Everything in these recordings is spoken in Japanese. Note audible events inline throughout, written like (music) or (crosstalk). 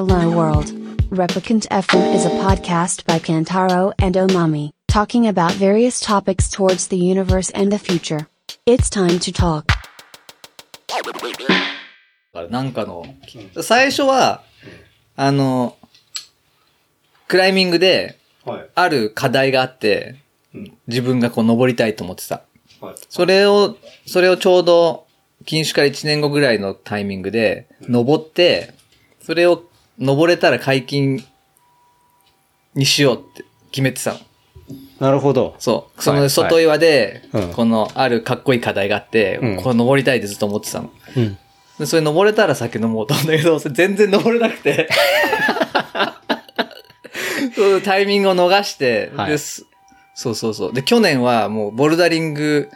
Hello World. Replicant FM is a podcast by Kantaro and Omami, talking about various topics towards the universe and the future. It's time to talk. からなんかの、最初は、あの、クライミングで、はい。ある課題があってうん、自分がこう登りたいと思ってた。はい。それを、それをちょうど、禁酒から1年後ぐらいのタイミングで、登って、それを登れたら解禁にしようって決めてたの。なるほど。そう。そはいの外岩ではいうん、このあるかっこいい課題があって、うんこれ登りたいってずっと思ってたの。うん。でそれ登れたら酒飲もうと思うんだけど、そ (laughs) れ全然登れなくて。(laughs) そうタイミングを逃して、はいです。そうそうそう。で、去年はもうボルダリング、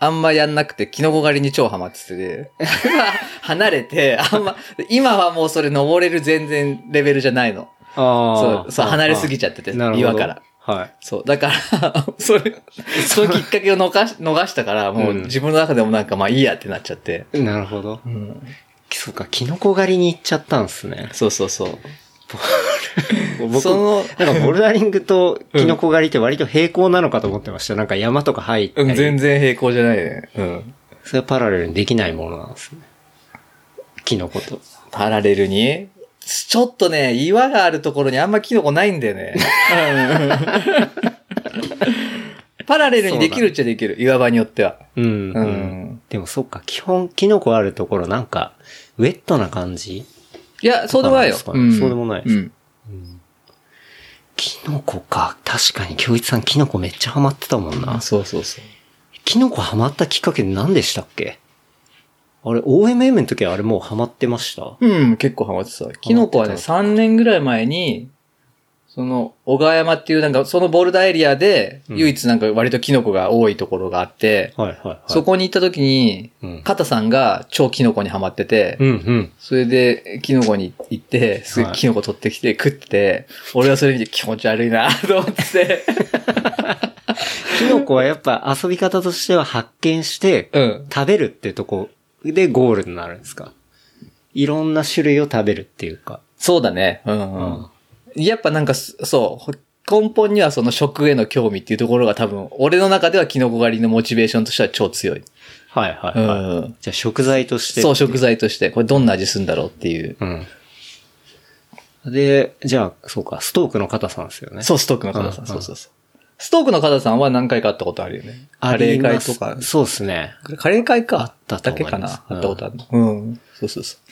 あんまやんなくて、キノコ狩りに超ハマっててで、(laughs) 離れて、あんま、今はもうそれ登れる全然レベルじゃないの。あそう、そう、離れすぎちちゃってて。岩から。。はい。そう。だから、(laughs) それ、そのきっかけを逃し (laughs) 逃したから、もううん自分の中でもなんかまあいいやってなっちゃって。なるほど。うん。そうか、キノコ狩りに行っちゃったんですね。そうそうそう。(laughs) 僕、その、なんかボルダリングとキノコ狩りって割と平行なのかと思ってました。なんか山とか入ったり。うん、全然平行じゃないね。うん。それはパラレルにできないものなんですね。キノコと。パラレルに？ちょっとね、岩があるところにあんまキノコないんだよね。(laughs) パラレルにできるっちゃできる。岩場によっては。うん。ううんん。でもそっか、基本キノコあるところなんか、ウェットな感じいや、そうでもないよ。そうでもないですうん。キノコか。確かに、京一さんキノコめっちゃハマってたもんな。そうそうそう。キノコハマったきっかけ何でしたっけ？あれ、OMM の時はあれもうハマってました？うん、結構ハマってた。キノコはね、3年ぐらい前に、その、小川山っていうなんか、そのボルダーエリアで、うん唯一なんか割とキノコが多いところがあって、はいはいはい。そこに行った時に、うん。カタさんが超キノコにハマってて、うんうん。それで、キノコに行って、すぐはいキノコ取ってきて食ってて、俺はそれ見て気持ち悪いなと思って。キノコはやっぱ遊び方としては発見して、うん。食べるってとこでゴールになるんですか？いろんな種類を食べるっていうか。そうだね。うん、うん。やっぱなんかす、そう、根本にはその食への興味っていうところが多分、俺の中ではキノコ狩りのモチベーションとしては超強い。はいはいはい。うん。じゃあ食材として。そう、食材として、これどんな味するんだろうっていう。うん。で、じゃあ、そうか、ストークの方さんですよね。そう、ストークの方さん。うんそうそうそう。ストークの方さんは何回か会ったことあるよね。カレー会とかそうですね。カレー会か。あっただけかな。うん会ったことあるの。うん。そうそうそう。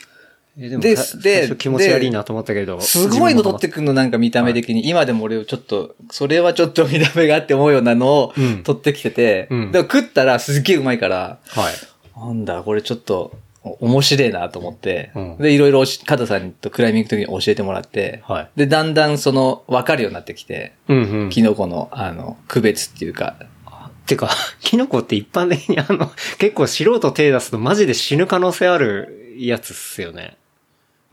えでもで気持ち悪いなと思ったけど。すごいの取ってくんの、なんか見た目的に。今でも俺ちょっと、それはちょっと見た目があって思うようなのをうん取ってきてて、うんでも食ったらすっげえうまいから、はい。なんだ、これちょっと、お面白いなと思って、うんで、いろいろし、カタさんとクライミングの時に教えてもらって、はい。で、だんだんその、わかるようになってきて、うんうん。キノコの、あの、区別っていうか、てか、(laughs) キノコって一般的にあの、結構素人手出すとマジで死ぬ可能性あるやつっすよね。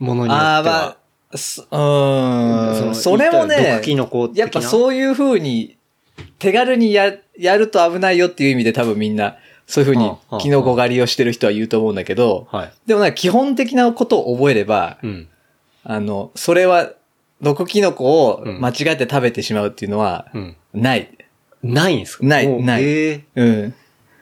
ものによっては。ああ、まあ、すうーん、のそれもねやっぱそういう風に、手軽にや、やると危ないよっていう意味で多分みんな、そういう風にはあはあキノコ狩りをしてる人は言うと思うんだけど、はい。でもなんか基本的なことを覚えれば、うん。あの、それは、毒キノコをうん間違って食べてしまうっていうのは、うん。ない。ないんですか？ないないええうん。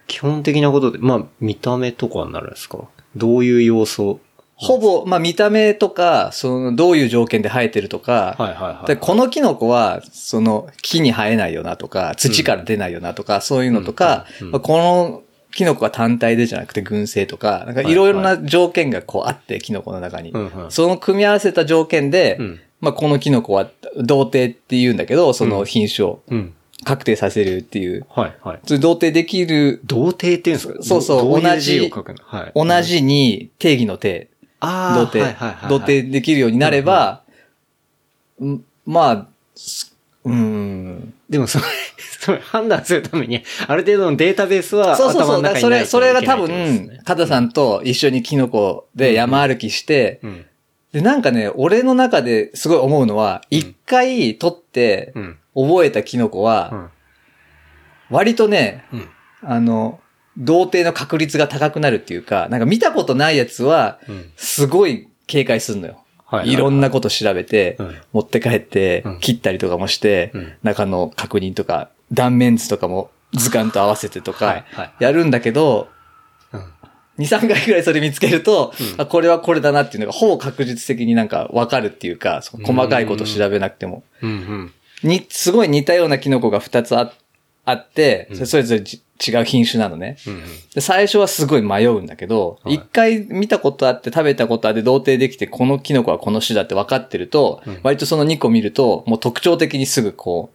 基本的なことで、まあ、見た目とかになるんですか？どういう要素ほぼ、まあ見た目とか、その、どういう条件で生えてるとか、はいはいはい。で、このキノコは、その、木に生えないよなとか、土から出ないよなとか、そういうのとか、うんうんまあこのキノコは単体でじゃなくて群生とか、なんかはいいろいろな条件がこうあって、キノコの中に。うんうんその組み合わせた条件で、うん。まあこのキノコは童貞って言うんだけど、その品種をうん。確定させるっていう。はいはい。それ童貞できる、童貞って言うんですか？そうそう同じはい。同じに定義の定、童貞、はいはいはいはい童貞できるようになれば、うんまあ、すうん、でもそれ、それ判断するために、ある程度のデータベースはそうそうそう。それ、それが多分カタさんと一緒にキノコで山歩きして、うん。で、なんかね、俺の中ですごい思うのは、うん一回取ってうん。覚えたキノコうは、ん。割とね、うん。あの、童貞の確率が高くなるっていうか、なんか見たことないやつは、うん。すごい警戒するのよ。はいいろんなこと調べて、うん持って帰ってうん、切ったりとかもして、うん中の確認とか、断面図とかも図鑑と合わせてとはいかはい、やるんだけど、うん。2、3回くらいそれ見つけると、うんあ、これはこれだなっていうのがほぼ確実的になんかわかるっていうか、細かいこと調べなくても。うんうん。に、すごい似たようなキノコが2つああって、うんそれそれぞれじ違う品種なのね。うんうん。で最初はすごい迷うんだけど、はい一、回見たことあって食べたことあって同定できて、このキノコはこの種だって分かってると、うん割とその2個見ると、もう特徴的にすぐこ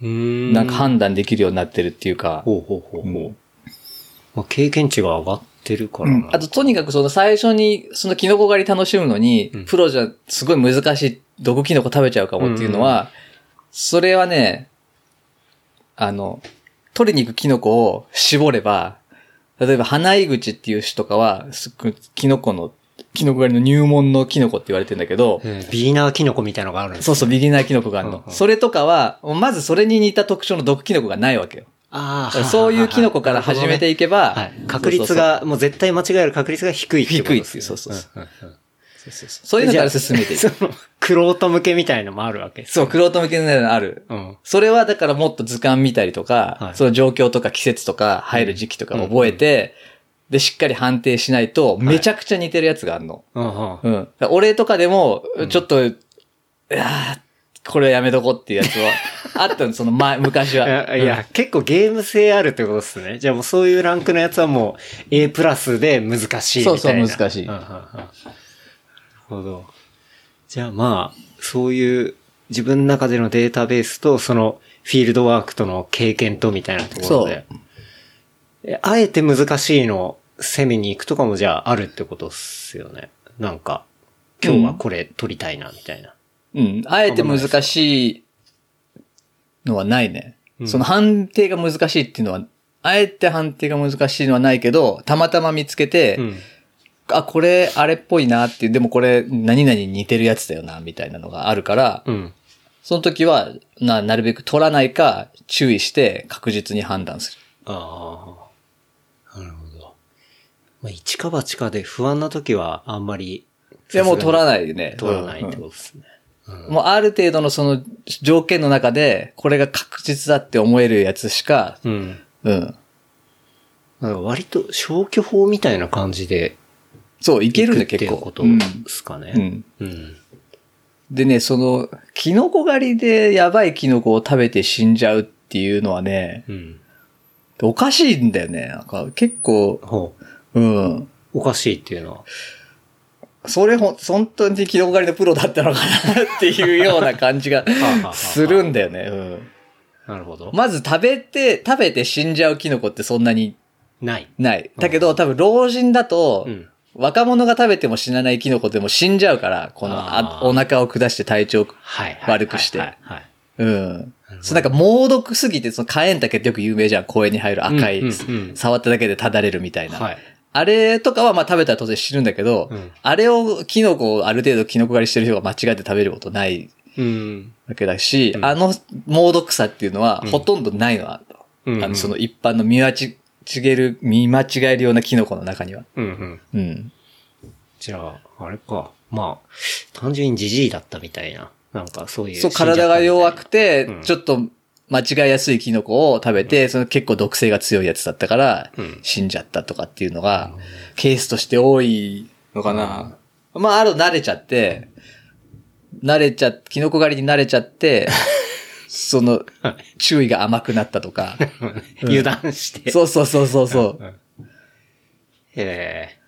うう、ん。なんか判断できるようになってるっていうか、ほうほうほうほう。うんまあ、経験値が上がってるからな。あと、とにかくその最初に、そのキノコ狩り楽しむのに、うんプロじゃすごい難しい、毒キノコ食べちゃうかもっていうのは、それはね、あの、取りに行くキノコを絞れば、例えば、花井口っていう種とかは、すっキノコの、キノコ狩りの入門のキノコって言われてんだけど、うんビーナーキノコみたいなのがあるんですそうそう、ビギナーキノコがあるの。うんうん。それとかは、まずそれに似た特徴の毒キノコがないわけよ。あだからそういうキノコから始めていけば、はい。確率が、もう絶対間違える確率が低いってことですよね。低いっていうそうそうそんんんそうそうそうそういうのから進めていく。その、クロート向けみたいのもあるわけ。そう、クロート向けのある。うん。それはだからもっと図鑑見たりとか、はいその状況とか季節とか入る時期とか覚えて、で、しっかり判定しないと、めちゃくちゃ似てるやつがあるの。うんうん。俺とかでも、ちょっと、いやーこれはやめとこうっていうやつは、(laughs) あったの、その前、昔は。いや、いや結構ゲーム性あるってことですね。じゃあもうそういうランクのやつはもう A プラスで難しいみたいな。そうそう難しいうんうんうんほど。じゃあまあ、そういう自分の中でのデータベースとそのフィールドワークとの経験とみたいなところで。えあえて難しいのを攻めに行くとかもじゃああるってことっすよね。なんか、今日はこれ取りたいなみたいな。うん。あえて難しいのはないね。うんその判定が難しいっていうのは、あえて判定が難しいのはないけど、たまたま見つけて、うん。あ、これ、あれっぽいなっていう、でもこれ、何々に似てるやつだよな、みたいなのがあるから、うん。その時は、な、なるべく取らないか、注意して確実に判断する。ああ。なるほど。まあ、一か八かで不安な時はあんまり。いや、もう取らい。ないでね。取らないってうんことですね。もうある程度のその条件の中で、これが確実だって思えるやつしか、うん。うん。なんか割と消去法みたいな感じでそう、いけるんだ結構。いうことうんですかね。うん。うん。でね、その、キノコ狩りでやばいキノコを食べて死んじゃうっていうのはね、うん。おかしいんだよね。なんか結構、ほう。うん。おかしいっていうのは。それほん、本当にキノコ狩りのプロだったのかなっていうような感じが (laughs) するんだよね。うん。なるほど。まず食べて、食べて死んじゃうキノコってそんなにない。ない。だけど多分老人だと、うん。若者が食べても死なないキノコでも死んじゃうから、このあお腹を下して体調悪くしてうん。そうなんか猛毒すぎて、その火炎竹ってよく有名じゃん。公園に入る赤い、触っただけでただれるみたいな。はい。あれとかはまあ食べたら当然死ぬんだけど、うんあれをキノコをある程度キノコ狩りしてる人が間違えて食べることないうん。わけだし、うんあの猛毒さっていうのはうんほとんどないのは、うんあのその一般の見間違える、見間違えるようなキノコの中には。うんうん。うん。じゃあ、あれか。まあ、単純にジジイだったみたいな。なんかそういう。そう、体が弱くて、うんちょっと間違いやすいキノコを食べて、その結構毒性が強いやつだったから、うん死んじゃったとかっていうのが、ケースとして多いのかな。まあ、ある慣れちゃって、慣れちゃ、キノコ狩りに慣れちゃって、(laughs) その、注意が甘くなったとか。(laughs) 油断して。そうそうそうそうそう。へえ。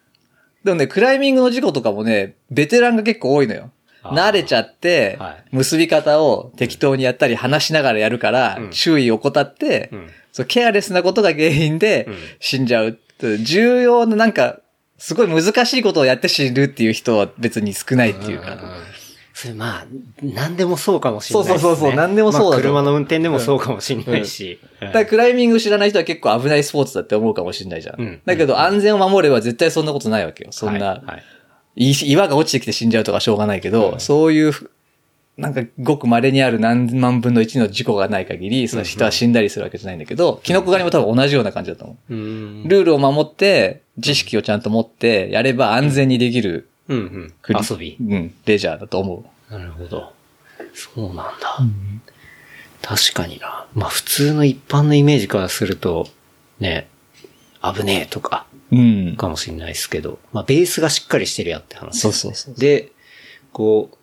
でもね、クライミングの事故とかもね、ベテランが結構多いのよ。慣れちゃってはい、結び方を適当にやったり話しながらやるからうん、注意を怠ってうん、そうケアレスなことが原因でうん死んじゃう。重要ななんか、すごい難しいことをやって死ぬっていう人は別に少ないっていうか。それまあ、何でもそうかもしれないですね。そうそうそうそう何でもそうだとまあ車の運転でもそうかもしれないし。だからクライミング知らない人は結構危ないスポーツだって思うかもしれないじゃん。うんだけど安全を守れば絶対そんなことないわけよ。そんな、はいはいい岩が落ちてきて死んじゃうとかしょうがないけど、うんそういうふ、なんかごく稀にある何万分の1の事故がない限り、その人は死んだりするわけじゃないんだけど、キノコ狩りも多分同じような感じだと思う。うん。ルールを守って、知識をちゃんと持ってやれば安全にできるうんうん。遊び。うん、レジャーだと思う。なるほど。そうなんだ。確かにな。まあ普通の一般のイメージからすると、ね、危ねえとか、うん。かもしれないですけど、まあベースがしっかりしてるやって話。そうそうそう。で、こう、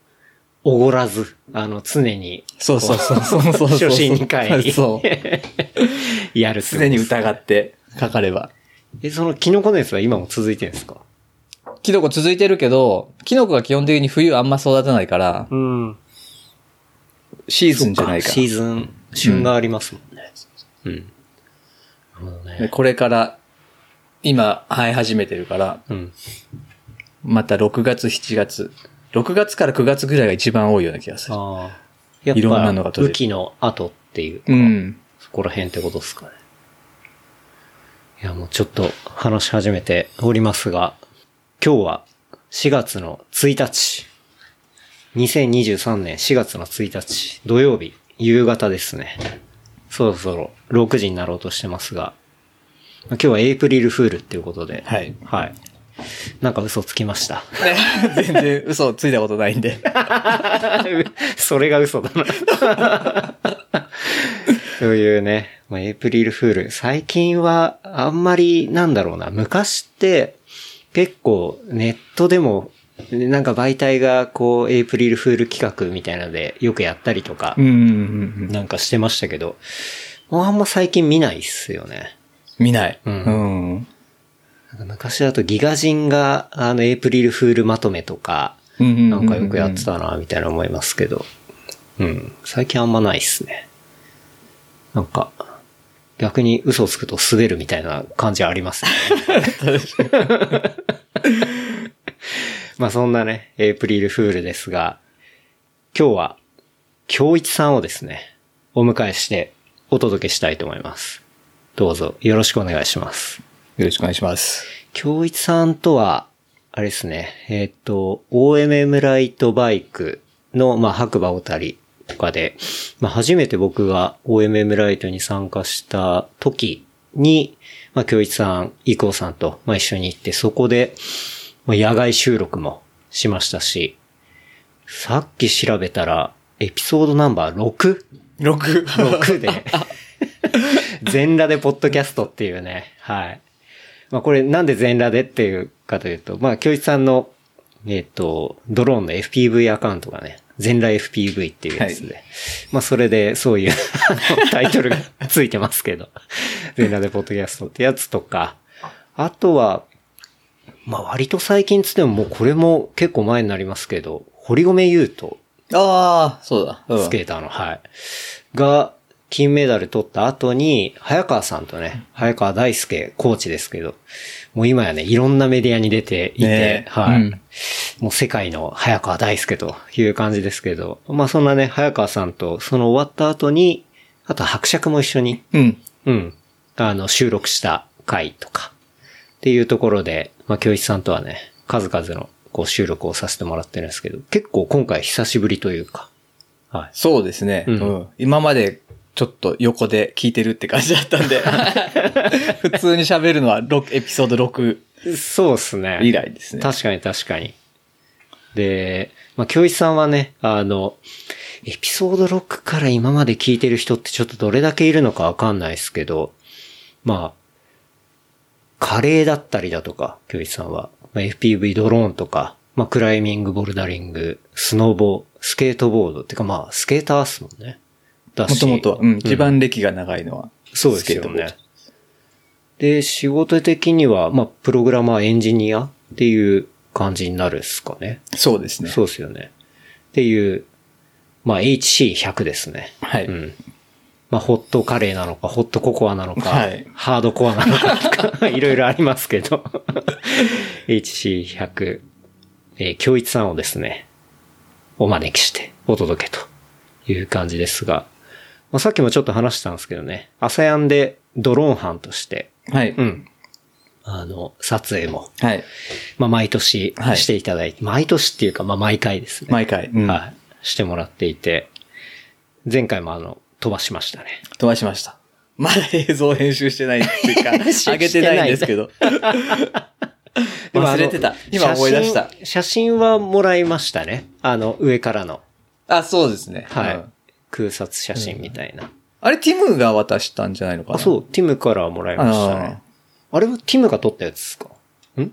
おごらず、あの、常に、そうそうそうそうそうそう。初心に帰り、そう。(laughs) やるってこと常に疑ってかかれば。え、そのキノコ熱は今も続いてるんですか？キノコ続いてるけど、キノコが基本的に冬あんま育たないから、うん。シーズンじゃないかシーズン、旬がありますもんね。うん。なるほどら。でね。これから、今生え始めてるから、うん。また6月、7月。6月から9月ぐらいが一番多いような気がする。ああ。やっぱ、いろんなのが取れる雨季の後っていうか、うん。そこら辺ってことですかね。いや、もうちょっと話し始めておりますが、今日は4月の1日。2023年4月の1日、土曜日、夕方ですね。そろそろ6時になろうとしてますが、まあ今日はエイプリルフールっていうことで、はい。はい。なんか嘘つきました。(laughs) 全然嘘ついたことないんで。(laughs) それが嘘だな。(laughs) そういうね、まあ、エイプリルフール。最近はあんまりなんだろうな。昔って結構ネットでもなんか媒体がこうエイプリルフール企画みたいなのでよくやったりとか。なんかしてましたけど、もうあんま最近見ないっすよね。見ない。ううんん。なんか昔だとギガ人があのエイプリルフールまとめとか、うんなんかよくやってたな、みたいな思いますけど。うん。最近あんまないっすね。なんか、逆に嘘をつくと滑るみたいな感じありますね。まあそんなね、エイプリルフールですが、今日は、京一さんをですね、お迎えしてお届けしたいと思います。どうぞよろしくお願いします。よろしくお願いします。京一さんとは、あれですね、えっ、と、OMM ライトバイクの、まあ、白馬小谷とかで、まあ、初めて僕が OMM ライトに参加した時に、まあ、京一さん、伊藤さんと、まあ、一緒に行って、そこで、まあ、野外収録もしましたし、さっき調べたら、エピソードナンバー 6? 6。6で、(laughs) 全裸でポッドキャストっていうね、はい。まあこれなんで全裸でっていうかというと、まあ京一さんの、えっ、と、ドローンの FPV アカウントがね、全裸 FPV っていうやつで、まあそれでそういう (laughs) タイトルがついてますけど、(laughs) 全裸でポッドキャストってやつとか、あとは、まあ割と最近つってももうこれも結構前になりますけど、堀米優斗ああ、そうだ。うん。スケーターの、はい。が、金メダル取った後に、早川さんとね、早川大輔コーチですけど、もう今やね、いろんなメディアに出ていて、ねえはい、うんもう世界の早川大輔という感じですけど、まあそんなね、早川さんとその終わった後に、あと伯爵も一緒に、うん。うん、あの、収録した回とか、っていうところで、まあ、京一さんとはね、数々のこう収録をさせてもらってるんですけど、結構今回久しぶりというか、はい。そうですね。ううんん。今までちょっと横で聞いてるって感じだったんで、(laughs) 普通に喋るのは6エピソード6そうですね。以来ですね。確かに確かに。で、まあ、京一さんはね、あの、エピソード6から今まで聞いてる人ってちょっとどれだけいるのかわかんないですけど、まあ、カレーだったりだとか、京一さんは、まあ、FPV ドローンとか、まあ、クライミング、ボルダリング、スノボ、スケートボードっていうかまあ、スケーターっすもんね。だもともとは、うん、一うん番歴が長いのは、そうですよスケートボードね。で、仕事的には、まあ、プログラマー、エンジニアっていう感じになるっすかね。そうですね。そうですよね。っていう、まあ、HC100 ですね。はい。うん。まあ、ホットカレーなのか、ホットココアなのか、はいハードコアなのかとか、(laughs) いろいろありますけど、HC100、えー、京一さんをですね、お招きしてお届けという感じですが、まあ、さっきもちょっと話したんですけどね、アサヤンでドローン班として、はい。うん。あの、撮影も、はい。まあ、毎年はいしていただいて、毎年っていうか、まあ、毎回ですね。毎回。うん。はい。してもらっていて、前回もあの、飛ばしましたね。飛ばしました。まだ映像編集してないっていうか、(laughs) 集上げてないんですけど。(laughs) 忘れてた。今思い出した。写真写真はもらいましたね。あの、上からの。あ、そうですね。はい。うん空撮写真みたいな。あれ、ティムが渡したんじゃないのかな？あ、そう、ティムからもらいましたね。あれはティムが撮ったやつですか？ん？ん？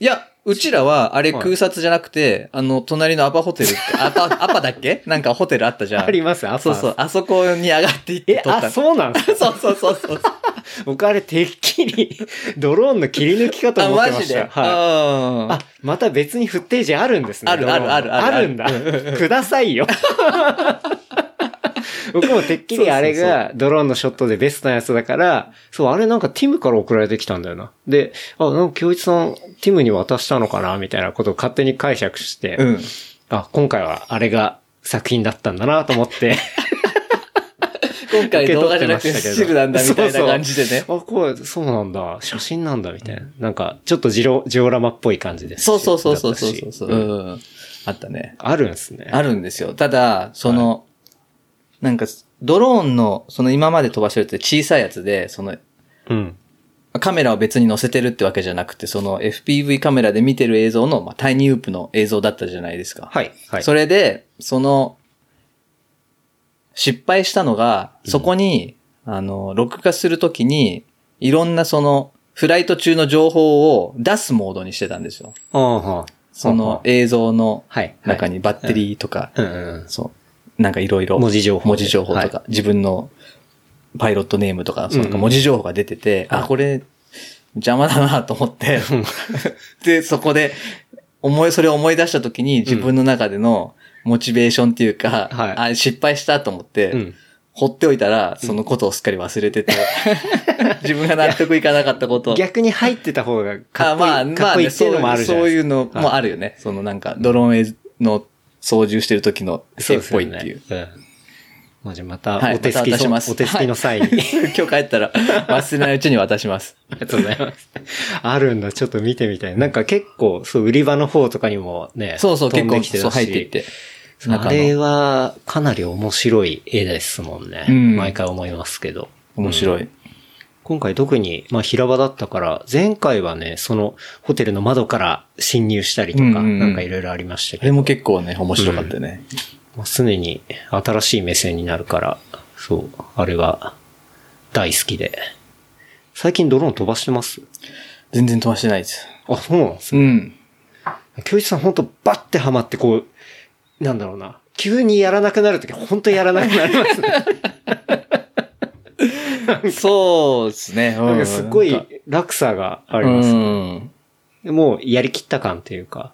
いや、うちらは、あれはい空撮じゃなくて、あの、隣のアパホテル、アパ、アパだっけ？(laughs) なんかホテルあったじゃん。あります、アパそうそう、あそこに上がっていってえ、撮ったあ、そうなんですか？(laughs) そうそうそうそう。(laughs) 僕あれてっきりドローンの切り抜きかとあ、思ってました。マジで？はい。ああ、また別にフッテージあるんですね。あるあるあるあるあるんだ。くださいよ。僕もてっきりあれがドローンのショットでベストなやつだから、そう、あれなんかティムから送られてきたんだよな。で、あ、なんか京一さん、ティムに渡したのかなみたいなことを勝手に解釈して、うん。あ、今回はあれが作品だったんだなと思って、(laughs) 今回動画じゃなくて受け取ってましたけどスチールなんだみたいな感じでね。あ、これ、そうなんだ。写真なんだ、みたいな。なんか、ちょっとジロ、ジオラマっぽい感じですし。そうそうそうそうそうそう。うん。あったね。あるんですね。あるんですよ。ただ、その、なんか、ドローンの、その今まで飛ばしてるって小さいやつで、その、うん。カメラを別に載せてるってわけじゃなくて、その FPV カメラで見てる映像の、まあ、タイニーウープの映像だったじゃないですか。はい。はい。それで、その、失敗したのが、そこに、あの、録画するときに、いろんなその、フライト中の情報を出すモードにしてたんですよ。その映像のはい。中にバッテリーとか、うんうん。そう、なんかいろいろ。文字情報で文字情報とか、は自分のパイロットネームとか、そ文字情報が出てて、はいあ、これ、邪魔だなと思って、で、そこで、思い、それを思い出した時に自分の中でのモチベーションっていうか、はいあ、失敗したと思って、うん。放っておいたら、そのことをすっかり忘れてて、(laughs) 自分が納得いかなかったことを。逆に入ってた方がかっこいい、あまあ、かまあね、っこいううのもあるじゃないそういうですか。のもあるよね。そのなんか、ドローンの操縦してる時の絵っぽいっていう。まあじゃあまたはいお手すきまた渡しますお手すきの際に。(laughs) 今日帰ったら忘れないうちに渡します。ありがとうございます。あるんだ、ちょっと見てみたい。なんか結構、そう、売り場の方とかにもね、そうそう、結構そう入っていって。あれは、かなり面白い絵ですもんね。うん毎回思いますけど。面白い。今回特に、まあ平場だったから、前回はね、そのホテルの窓から侵入したりとか、うんうんうんなんかいろいろありましたあれけど、も結構ね、面白かったね。まあ、常に新しい目線になるから、そう、あれが大好きで。最近ドローン飛ばしてます？全然飛ばしてないです。あ、そうなんですうん。京一さん本当バッてハマってこう、なんだろうな。急にやらなくなるとき本当やらなくなりますね。(laughs) (laughs) そうですね。なんかすごい落差があうります。ん。でもうやりきった感っていうか、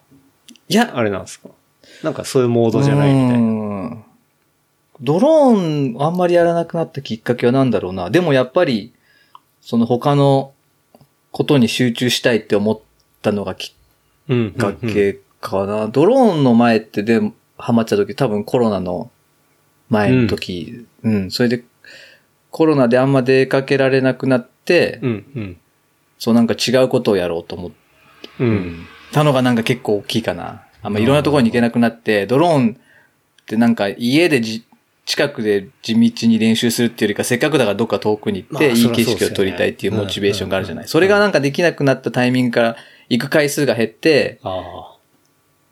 いや、あれなんですか？なんかそういうモードじゃないみたいな。な。ドローンあんまりやらなくなったきっかけは何だろうな。でもやっぱり、その他のことに集中したいって思ったのがきうんっかけかな。ドローンの前ってで、ハマっちゃった時多分コロナの前の時、うん、それでコロナであんま出かけられなくなって、うん、うん。そうなんか違うことをやろうと思っうん。たのがなんか結構大きいかな。あんまいろんなところに行けなくなって、ドローンってなんか家でじ近くで地道に練習するっていうよりか、せっかくだからどっか遠くに行って、まあいい景色を撮りたいっていうモチベーションがあるじゃない。うんそれがなんかできなくなったタイミングから行く回数が減って、あ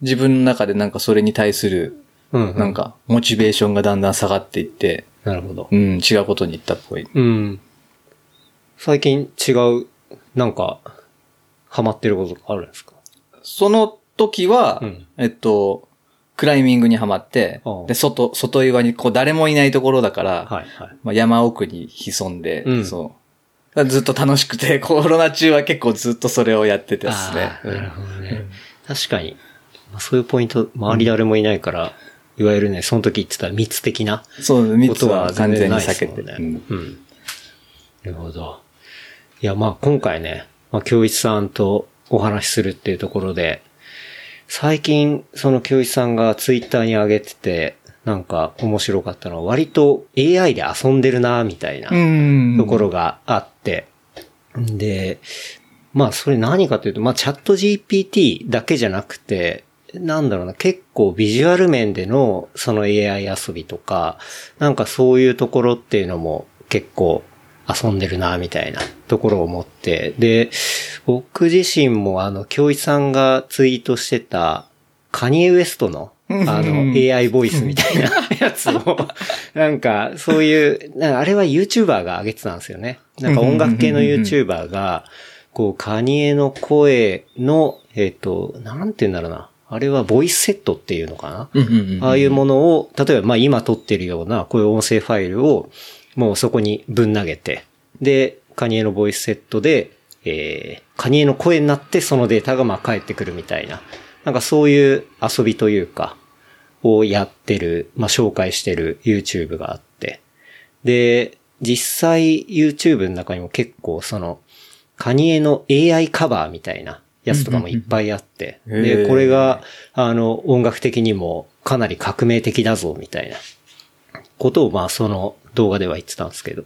自分の中でなんかそれに対する、なん。か、モチベーションがだんだん下がっていって、なるほど。うん、違うことに行ったっぽい。うん。最近違う、なんか、ハマってることがあるんですか？その時は、うんえっと、クライミングにはまってで、外、外岩にこう誰もいないところだから、はい、はい。まあ、山奥に潜んで、うんそう。ずっと楽しくて、(laughs) コロナ中は結構ずっとそれをやっててですねなるほどね。確かに、まあ、そういうポイント、周り誰もいないから、いわゆるね、その時言ってた密的なそう、密ことは全にないで避けて。すもんね。うんうん。なるほど。いや、まあ今回ね、まあ京一さんとお話しするっていうところで、最近、その京一さんがツイッターに上げてて、なんか面白かったのは、割と AI で遊んでるな、みたいなうん。ところがあって、で、まあそれ何かというと、まあチャット GPT だけじゃなくて、なんだろうな、結構ビジュアル面でのその AI 遊びとか、なんかそういうところっていうのも結構遊んでるな、みたいなところを思って。で、僕自身もあの、京一さんがツイートしてた、カニエウエストの、あの、AI ボイスみたいなやつを、(laughs) なんか、そういう、あれは YouTuber が上げてたんですよね。なんか音楽系の YouTuber が、こう、カニエの声の、えっ、と、なんて言うんだろうな。あれはボイスセットっていうのかな、うんうんうんああいうものを、例えばまあ今撮ってるようなこういう音声ファイルをもうそこにぶん投げて、で、カニエのボイスセットで、えー、カニエの声になってそのデータがまあ返ってくるみたいな、なんかそういう遊びというか、をやってる、まあ紹介してる YouTube があって、で、実際 YouTube の中にも結構その、カニエの AI カバーみたいなやつとかもいっぱいあって、うんうんうんへで、ーこれが、あの、音楽的にもかなり革命的だぞ、みたいなことを、まあ、その動画では言ってたんですけど。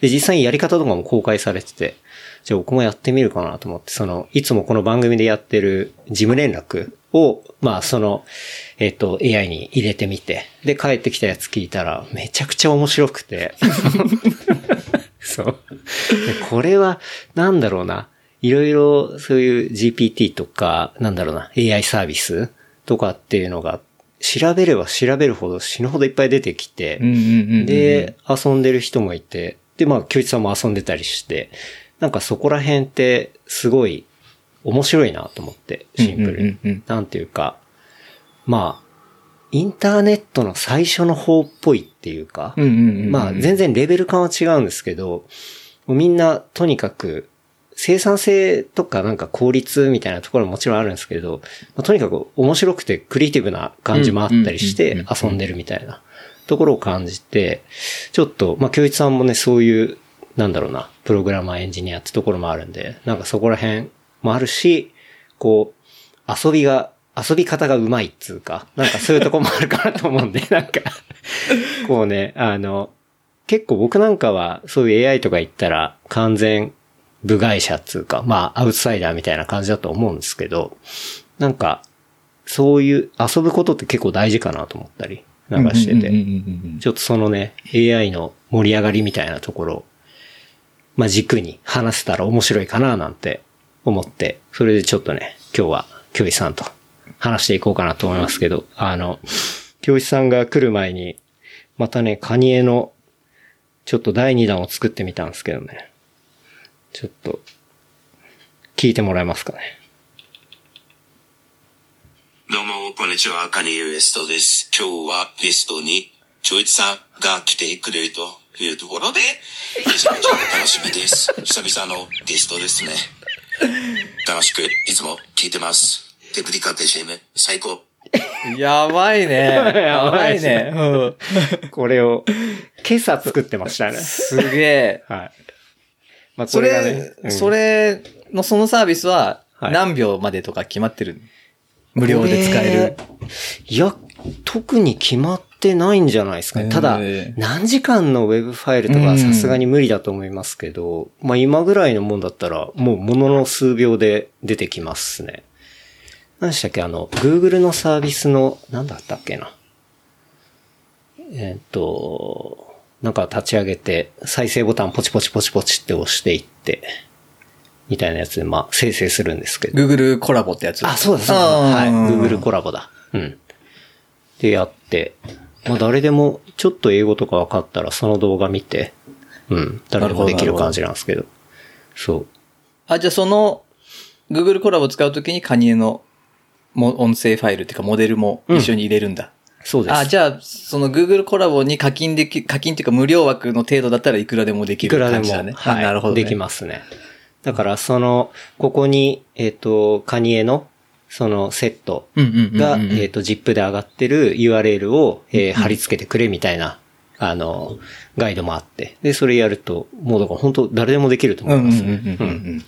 で、実際にやり方とかも公開されてて、じゃあ僕もやってみるかなと思って、その、いつもこの番組でやってる事務連絡を、まあ、その、えっ、と、AI に入れてみて、で、帰ってきたやつ聞いたら、めちゃくちゃ面白くて。(laughs) そう。でこれは、なんだろうな。いろいろ、そういう GPT とか、なんだろうな、AI サービスとかっていうのが、調べれば調べるほど死ぬほどいっぱい出てきて、で、遊んでる人もいて、で、まあ、京一さんも遊んでたりして、なんかそこら辺ってすごい面白いなと思って、シンプルに。なんていうか、まあ、インターネットの最初の方っぽいっていうか、まあ、全然レベル感は違うんですけど、みんなとにかく生産性とかなんか効率みたいなところももちろんあるんですけど、まあ、とにかく面白くてクリエイティブな感じもあったりしうんて遊んでるみたいなところを感じて、ちょっと、まあ、京一さんもね、そういう、なんだろうな、プログラマーエンジニアってところもあるんで、なんかそこら辺もあるし、こう、遊びが、遊び方がうまいっつうか、なんかそういうとこもあるかなと思うんで、(laughs) なんか、こうね、あの、結構僕なんかはそういう AI とか言ったら完全部外者っつうか、まあアウトサイダーみたいな感じだと思うんですけど、なんか、そういう遊ぶことって結構大事かなと思ったりなんかしてて、ちょっとそのね、AI の盛り上がりみたいなところを、まあ軸に話せたら面白いかななんて思って、それでちょっとね、今日は京一さんと話していこうかなと思いますけど、あの、京一さんが来る前に、またね、カニエの、ちょっと第2弾を作ってみたんですけどね。ちょっと、聞いてもらえますかね？どうも、こんにちは、カニエウエストです。今日はゲストに、ちょいつさんが来てくれるというところで、めちゃめちゃ楽しみです。(laughs) 久々のゲストですね。楽しくいつも聞いてます。テクニカル CM、最高。(laughs) やばいね。やばいね。うん。これを、今朝作ってましたね。すげえ。はい。まあ、そこれがれ、ね、うんそれのそのサービスははい何秒までとか決まってる、無料で使える。いや、特に決まってないんじゃないですかね。ただ何時間のウェブファイルとかはさすがに無理だと思いますけど、まあ今ぐらいのもんだったら、もうものの数秒で出てきますね。何でしたっけ？あの、Google のサービスの、何だったっけな？えーっと、なんか立ち上げて、再生ボタンポチポチポチポチって押していって、みたいなやつで、まあ、生成するんですけど。Google コラボってやつ。あ、そうだそうだ。はい。うん Google コラボだ。うん。でやって、まあ誰でもちょっと英語とか分かったらその動画見て、うん、誰でもできる感じなんですけど。そう。あ、じゃあその、Google コラボ使うときにカニエのも音声ファイルっていうかモデルも一緒に入れるんだ。そうです。あ、じゃあ、その Google コラボに課金でき、課金っていうか無料枠の程度だったらいくらでもできるいくらでも、感じだね。はい、あなるほど、ね。できますね。だからその、ここに、えっ、と、カニエの、そのセットが、えっ、と、ZIP で上がってる URL を、えー貼り付けてくれみたいな、あの、ガイドもあって。で、それやると、もうだから本当誰でもできると思いますね。うんうんうんうんうん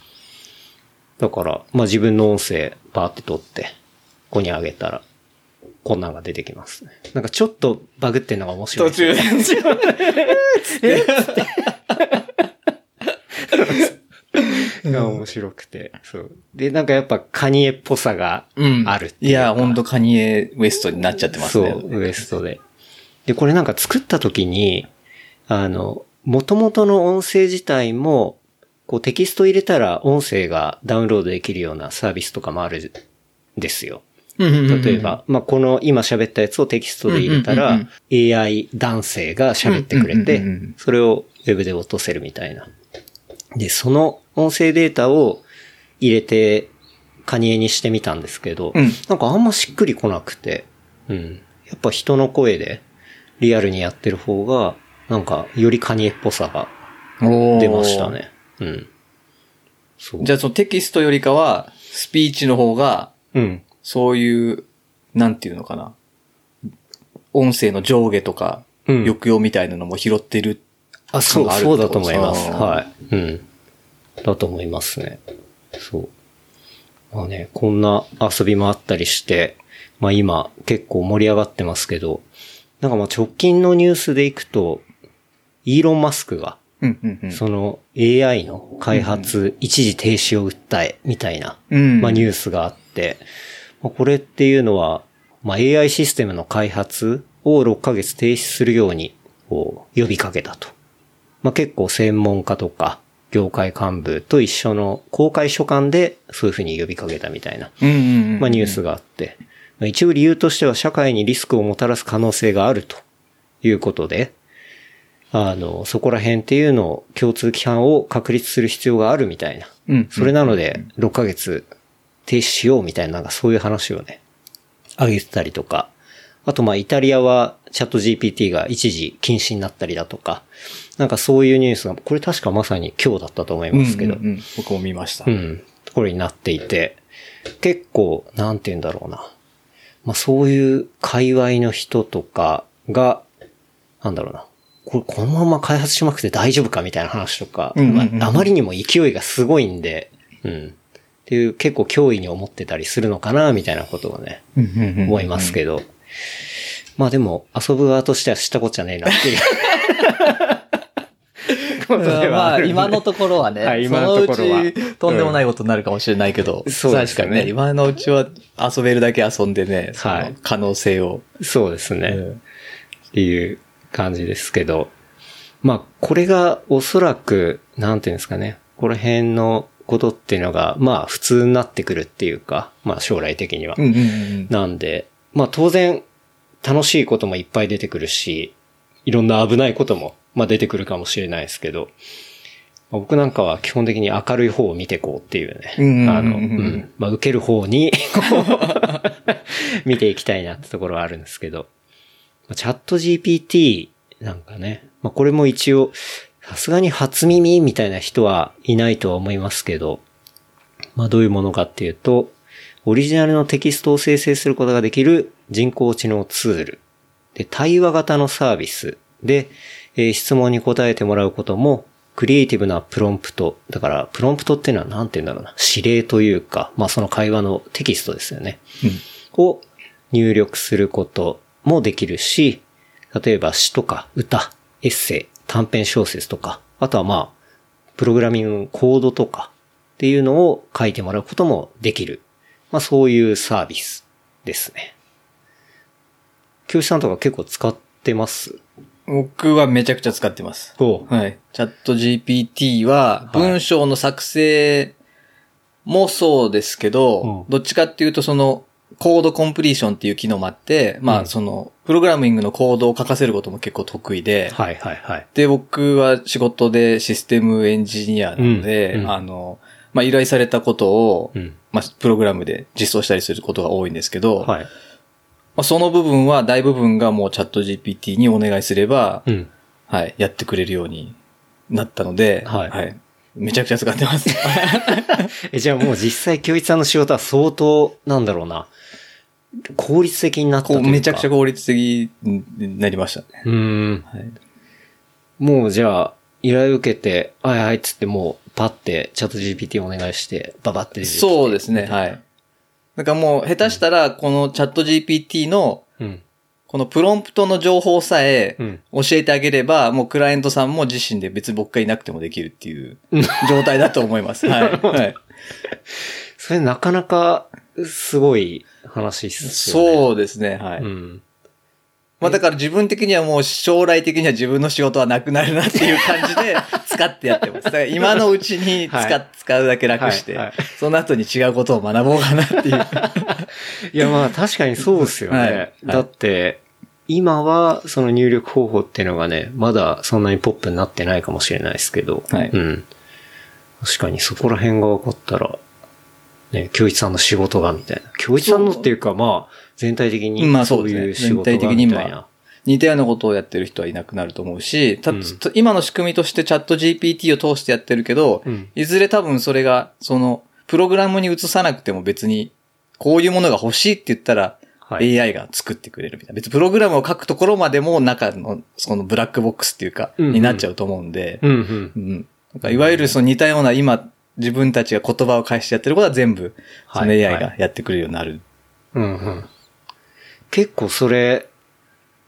だから、まあ自分の音声バーって取って、ここに上げたら、こんなんが出てきますね。なんかちょっとバグってんのが面白い途ですね、中。が面白くて。そう。で、なんかやっぱカニエっぽさがうん。あるっていうかいや、ほんとカニエウエストになっちゃってますね。そう、ウエストで。で、これなんか作った時に、あの、元々の音声自体も、こうテキスト入れたら音声がダウンロードできるようなサービスとかもあるんですよ。例えば、まあ、この今喋ったやつをテキストで入れたうんらうん、AI 男性が喋ってくれてそれをウェブで落とせるみたいな。で、その音声データを入れて、カニエにしてみたんですけど、うんなんかあんましっくりこなくて、うん。やっぱ人の声でリアルにやってる方が、なんかよりカニエっぽさが出ました。ね。うん。そう。じゃあそのテキストよりかは、スピーチの方が、うん。そういう、なんていうのかな。音声の上下とか、うん抑揚みたいなのも拾ってる。あ、そう、そうだとと思います。はい。うん。だと思いますね。そう。まあね、こんな遊びもあったりして、まあ今結構盛り上がってますけど、なんかまあ直近のニュースでいくと、イーロン・マスクが、うん、うん、うん。その AI の開発一時停止を訴え、みたいな、うんまあニュースがあって、まあこれっていうのは、まあ AI システムの開発を6ヶ月停止するように、こう、呼びかけたと。まあ結構専門家とか、業界幹部と一緒の公開書簡でそういうふうに呼びかけたみたいな。まあニュースがあって、まあ一応理由としては社会にリスクをもたらす可能性があるということで、あの、そこら辺っていうのを共通規範を確立する必要があるみたいな。うん。それなので、6ヶ月停止しようみたいな、なんかそういう話をね、挙げてたりとか。あと、まあ、イタリアはチャット GPT が一時禁止になったりだとか、なんかそういうニュースが、これ確かまさに今日だったと思いますけど、うんうんうん僕も見ました。うん。ところになっていて、結構、なんて言うんだろうな。まあそういう界隈の人とかが、なんだろうな。これこのまま開発しまくって大丈夫かみたいな話とか、うんうんうんまああまりにも勢いがすごいんで、うん。っていう結構脅威に思ってたりするのかな、みたいなことをね、うんうんうん思いますけど。まあでも、遊ぶ側としては知ったこっちゃねえなっていう。(laughs) まあ、今のところはね、はい今のところはとんでもないことになるかもしれないけど、そうですね確かにね、今のうちは遊べるだけ遊んでね、可能性を。そうですね。うんっていう感じですけど。まあ、これがおそらく、なんていうんですかね。この辺のことっていうのが、まあ、普通になってくるっていうか、まあ、将来的には。なんで、まあ、当然、楽しいこともいっぱい出てくるし、いろんな危ないことも、まあ、出てくるかもしれないですけど、まあ僕なんかは基本的に明るい方を見てこうっていうね。あの、うん。まあ、受ける方に、(laughs) 見ていきたいなってところはあるんですけど。まあチャット GPT なんかね、まあ、これも一応、さすがに初耳みたいな人はいないとは思いますけど、まあ、どういうものかっていうと、オリジナルのテキストを生成することができる人工知能ツール。で、対話型のサービスで、えー質問に答えてもらうことも、クリエイティブなプロンプト。だから、プロンプトっていうのは何て言うんだろうな。指令というか、まあその会話のテキストですよね。を入力することもできるし、例えば詩とか歌、エッセイ、短編小説とか、あとはまあ、プログラミングコードとかっていうのを書いてもらうこともできる。まあそういうサービスですね。教師さんとか結構使ってます？僕はめちゃくちゃ使ってます。おはい。チャット GPT は、はい文章の作成もそうですけど、うんどっちかっていうとその、コードコンプリーションっていう機能もあって、まうんあその、プログラミングのコードを書かせることも結構得意で、はいはいはい。で、僕は仕事でシステムエンジニアなので、うんうんあの、まあ依頼されたことを、うん。まあプログラムで実装したりすることが多いんですけど、はい。まあ、その部分は大部分がもうチャット GPT にお願いすれば、うん。はい、やってくれるようになったので、はいめちゃくちゃ使ってます。(laughs) え、じゃあもう実際教一さんの仕事は相当、なんだろうな、効率的になったというか。こうめちゃくちゃ効率的になりましたね。うーん。はい、もうじゃあ、依頼受けて、はいはいっつってもう、パってチャット GPT お願いして、ババってそうですね、はい。なんかもう下手したら、このチャット GPT の、うん。このプロンプトの情報さえうん教えてあげれば、もうクライアントさんも自身で別に僕がいなくてもできるっていう状態だと思います。(laughs) はい。はい、(laughs) それなかなか、すごい話っすよね。そうですね、はい。うん。まあだから自分的にはもう将来的には自分の仕事はなくなるなっていう感じで (laughs) 使ってやってます。だから今のうちに使,、はい使うだけ楽して、はいはいその後に違うことを学ぼうかなっていう。(laughs) いや、まあ確かにそうですよね。だって、今はその入力方法っていうのがね、まだそんなにポップになってないかもしれないですけど、はいうん。確かにそこら辺が分かったら、ね、京一さんの仕事がみたいな。京一さんのっていうか、まあ、全体的にまあそそうういうですね。全仕事が体的にみたいな今。、似たようなことをやってる人はいなくなると思うし、たうん今の仕組みとしてチャット GPT を通してやってるけど、うんいずれ多分それが、その、プログラムに移さなくても別に、こういうものが欲しいって言ったら、はい AI が作ってくれるみたいな。別にプログラムを書くところまでも中の、そのブラックボックスっていうか、うんうんになっちゃうと思うんで、うんうん。いわゆるその似たような今、自分たちが言葉を返してやってることは全部、そのはい AI がやってくれるようになる。うんうん。結構それ、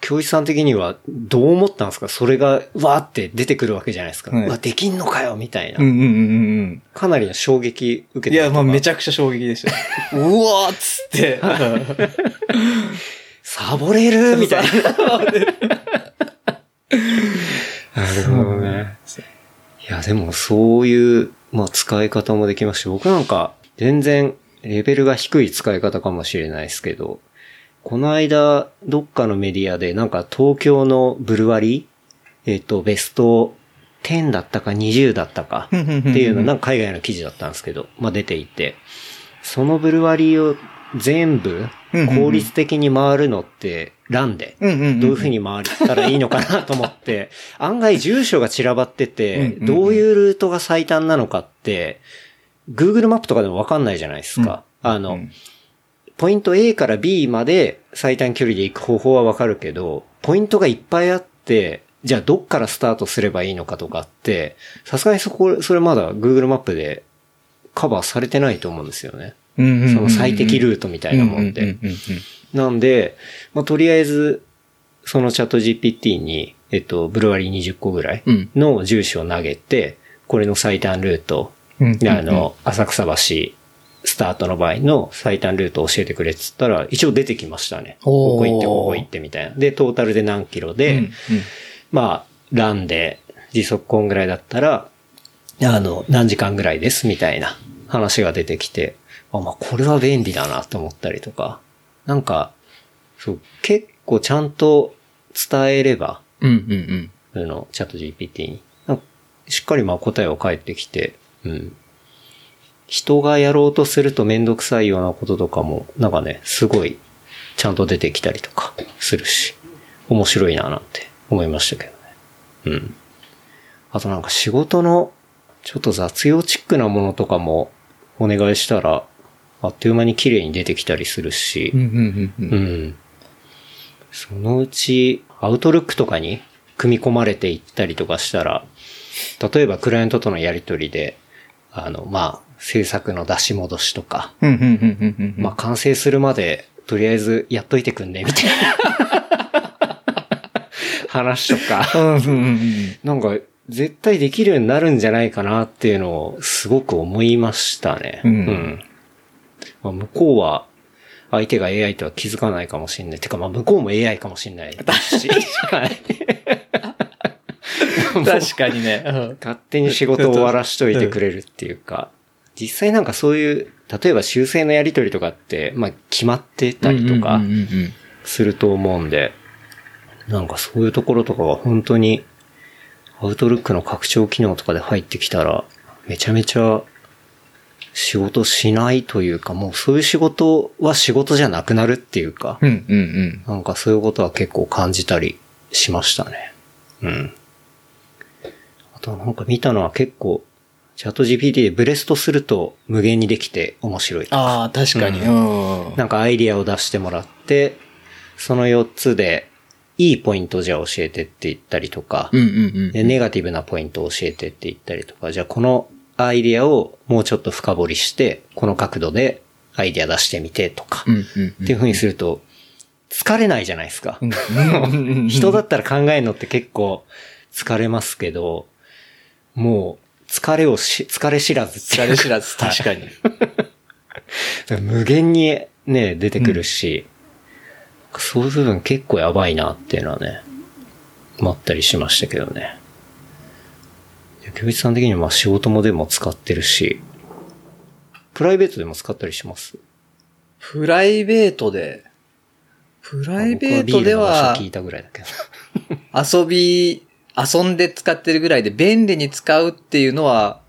教一さん的にはどう思ったんですか？それが、わーって出てくるわけじゃないですか。はいうわ、できんのかよみたいな。うんうんうんうんかなりの衝撃受けうん。いや、まあめちゃ。ゃくちゃ衝撃でしたよ。(laughs) うわーっつって。(laughs) サボれるみたいな。(laughs) なるほどね。いや、でもそういう、まあ使い方もできますし、僕なんか全然レベルが低い使い方かもしれないですけど、この間、どっかのメディアで、なんか東京のブルワリー、えっ、と、ベスト10だったか20だったかっていうの、なんか海外の記事だったんですけど、まあ出ていて、そのブルワリーを全部効率的に回るのって、ランで。どういう風に回ったらいいのかなと思って、(laughs) 案外住所が散らばってて、どういうルートが最短なのかって、Google マップとかでもわかんないじゃないですか。あの、うんポイント A から B まで最短距離で行く方法はわかるけど、ポイントがいっぱいあって、じゃあどっからスタートすればいいのかとかって、さすがにそこ、それまだ Google マップでカバーされてないと思うんですよね。その最適ルートみたいなもんで。なんで、まあ、とりあえず、そのチャット GPT に、えっと、ブルワリー20個ぐらいうん。の住所を投げて、これの最短ルート、うん。うんうん。あの、浅草橋スタートの場合の最短ルートを教えてくれって言ったら、一応出てきましたね。ここ行って、ここ行ってみたいな。で、トータルで何キロで、うんうん。まあ、ランで時速こんぐらいだったら、あの、何時間ぐらいですみたいな話が出てきて、あ、まあ、これは便利だなと思ったりとか、なんか、そう、結構ちゃんと伝えれば、うんうんうん。あの、チャット GPT に、しっかりまあ答えを返ってきて、うん。人がやろうとするとめんどくさいようなこととかも、なんかね、すごい、ちゃんと出てきたりとかするし、面白いななんて思いましたけどね。うん。あとなんか仕事の、ちょっと雑用チックなものとかもお願いしたら、あっという間に綺麗に出てきたりするし、うんうんうんう。うんん。そのうち、アウトルックとかに組み込まれていったりとかしたら、例えばクライアントとのやりとりで、あの、まあ、制作の出し戻しとか、うんうんうんうんうん。まあ、完成するまで、とりあえずやっといてくんね、みたいな (laughs) 話とか、うんうんうんうん。なんか、絶対できるようになるんじゃないかなっていうのをすごく思いましたね。うんまあ、向こうは、相手が AI とは気づかないかもしれない。てか、まあ、向こうも AI かもしれないし。はい。確かに (laughs) ね。うん勝手に仕事を終わらしといてくれるっていうか、実際なんかそういう、例えば修正のやり取りとかって、まあ、決まってたりとかすると思うんで、なんかそういうところとかは本当に、アウトルックの拡張機能とかで入ってきたら、めちゃめちゃ仕事しないというか、もうそういう仕事は仕事じゃなくなるっていうか、うんうんうん。なんかそういうことは結構感じたりしましたね。うん。あとなんか見たのは結構、チャット GPT でブレストすると無限にできて面白いとか。ああ、確かに。うん。なんかアイディアを出してもらって、その4つでいいポイントじゃあ教えてって言ったりとか、うんうんうん。でネガティブなポイントを教えてって言ったりとか、じゃあこのアイディアをもうちょっと深掘りして、この角度でアイディア出してみてとか、うんうんっていう風にすると、疲れないじゃないですか。うん。人だったら考えるのって結構疲れますけど、もう疲れをし、疲れ知らず疲れ知らず、(laughs) 確かに。無限にね、出てくるし、そういう部分結構やばいなっていうのはね、まったりしましたけどね。京一さん的にはまあ仕事もでも使ってるし、プライベートでも使ったりします？プライベートで、プライベートでは所聞いたぐらいだけど。遊び、遊んで使ってるぐらいで便利に使うっていうのは、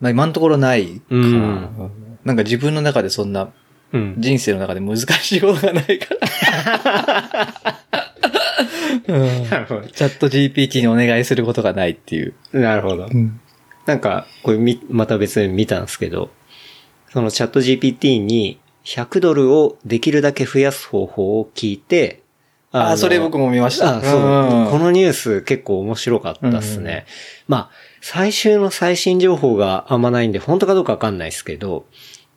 まあ今のところないかな。うんなんか自分の中でそんなうん。人生の中で難しいことがないから。うんなるほど。チャット GPT にお願いすることがないっていう。なるほど。なんか、これみ、また別に見たんですけど、そのチャット GPT に100ドルをできるだけ増やす方法を聞いて、あのそれ僕も見ましたあそう、うんこのニュース結構面白かったっすね。まあ、最終の最新情報があんまないんで、本当かどうかわかんないですけど、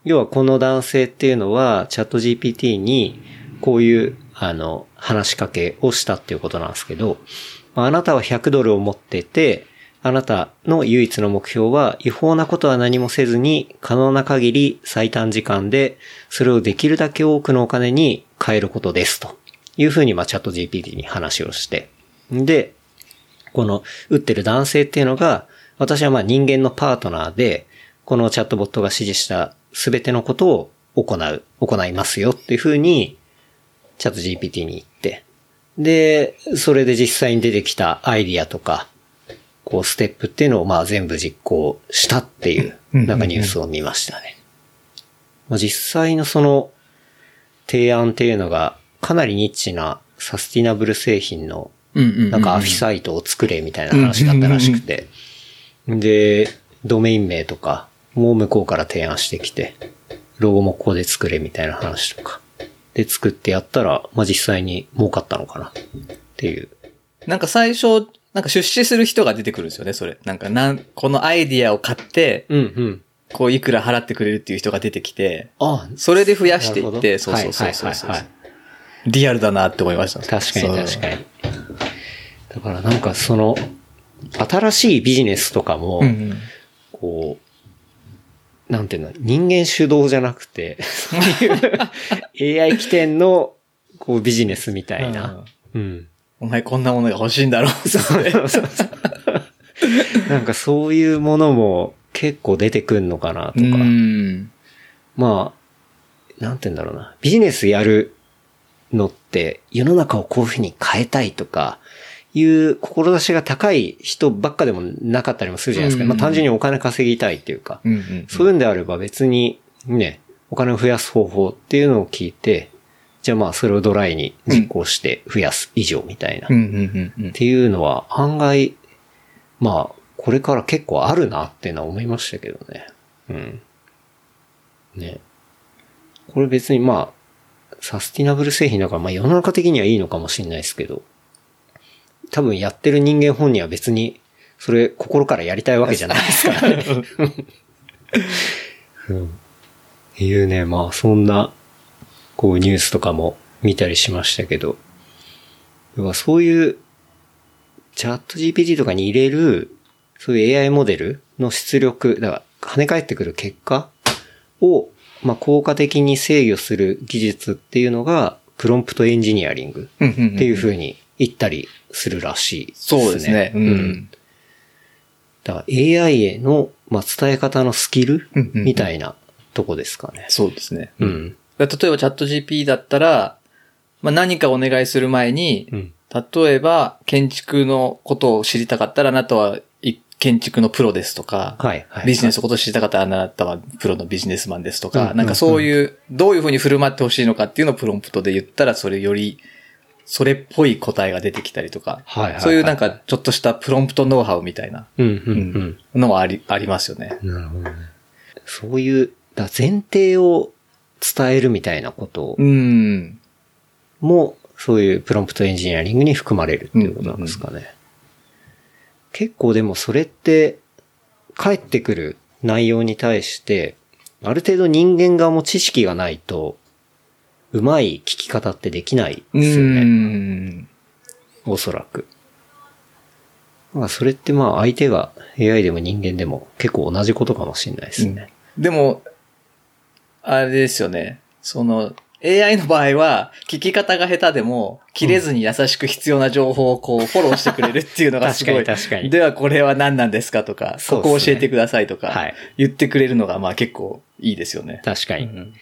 要はこの男性っていうのは、チャット GPT に、こういう、あの、話しかけをしたっていうことなんですけど、まああなたは100ドルを持ってて、あなたの唯一の目標は違法なことは何もせずに可能な限り最短時間でそれをできるだけ多くのお金に変えることですというふうにまあチャット GPT に話をして。で、この打ってる男性っていうのが私はまあ人間のパートナーでこのチャットボットが指示した全てのことを行う、行いますよっていうふうにチャット GPT に言って、で、それで実際に出てきたアイディアとか、こう、ステップっていうのをまあ全部実行したっていう、うんなんかニュースを見ましたね。まあ、実際のその、提案っていうのが、かなりニッチなサスティナブル製品の、なんかアフィサイトを作れみたいな話だったらしくて、で、ドメイン名とかも向こうから提案してきて、ロゴもここで作れみたいな話とか。で、作ってやったら、まあ、実際に儲かったのかなっていう。なんか最初、なんか出資する人が出てくるんですよね、それ。なんかなん、このアイディアを買って、うんうん。こういくら払ってくれるっていう人が出てきて、あそれで増やしていって、そうそうそうそうそうはいはいはいリアルだなって思いました。確かに確に。かに。だからなんかその、新しいビジネスとかも、うんうんこう、なんていうの、人間主導じゃなくて、そういう AI 起点の、こうビジネスみたいな。うん。お前こんなものが欲しいんだろうって。なんかそういうものも結構出てくんのかなとか。うん。まあ、なんて言うんだろうな。ビジネスやるのって、世の中をこういうふうに変えたいとか、いう志が高い人ばっかでもなかったりもするじゃないですか。うんまあ単純にお金稼ぎたいっていうか。そういうんであれば別にね、お金を増やす方法っていうのを聞いて、じゃあまあそれをドライに実行して増やす以上みたいな。っ。ていうのは案外、まあこれから結構あるなっていうのは思いましたけどね。うん。ね。これ別にまあ、サスティナブル製品だからまあ世の中的にはいいのかもしれないですけど、多分やってる人間本人は別にそれ心からやりたいわけじゃないですからね。うん。いうね、まあそんな、こうニュースとかも見たりしましたけど、要はそういう、チャット GPT とかに入れる、そういう AI モデルの出力、だから跳ね返ってくる結果を、まあ効果的に制御する技術っていうのが、プロンプトエンジニアリングっていう風に言ったりするらしいですそうですね。ううんん。だから AI への、まあ、伝え方のスキルみたいなとこですかね。そうですね。うん。例えばチャット GP だったら、まあ、何かお願いする前に、うん。例えば建築のことを知りたかったらあなたはい建築のプロですとか、はい、はい。ビジネスのことを知りたかったらあなたはプロのビジネスマンですとか、うんなんかそういう、どういうふうに振る舞ってほしいのかっていうのをプロンプトで言ったらそれより、それっぽい答えが出てきたりとか、はいはいはいそういうなんかちょっとしたプロンプトノウハウみたいなうん、うん、うん。のはあり、ありますよね。なるほどね。そういう、だ前提を伝えるみたいなことうん。も、そういうプロンプトエンジニアリングに含まれるっていうことなんですかね。結構でもそれって、返ってくる内容に対して、ある程度人間側も知識がないと、うまい聞き方ってできないですよね。うん。おそらく。まあそれってまあ相手が AI でも人間でも結構同じことかもしれないですね。でも、あれですよね。その、AI の場合は、聞き方が下手でも、切れずに優しく必要な情報をこう、フォローしてくれるっていうのが (laughs) すごい。確かに確かにでは、これは何なんですかとか、そここ教えてくださいとか、はい言ってくれるのが、まあ結構いいですよね。確かに。うん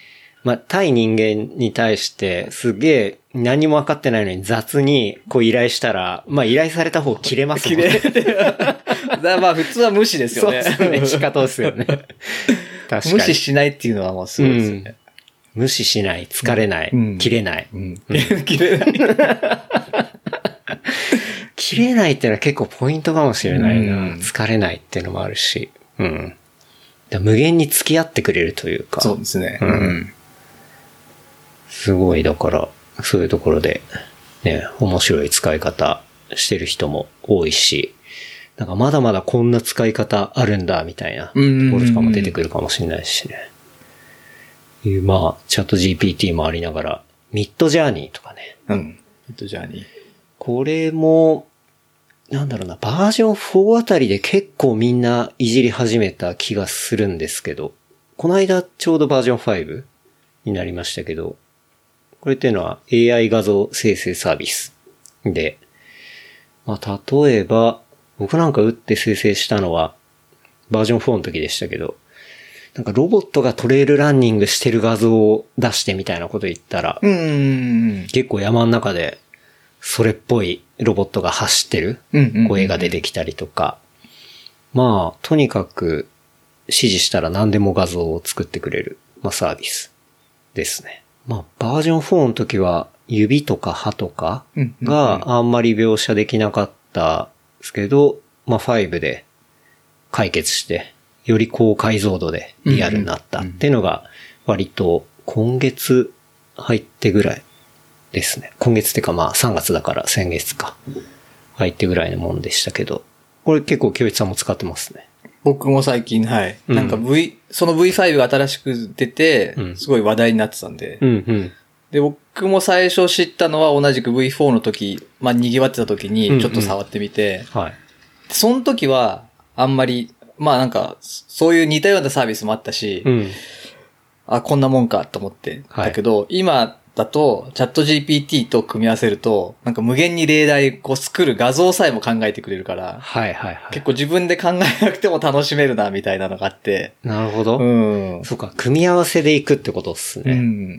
まあ、対人間に対して、すげえ何も分かってないのに雑にこう依頼したら、まあ依頼された方切れますもんね。切れまあ普通は無視ですよそうね。ですね。仕方ですよね。(laughs) 確かに。無視しないっていうのはもうすごいですよね。無視しない、疲れない、うん切れない。うん。(laughs) 切れない。(laughs) 切れないっていうのは結構ポイントかもしれないな。うん疲れないっていうのもあるし。うん。無限に付き合ってくれるというか。そうですね。うんすごい、だから、そういうところで、ね、面白い使い方してる人も多いし、なんかまだまだこんな使い方あるんだ、みたいなところとかも出てくるかもしれないしね。いうまあ、チャット GPT もありながら、ミッドジャーニーとかね。うん。えっと、じゃあに。これも、なんだろうな、バージョン4あたりで結構みんないじり始めた気がするんですけど、この間ちょうどバージョン5になりましたけど、これっていうのは AI 画像生成サービスで、まあ、例えば、僕なんか打って生成したのは、バージョン4の時でしたけど、なんかロボットがトレイルランニングしてる画像を出してみたいなこと言ったら、うん。結構山の中で、それっぽいロボットが走ってる声が出てきたりとか、まあ、とにかく指示したら何でも画像を作ってくれる、まあサービスですね。まあ、バージョン4の時は指とか歯とかがあんまり描写できなかったですけど、まあ5で解決して、より高解像度でリアルになったっていうのが割と今月入ってぐらいですね。今月ってかまあ3月だから先月か。入ってぐらいのもんでしたけど。これ結構京一さんも使ってますね。僕も最近、はい。うんなんか V、その V5 が新しく出てう、んすごい話題になってたんで。うんうん。で、僕も最初知ったのは同じく V4 の時、まあ賑わってた時うんうんにちょっと触ってみて、はい。その時はあんまり、まあなんか、そういう似たようなサービスもあったし、うん。あ、こんなもんかと思ってたけど、今だとチャット GPT と組み合わせると、なんか無限に例題こう作る画像さえも考えてくれるから、はいはいはい。結構自分で考えなくても楽しめるな、みたいなのがあって。なるほど。うん。そうか、組み合わせでいくってことっすうね。ん。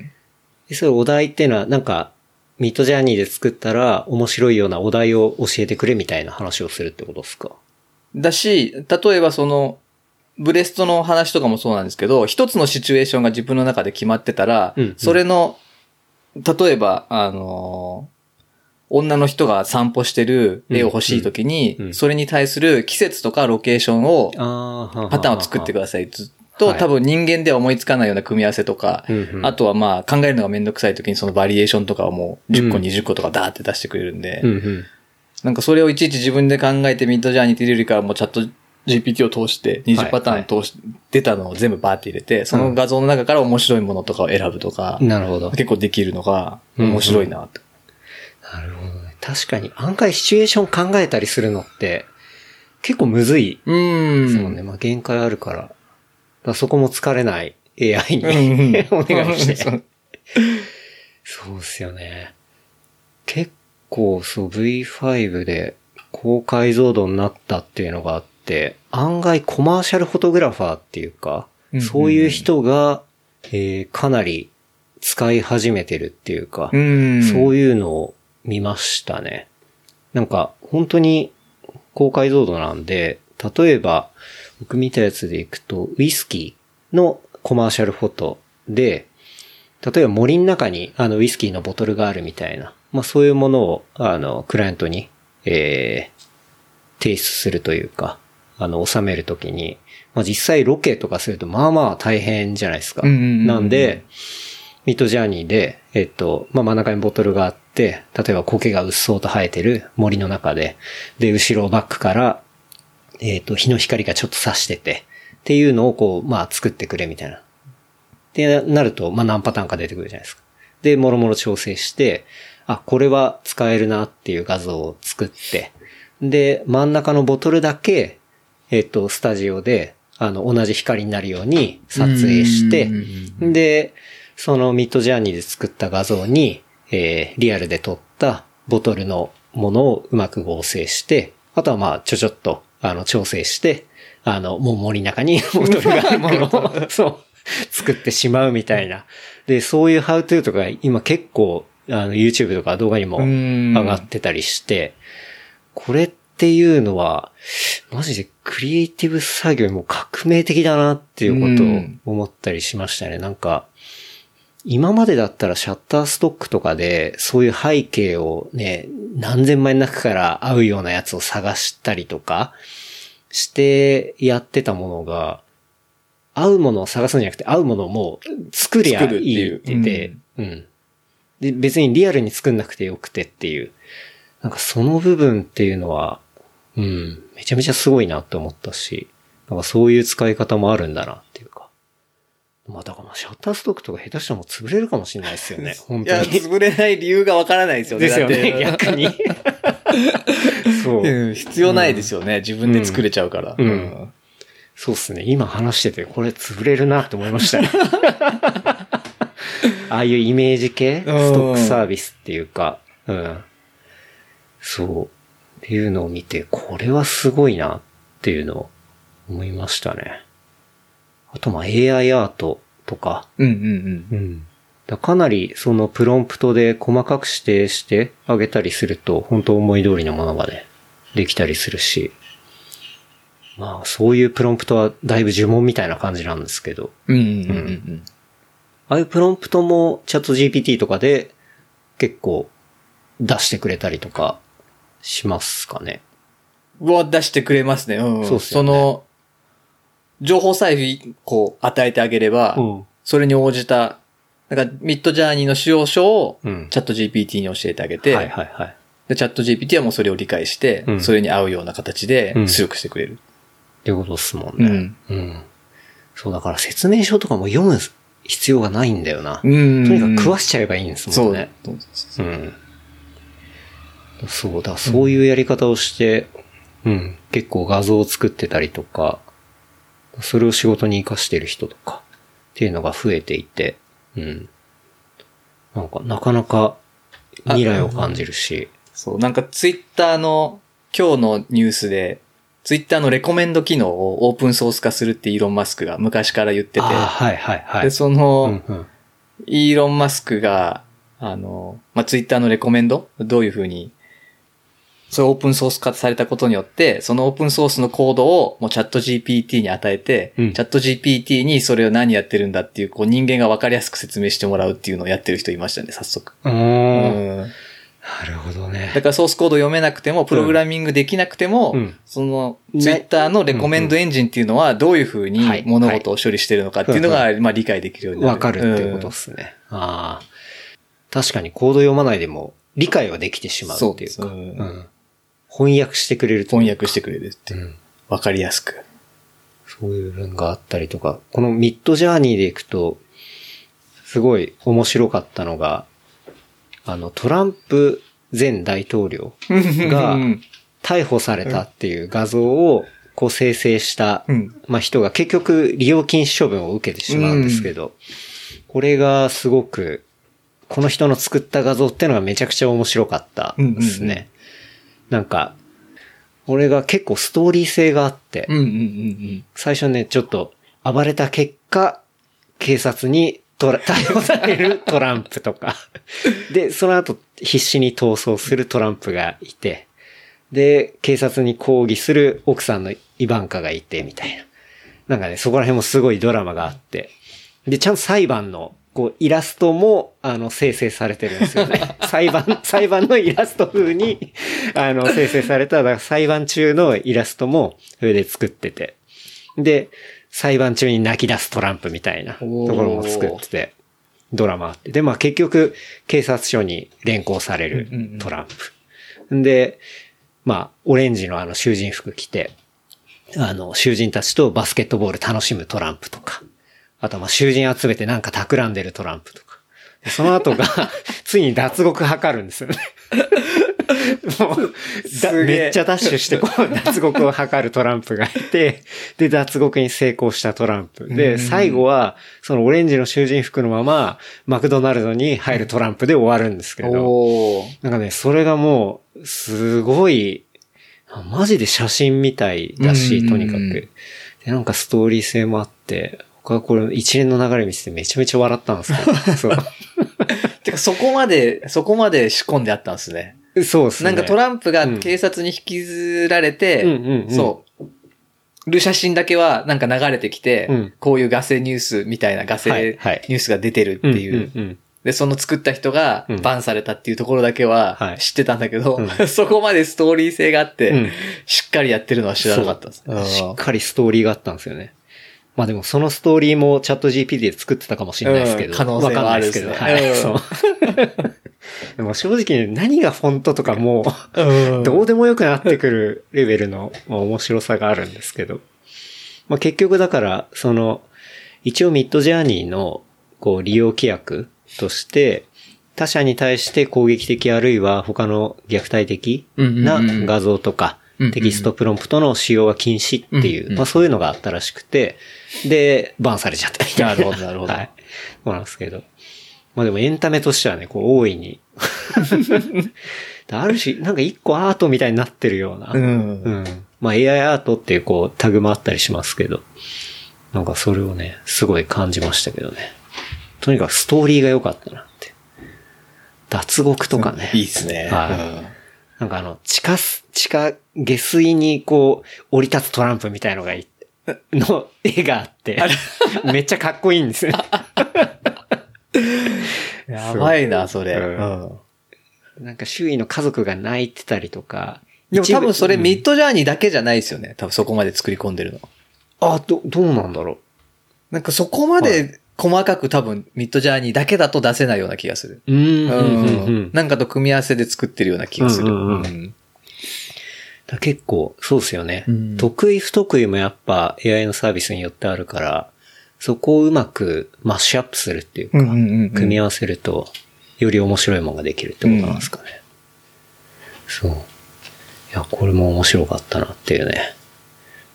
でそういうお題っていうのは、なんか、ミッドジャーニーで作ったら面白いようなお題を教えてくれみたいな話をするってことですか？だし、例えばその、ブレストの話とかもそうなんですけど、一つのシチュエーションが自分の中で決まってたら、うんうんそれの、例えば、あのー女の人が散歩してる絵を欲しいときに、うん。うん。それに対する季節とかロケーションを、パターンを作ってくだださい。ずっと、はい。多分人間では思いつかないような組み合わせとか、うんうんあとはまあ考えるのがめんどくさいときにそのバリエーションとかをもう10個、うん20個とかダーって出してくれるんで、うんうん。なんかそれをいちいち自分で考えてミッドジャーニーって入れるよりかはもうチャット GPT を通して20パターン通し、出たのを全部バーって入れて、その画像の中から面白いものとかを選ぶとか、なるほど。結構できるのが面白いなって。なるほどね。確かに、案外シチュエーション考えたりするのって、結構むずいうーん。ですもんね。まあ限界あるから。だからそこも疲れない AI うんに (laughs) お願いして。(laughs) そうそうっすよね。結構そう V5 で高解像度になったっていうのがあって、案外コマーシャルフォトグラファーっていうか、うんそういう人が、えーかなり使い始めてるっていうか、うん。そういいうのを見ましたね。なんか、本当に高解像度なんで、例えば、僕見たやつでいくと、ウイスキーのコマーシャルフォトで、例えば森の中にあのウイスキーのボトルがあるみたいな、まあそういうものを、あの、クライアントに、えー、提出するというか、あの、収めるときに、まあ実際ロケとかすると、まあまあ大変じゃないですか。なんで、ミッドジャーニーで、えっと、まあ、真ん中にボトルがあって、例えば苔がうっそうと生えてる森の中で、で、後ろバックから、えっと、日の光がちょっと差してて、っていうのをこう、まあ、作ってくれみたいな。で、なると、まあ、何パターンか出てくるじゃないですか。で、もろもろ調整して、あ、これは使えるなっていう画像を作って、で、真ん中のボトルだけ、えっと、スタジオで、あの、同じ光になるように撮影してうん、で、そのミッドジャーニーで作った画像に、えーリアルで撮ったボトルのものをうまく合成して、あとはまあ、ちょちょっと、あの、調整して、あの、もう森の中に (laughs) ボトルがあるものを、そう、作ってしまうみたいな。で、そういうハウトゥーとか今結構、あの、YouTube とか動画にもうん。上がってたりして、これっていうのは、マジでクリエイティブ作業にも革命的だなっていうことうんを思ったりしましたね。なんか、今までだったらシャッターストックとかで、そういう背景をね、何千枚の中から合うようなやつを探したりとか、してやってたものが、合うものを探すんじゃなくて、合うものをもう作りゃいいって言って、うん。で、別にリアルに作んなくてよくてっていう。なんかその部分っていうのは、うん、めちゃめちゃすごいなって思ったし、なんかそういう使い方もあるんだなっていうか。まあだからまあシャッターストックとか下手したらもう潰れるかもしれないですよね。(laughs) 本いや、当に。潰れない理由がわからないですよね。ですよね、(laughs) 逆に。(laughs) そう。うん必要ないですよね。自分で作れちゃうから。うんそうっすね。今話してて、これ潰れるなって思いましたね。ああいうイメージ系？ストックサービスっていうか、うん。そう。っていうのを見て、これはすごいなっていうのを思いましたね。あと、まあ、AI アートとか、うんうんうん。だかなりそのプロンプトで細かく指定してあげたりすると、本当思い通りのものがね、できたりするし、まあそういうプロンプトはだいぶ呪文みたいな感じなんですけど、うん。うんうんうんああいうプロンプトもチャット GPT とかで結構出してくれたりとかしますかね。うん。は出してくれますね。うん。そうっすよねその、情報さえ、こう、与えてあげれば、うんそれに応じた、なんか、ミッドジャーニーの使用書を、うんチャット GPT に教えてあげて、はいはいはい。で、チャット GPT はもうそれを理解して、うんそれに合うような形でうん出力してくれる。っていうことですもんね。うん。うん。そうだから説明書とかも読む必要がないんだよな。うん。とにかく食わしちゃえばいいんですそうもんね。そうそううん。そうだ、そういうやり方をして、うん、結構画像を作ってたりとか、それを仕事に活かしてる人とか、っていうのが増えていて、うん。なんか、なかなか未来を感じるし、そう、なんかツイッターの今日のニュースで、ツイッターのレコメンド機能をオープンソース化するってイーロン・マスクが昔から言ってて、はいはいはい。で、その、うんうん。イーロン・マスクが、あの、まあ、ツイッターのレコメンド？どういうふうに、それオープンソース化されたことによって、そのオープンソースのコードをもうチャット GPT に与えて、うんチャット GPT にそれを何やってるんだっていう、こう人間がわかりやすく説明してもらうっていうのをやってる人いましたね、早速。うーん。うんなるほどねだ。からソースコード読めなくても、プログラミングできなくても、うんその、ねツイッターのレコメンドエンジンっていうのは、どういうふうにはい物事を処理してるのかっていうのが、まあ理解できるようになる。わかるっていうことですね。ああ。確かにコード読まないでも理解はできてしまうっていうか。そうですん翻訳してくれる翻訳してくれるっていうう。ん。わかりやすく。そういう部分があったりとか、このミッドジャーニーでいくと、すごい面白かったのが、あの、トランプ前大統領がうん逮捕されたっていう画像をこう生成した、うんまあ人が結局利用禁止処分を受けてしまうんですけど、これがすごく、この人の作った画像っていうのがめちゃくちゃ面白かったですね。うんうんうんなんか、これが結構ストーリー性があって、うんうんうん最初ね、ちょっと暴れた結果、警察に (laughs) 逮捕されるトランプとか。(laughs) で、その後必死に逃走するトランプがいて、で、警察に抗議する奥さんのイバンカがいて、みたいな。なんかね、そこら辺もすごいドラマがあって。で、ちゃんと裁判の、こう、イラストも、あの、生成されてるんですよね。(laughs) 裁判、裁判のイラスト風に、あの、生成された、だから裁判中のイラストも、それで作ってて。で、裁判中に泣き出すトランプみたいなところも作ってて、ドラマあって。で、まあ結局、警察署に連行されるうんうんうんトランプ。んで、まあ、オレンジのあの囚人服着て、あの、囚人たちとバスケットボール楽しむトランプとか、あとはまあ囚人集めてなんか企んでるトランプとか。でその後が、(laughs) ついに脱獄図るんですよね。もう、めっちゃダッシュして、こう、脱獄を図るトランプがいて、で、脱獄に成功したトランプ。で、うん最後は、そのオレンジの囚人服のまま、マクドナルドに入るトランプで終わるんですけど、なんかね、それがもう、すごい、あマジで写真みたいだし、うんとにかく。で、なんかストーリー性もあって、僕はこれ一連の流れ見ててめちゃめちゃ笑ったんですけど、(laughs) そう。てかそこまで、そこまで仕込んであったんですね。そうですね。なんかトランプがうん警察に引きずられて、うんうんうんそう。る写真だけはなんか流れてきて、うんこういうガセニュースみたいなガセニはいはいュースが出てるっていう。うんうんうんで、その作った人がうんバンされたっていうところだけははい知ってたんだけど、う (laughs) そこまでストーリー性があって、うんしっかりやってるのは知らなかったです。そうしっかりストーリーがあったんですよね。まあでもそのストーリーもチャット GPT で作ってたかもしれないですけど。うん可能性はあるですけど。はい。そう。(laughs) でも正直ね、何がフォントとかもう、どうでもよくなってくるレベルの、まあ、面白さがあるんですけど。まあ結局だから、その、一応ミッドジャーニーの、こう、利用規約として、他者に対して攻撃的あるいは他の虐待的な画像とかテキストプロンプトの使用は禁止っていう、まあそういうのがあったらしくて、で、バンされちゃったみたいな。なるほどなるほどはい。そうなんですけど。まあでもエンタメとしてはね、こう大いに。(laughs) ある種、なんか一個アートみたいになってるような。うんうん。まあ AI アートっていうこうタグもあったりしますけど、なんかそれをね、すごい感じましたけどね。とにかくストーリーが良かったなって。脱獄とかね。いいですね。はいなんかあの、地下す、地下下水にこう、降り立つトランプみたいのがい、(laughs) の絵があって、(laughs) めっちゃかっこいいんですよ。う (laughs) んやばいな、それ。うんうんなんか周囲の家族が泣いてたりとか。でも多分それミッドジャーニーだけじゃないですよね。多分そこまで作り込んでるの。あ、ど、どうなんだろなんかそこまで細かく多分ミッドジャーニーだけだと出せないような気がする。う。うん、うん、うん、ううんん。なんかと組み合わせで作ってるような気がする。うんうんうんうんだ結構、そうですよね、うん得意不得意もやっぱ AI のサービスによってあるから、そこをうまくマッシュアップするっていうか、うんうんうんうん組み合わせると、より面白いものができるってことなんですかね。そう。いや、これも面白かったなっていうね。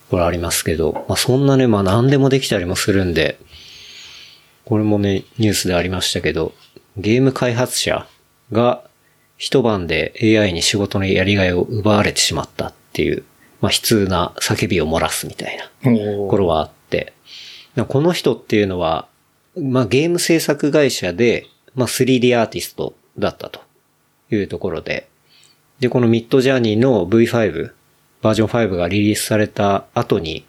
これありますけど、まあそんなね、まあ何でもできたりもするんで、これもね、ニュースでありましたけど、ゲーム開発者が一晩で AI に仕事のやりがいを奪われてしまったっていう、まあ悲痛な叫びを漏らすみたいなところはあって、この人っていうのは、まあゲーム制作会社で、まあ 3D アーティストだったというところで、で、このミッドジャーニーの V5、バージョン5がリリースされた後に、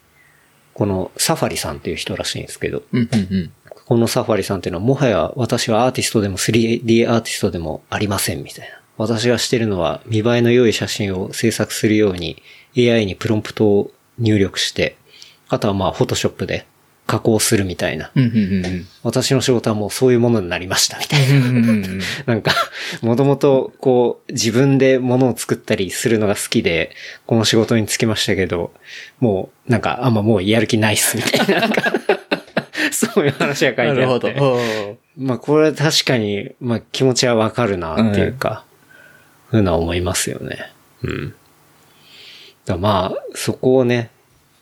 このサファリさんっていう人らしいんですけど、うんうんうんこのサファリさんっていうのはもはや私はアーティストでも 3D アーティストでもありませんみたいな。私がしてるのは見栄えの良い写真を制作するように AI にプロンプトを入力して、あとはまあフォトショップで加工するみたいな。うんうんうんうん私の仕事はもうそういうものになりましたみたいな。うんうんうんなんか、もともと、こう、自分で物を作ったりするのが好きで、この仕事に就きましたけど、もう、なんか、あんまもうやる気ないっす、みたいな。(laughs) そういう話が書いてあって。なるほど。うんまあ、これは確かに、まあ、気持ちはわかるな、っていうか、ふうな思いますよね。うん。だまあ、そこをね、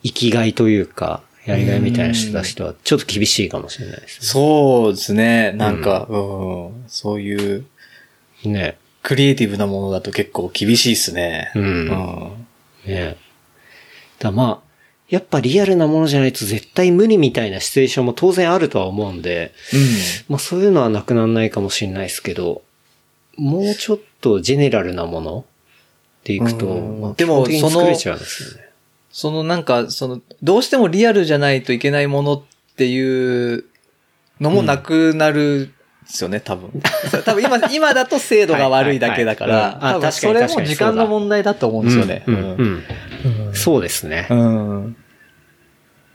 生きがいというか、やりがいみたいなしてた人は、ちょっと厳しいかもしれないですそうですね。なんか、うんそういうね。ね。クリエイティブなものだと結構厳しいですね。うんうんねだまあ、やっぱリアルなものじゃないと絶対無理みたいなシチュエーションも当然あるとは思うんで、まあそういうのはなくならないかもしれないですけど、もうちょっとジェネラルなものでいくと、でもその作れちゃうんですよね。そのなんか、その、どうしてもリアルじゃないといけないものっていうのもなくなるんですよね、多分。(laughs) 多分今、今だと精度が悪いだけだかはいはいはいら、確かにそれも時間の問題だと思うんですよね。うんうんうんそうですね。うん。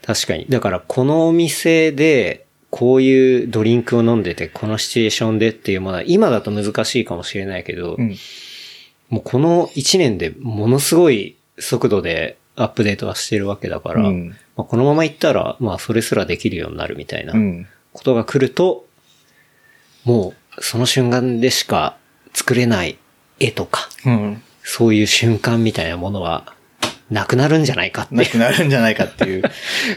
確かに。だからこのお店で、こういうドリンクを飲んでて、このシチュエーションでっていうものは、今だと難しいかもしれないけど、うんもうこの1年でものすごい速度でアップデートはしてるわけだから、うんまあ、このままいったら、まあそれすらできるようになるみたいなうん。ことが来ると、もうその瞬間でしか作れない絵とか、うん。そういう瞬間みたいなものは、なくなるんじゃないかってなくなるんじゃないかっていう。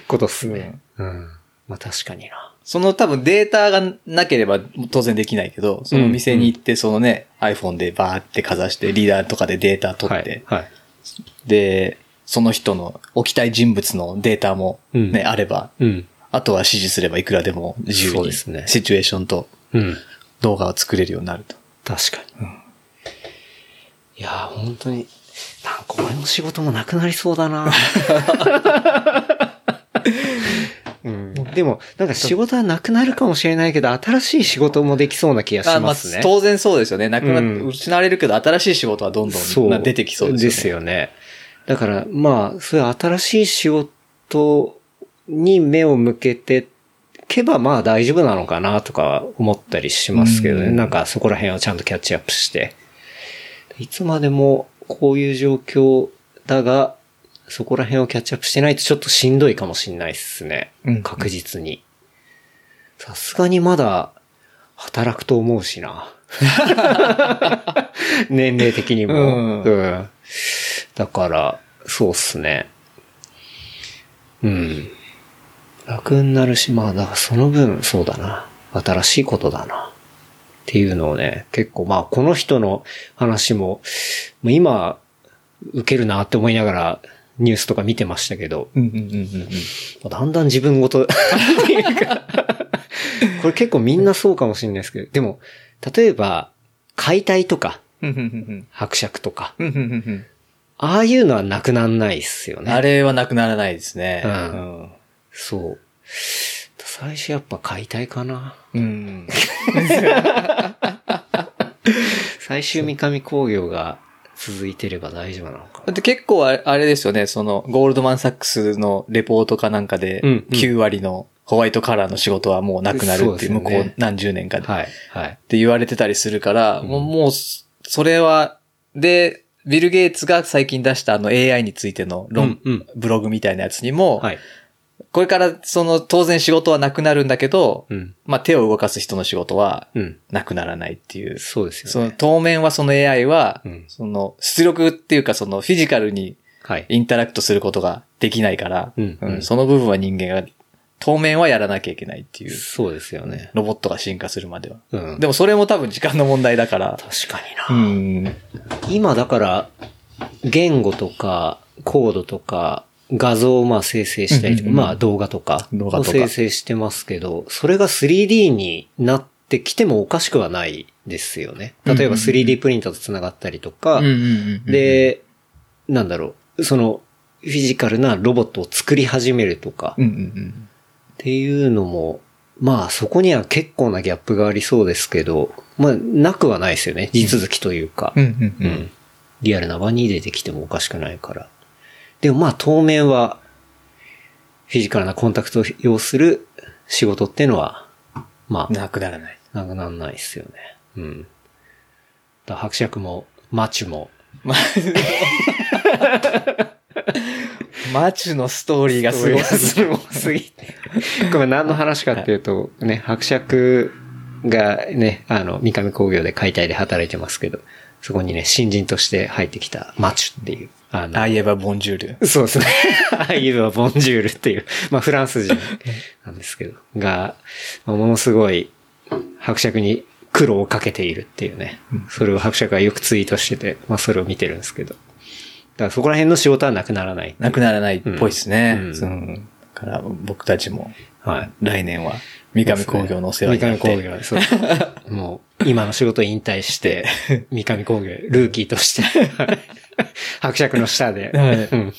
ことっすね。(laughs) うん。まあ確かにな。その多分データがなければ当然できないけど、その店に行ってそのね、iPhone でバーってかざして、リーダーとかでデータ取って、はい。はい。で、その人の置きたい人物のデータもね、うんあれば、うん。あとは指示すればいくらでも自由にねシチュエーションとうん。動画を作れるようになると。確かに。いやー、本当に、なんか俺の仕事もなくなりそうだな (laughs) うん、でも、なんか仕事はなくなるかもしれないけど、新しい仕事もできそうな気がしあまあますね。当然そうですよね。なくなっ、うん失われるけど新しい仕事はどんどんな出てきそうですよね。よね。だから、まあ、そういう新しい仕事に目を向けてけば、まあ大丈夫なのかなとか思ったりしますけどね。うんなんかそこら辺をちゃんとキャッチアップして。いつまでもこういう状況だが、そこら辺をキャッチアップしてないとちょっとしんどいかもしんないっすね。うん確実に。さすがにまだ働くと思うしな。(laughs) 年齢的にも。うんうんだから、そうっすね。うん。楽になるし、まあ、だからその分、そうだな。新しいことだな。っていうのをね、結構まあ、この人の話も、もう今、受けるなって思いながら、ニュースとか見てましたけど、うんうんうんうんうん。だんだん自分ごとっていうかこれ結構みんなそうかもしれないですけど、でも、例えば、解体とか、うんうんうん伯爵とか、うんうんうんうんああいうのはなくなんないっすよね。あれはなくならないですね。うんそう。最初やっぱ解体かな。うん。うん。最終三上工業が続いてれば大丈夫なのかだって結構あれですよね、その、ゴールドマンサックスのレポートかなんかで、うんうん9割のホワイトカラーの仕事はもうなくなるっていう、向こう何十年かで。な。はい。はい。って言われてたりするから、もう、もう、それは、で、ビル・ゲイツが最近出したあの AI についての論、ブログみたいなやつにも、はい。これからその当然仕事はなくなるんだけど、うん。まあ手を動かす人の仕事はうん。なくならないっていう。そうですそのよね。当面はその AI は、うんその出力っていうかそのフィジカルにはい。インタラクトすることができないから、うんうんその部分は人間が当面はやらなきゃいけないっていう。そうですよね。ロボットが進化するまでは。うん。でもそれも多分時間の問題だから。確かにな。ん。今だから、言語とか、コードとか、画像をまあ生成したりとか、うんうんうんまあ動画とかを生成してますけど、それが 3D になってきてもおかしくはないですよね。例えば 3D プリンターと繋がったりとか、で、なんだろう、その、フィジカルなロボットを作り始めるとか、うんうんっていうのも、まあそこには結構なギャップがありそうですけど、まあなくはないですよね。地続きというか。うん。うんうんう。うんん。リアルな場に出てきてもおかしくないから。でもまあ当面は、フィジカルなコンタクトを要する仕事っていうのは、まあ、なくならない。なくなんないですよね。うん。だ伯爵も、マチュも、まマチュのストーリーがすごい。すごすぎて。これ何の話かっていうと、ね、伯爵がね、あの、三上工業で解体で働いてますけど、そこにね、新人として入ってきたマチュっていう、あの、ああ言えばボンジュール。そうですね。ああいうのはボンジュールっていう、まあフランス人なんですけど、が、まあものすごい伯爵に苦労をかけているっていうね。それを伯爵がよくツイートしてて、まあそれを見てるんですけど。だからそこら辺の仕事はなくならない。なくならないっぽいですね。うんうんだから僕たちもはい。来年は三上工業のお世話になって。三上工業、そう。(laughs) もう、今の仕事を引退して、三上工業、ルーキーとして、(laughs) (laughs) 伯爵の下で、はいうん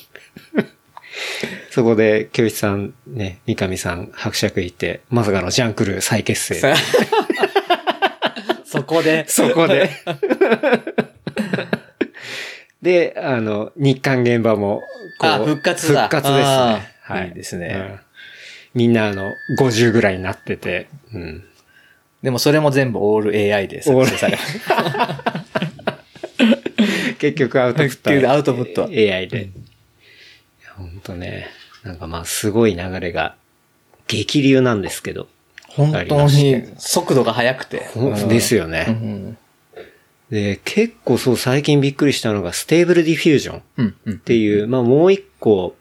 そこで、京一さん、ね、三上さん、伯爵いて、まさかのジャンクル再結成。(laughs) そこで。そこで。で、あの、日韓現場も、こうあ復活だ復活ですねはい。いいですねうんみんなあの、50ぐらいになってて、うん。でもそれも全部オール AI で作成されます。結局アウトプット結局アウトプットは AI で。いやほんとね、なんかまあすごい流れが激流なんですけど。本当に速度が速くて。ですよ。よね。うんで、結構そう最近びっくりしたのが Stable Diffusion っうん。うん。ていう、まあもう一個、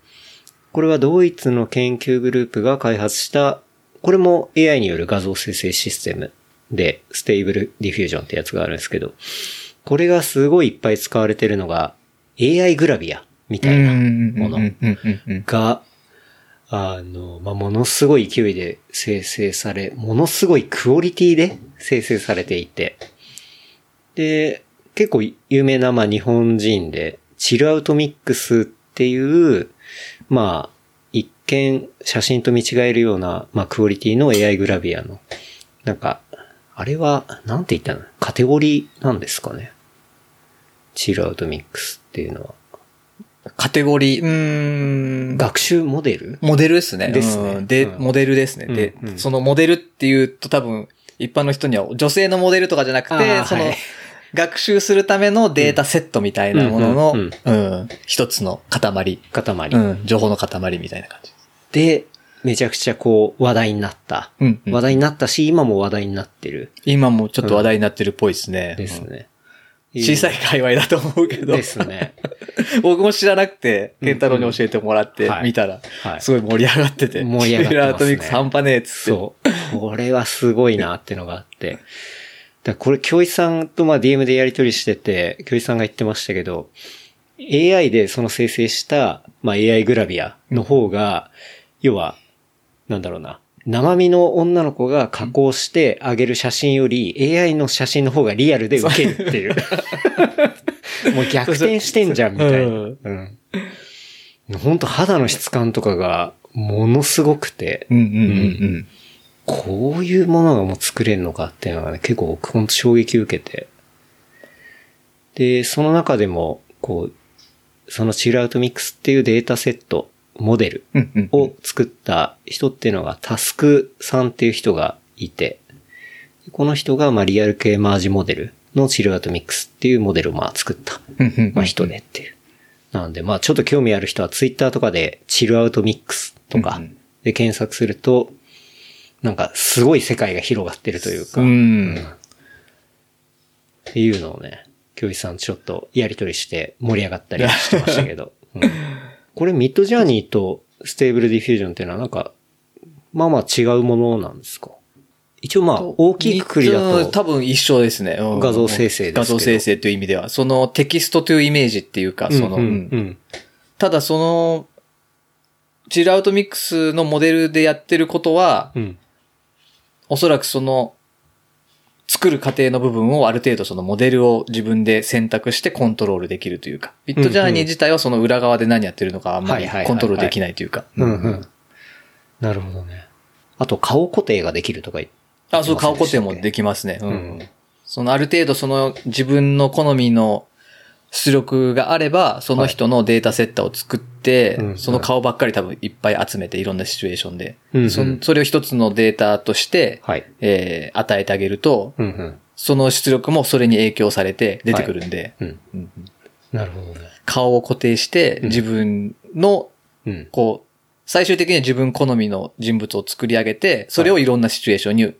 これはドイツの研究グループが開発した、これも AI による画像生成システムで、 Stable Diffusion ってやつがあるんですけど、これがすごいいっぱい使われてるのが AI グラビアみたいなもの。が、あの、まあ、ものすごい勢いで生成され、ものすごいクオリティで生成されていて、で、結構有名な、ま、日本人で、チルアウトミックスっていう、まあ、一見写真と見違えるような、まあ、クオリティの AI グラビアの、なんか、あれは、なんて言ったの？カテゴリーなんですかね。チルアウトミックスっていうのは。カテゴリー、うーん。学習モデル？モデルですね。ですねうんで、うんモデルですね。でうんう、んそのモデルっていうと多分、一般の人には女性のモデルとかじゃなくあて、そのーはい、学習するためのデータセットみたいなものの、うんうん、一つの塊。塊。うん、情報の塊みたいな感じ。で、めちゃくちゃこう話題になった。うんうん話題になったし、今も話題になってる。今もちょっと話題になってるっぽいですね。うんですね。小さい界隈だと思うけど。ですね。(laughs) 僕も知らなくて、ケンタロウに教えてもらってはい見たら、はいすごい盛り上がってて。盛り上がってますねシュラートミックス半端ねえっつって。そう。これはすごいなってのがあって。だこれ、教一さんとまあ DM でやり取りしてて、教一さんが言ってましたけど、AI でその生成した、まあ AI グラビアの方が、要は、なんだろうな。生身の女の子が加工してあげる写真より AI の写真の方がリアルで受けるっていう。(laughs) もう逆転してんじゃんみたいな。うんうん。本当肌の質感とかがものすごくて、うんうんうんこういうものがもう作れるのかっていうのがね、結構僕ほんと衝撃を受けて。で、その中でも、こう、そのチルアウトミックスっていうデータセット、モデル。を作った人っていうのがタスクさんっていう人がいて、この人がまあリアル系マージモデルのチルアウトミックスっていうモデルをまあ作った、まあ人でっていう。なんでまあちょっと興味ある人はツイッターとかでチルアウトミックスとかで検索すると、なんかすごい世界が広がってるというか、うっん。ていうのをね、教授さんちょっとやりとりして盛り上がったりしてましたけど、う (laughs) んこれ Midjourney と Stable Diffusion っていうのはなんか、まあまあ違うものなんですか？一応まあ大きいくくりだと、うん多分一緒ですね。うん。画像生成です画像生成という意味では。その text to image っていうか、その、うんうん。うん。うんただその、チルアウトミックスのモデルでやってることは、うん。おそらくその、作る過程の部分をある程度そのモデルを自分で選択してコントロールできるというか、ビットジャーニー自体はその裏側で何やってるのかあんまりコントロールできないというか。なるほどね。あと顔固定ができるとか言ってあ、そう、顔固定もでききますね。うんうんそのある程度その自分の好みの出力があれば、その人のデータセッターを作って、うんその顔ばっかり多分いっぱい集めていろんなシチュエーションで、うんうんそんそれを一つのデータとして、はい。えー与えてあげると、うんうん。その出力もそれに影響されて出てくるんで、うん。うんうんなるほどね。顔を固定してうん自分の、うん。こう、最終的には自分好みの人物を作り上げて、それをいろんなシチュエーションに、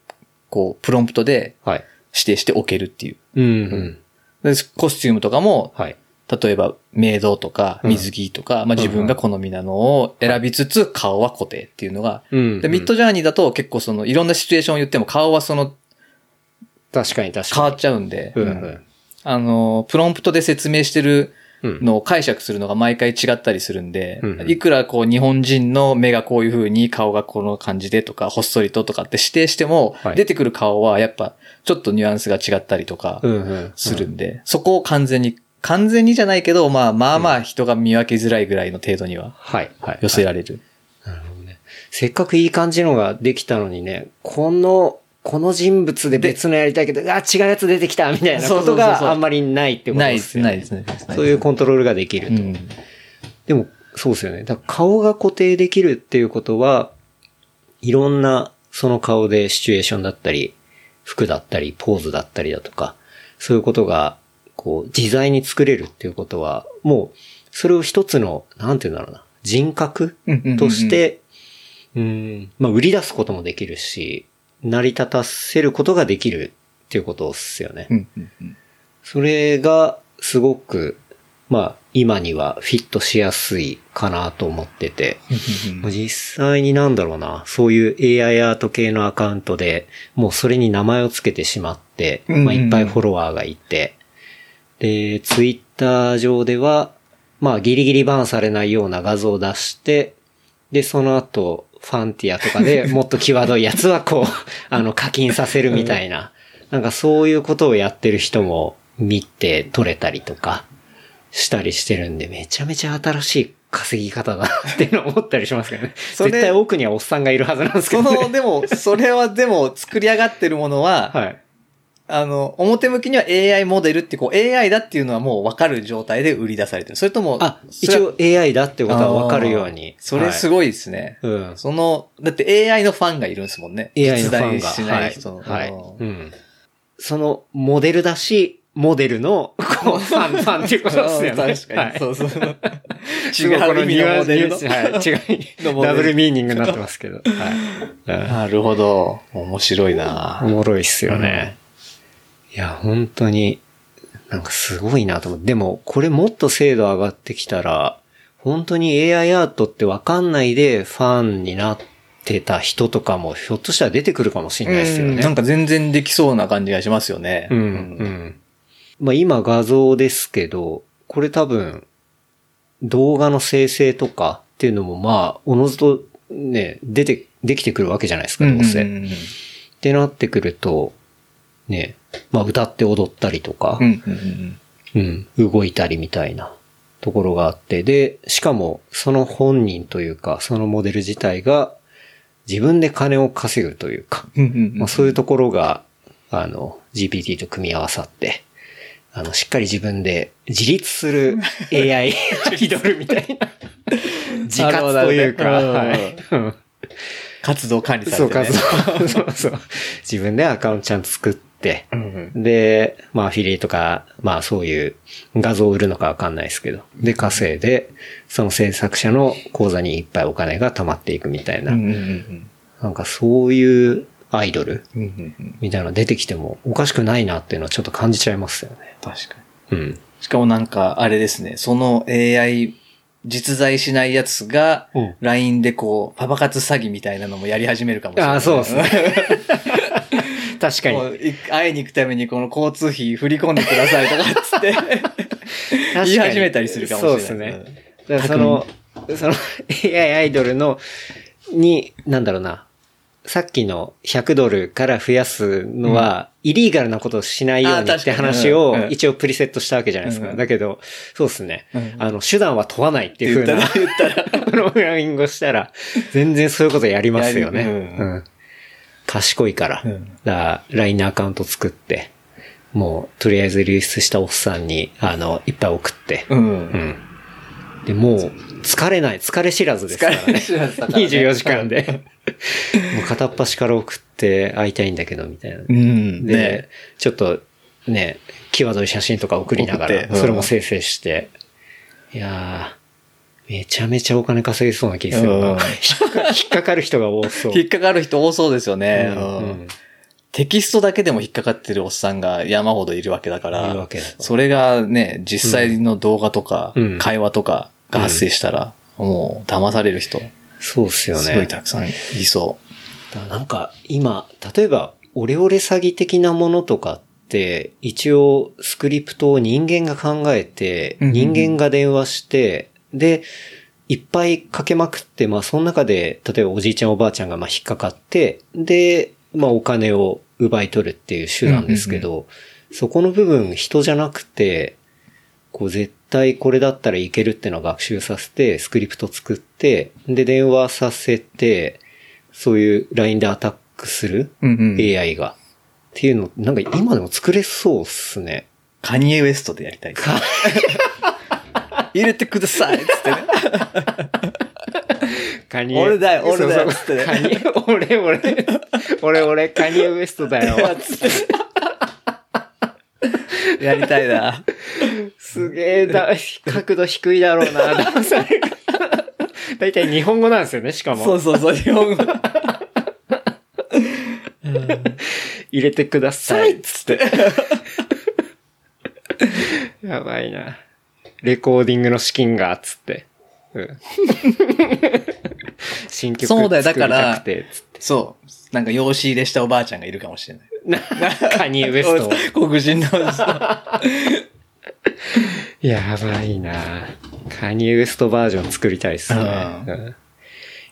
こう、プロンプトではい。指定しておけるっていう。うんうん。でコスチュームとかも、はい。例えば、メイドとか、うん水着とか、まあ自分が好みなのを選びつつ、顔は固定っていうのが、うん。で、ミッドジャーニーだと結構その、いろんなシチュエーションを言っても顔はその、確かに確かに。変わっちゃうんで、うんううんん。あの、プロンプトで説明してるうん。のを解釈するのが毎回違ったりするんで、うんうんいくらこう日本人の目がこういう風に顔がこの感じでとか、ほっそりととかって指定しても、はい出てくる顔はやっぱちょっとニュアンスが違ったりとかうんうん。するんで、そこを完全に、完全にじゃないけど、まあまあまあ人が見分けづらいぐらいの程度にははい。はい。寄せられる。なるほどね。せっかくいい感じのができたのにね、この、この人物で別のやりたいけど、あ、違うやつ出てきたみたいなことがあんまりないってことないです、ですよね。ないですね。そういうコントロールができると。うん。でも、そうですよね。だから顔が固定できるっていうことは、いろんなその顔でシチュエーションだったり、服だったり、ポーズだったりだとか、そういうことが、こう、自在に作れるっていうことは、もう、それを一つの、なんていうんだろうな、人格として、うん、まあ、売り出すこともできるし、成り立たせることができるっていうことですよね。うんうんうんそれがすごく、まあ、今にはフィットしやすいかなと思ってて、実際になんだろうな、そういう AI アート系のアカウントで、もうそれに名前を付けてしまって、まあ、いっぱいフォロワーがいて、で、ツイッター上では、まあ、ギリギリバンされないような画像を出して、で、その後、ファンティアとかで (laughs) もっと際どいやつはこう、(laughs) あの、課金させるみたいな、なんかそういうことをやってる人も見て取れたりとかしたりしてるんで、めちゃめちゃ新しい稼ぎ方だなっていうのを思ったりしますけどね。(laughs) それ絶対奥にはおっさんがいるはずなんですけそど、ね。の、でも、(laughs) それはでも作り上がってるものは、はい。あの、表向きには AI モデルってこう AI だっていうのはもう分かる状態で売り出されてる。それとも、あ、一応 AI だってことはわかるように。それすごい。ですね。うん。その、だって AI のファンがいるんですもんね。AI のファンが。しない人の。はい。はいうんうん。その、モデルだし、モデルの、こう、ファン、ファンっていうことですよね。確かに。はいそうそう。(laughs) 違う意味の。ニュアンス (laughs) はい、違いのモデルダブルミーニングになってますけど。はい。うんなるほど。面白いなおもろいっすよね。いや、本当に、なんかすごいなと思って。でも、これもっと精度上がってきたら、本当に AI アートってわかんないでファンになってた人とかもひょっとしたら出てくるかもしれないですよね。うんなんか全然できそうな感じがしますよね。うん、うん。まあ今画像ですけど、これ多分、動画の生成とかっていうのもまあ、おのずとね、出て、できてくるわけじゃないですか、どうせ。ってなってくると、ね、まあ歌って踊ったりとかう、ん動いたりみたいなところがあって、で、しかもその本人というか、そのモデル自体が自分で金を稼ぐというか、まあそういうところが、あの、GPT と組み合わさって、あの、しっかり自分で自立する (laughs) AI アイドルみたいな、(laughs) 自活というか、はい。うん。活動管理されてね。そう (laughs) そうそう。自分でアカウントちゃんと作って、うんうん。で、まあアフィリエイトか、まあそういう画像を売るのかわかんないですけど、で稼いで、その制作者の口座にいっぱいお金が溜まっていくみたいな、うんうんうん。なんかそういうアイドルみたいなの出てきてもおかしくないなっていうのはちょっと感じちゃいますよね。確かに。うん。しかもなんか、あれですね、その AI 実在しないやつがうん LINE でこう、パパ活詐欺みたいなのもやり始めるかもしれない。ああ、そうですね。(laughs) 確かもに。会いに行くためにこの交通費振り込んでくださいとかっつって (laughs) 言い始めたりするかもしれない。そうですね。その、その (laughs) AI アイドルの、に、なんだろうな。さっきの100ドルから増やすのは、イリーガルなことをしないようにって話を一応プリセットしたわけじゃないですか。うんだけど、そうですねうん。あの、手段は問わないっていう風な言ったら。(laughs) プログラミングをしたら、全然そういうことやりますよね。賢いから。うんだから LINE のアカウント作って、もう、とりあえず流出したおっさんに、あの、いっぱい送って。で、もう、疲れない、疲れ知らずですからね。知らずだからね24時間で。もう片っ端から送って会いたいんだけど、みたいな。うん。で、ねちょっと、ね、際どい写真とか送りながら、それも生成して。いやー、めちゃめちゃお金稼ぎそうな気がするな。うん引っか (laughs) かかる人が多そう。引っかかる人多そうですよね。うんうんうんテキストだけでも引っかかってるおっさんが山ほどいるわけだからそれがね、実際の動画とかうん、会話とかが発生したら、もう騙される人、そうっすよね。すごいたくさんいそだからなんか今、例えば、オレオレ詐欺的なものとかって、一応スクリプトを人間が考えて、人間が電話して、で、いっぱいかけまくって、まあその中で、例えばおじいちゃんおばあちゃんがまあ引っかかって、で、まあお金を奪い取るっていう手段ですけど、そこの部分人じゃなくて、こう絶対これだったらいけるってのを学習させて、スクリプト作って、で電話させて、そういう LINE でアタックするう。うんうん。AI が。っていうの、なんか今でも作れそうっすね。カニエウエストでやりたい。(laughs) 入れてくださいっつってね。カニ俺だよ俺だよそうそうカニ、俺、俺、俺、俺、カニエウエストだよ。(laughs) やりたいな。すげえだ、角度低いだろうな、騙される。だいたい日本語なんですよね、しかも。そうそうそう、日本語。入れてください。つって。やばいな。レコーディングの資金が、つって。うん。(laughs) 新曲作りたくて、つって。そう。なんか養子入れしたおばあちゃんがいるかもしれない。カニエ・ウエスト。(laughs) 黒人の。(laughs) やばいなカニエ・ウエストバージョン作りたいっすね。うんうん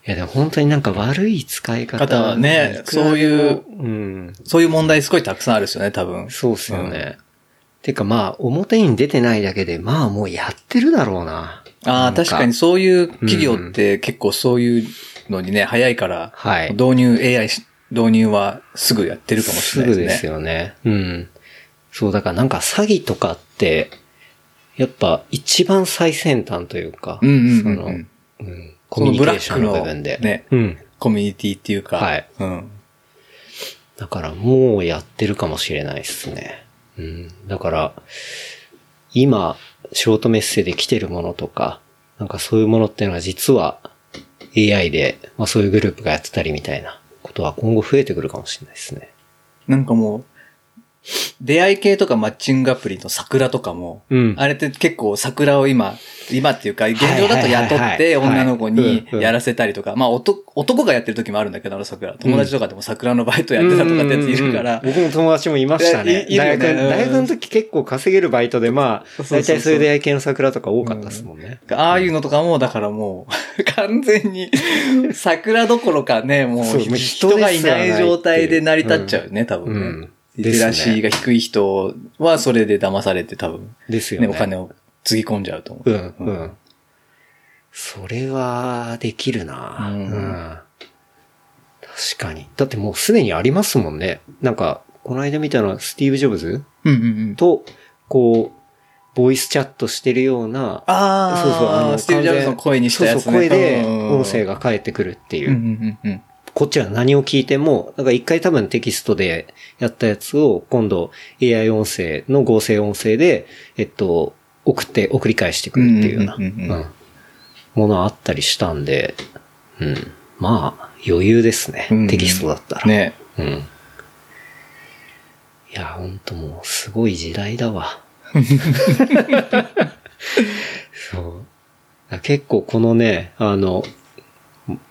いやでも本当になんか悪い使い方。方はねそういううん。そういう問題すごいたくさんあるですよね、多分。そうっすよね。てかまあ、表に出てないだけで、まあもうやってるだろうな。ああ、確かにそういう企業って結構そういうのにね、早いから、はい導入、AI し導入はすぐやってるかもしすれないですね。ぐですよね。うん。そう、だからなんか詐欺とかって、やっぱ一番最先端というか、その、うん、コミュニケーションの部分で。ね、うん。コミュニティっていうか、はいうん。だからもうやってるかもしれないですね。うん。だから、今、ショートメッセで来てるものとか、なんかそういうものっていうのは実は AI で、まあそういうグループがやってたりみたいなことは今後増えてくるかもしれないですね。なんかもう、出会い系とかマッチングアプリの桜とかも、うん。あれって結構桜を今、今っていうか、現状だと雇って女の子にやらせたりとか、まあ男男がやってる時もあるんだけど、あの桜。友達とかでも桜のバイトやってたとかってやついるから。僕も友達もいましたね。いいね。大学、の時結構稼げるバイトで、まあ、大体そういう出会い系の桜とか多かったですもんね。ああいうのとかも、だからもう、(laughs) 完全に、桜どころかね、もう人がいない状態で成り立っちゃうよね、多分ね。うんリテラシーが低い人はそれで騙されて多分、ね、ですよね。お金をつぎ込んじゃうと思う。うん、うん。それは、できるな、うん確かに。だってもうすでにありますもんね。なんか、この間見たのはスティーブ・ジョブズうんうんうん。と、こう、ボイスチャットしてるような、ああ、そうそう、あの、スティーブ・ジョブズの声にしたやつね。そうそう、声でうん音声が返ってくるっていう。うんうんうんうん。こっちは何を聞いても、だから一回多分テキストでやったやつを今度 AI 音声の合成音声で、えっと、送って、送り返してくるっていうような、うんものあったりしたんで、うん。まあ、余裕ですね。うんテキストだったら。。ね。うん。いや、ほんともう、すごい時代だわ。そう。結構このね、あの、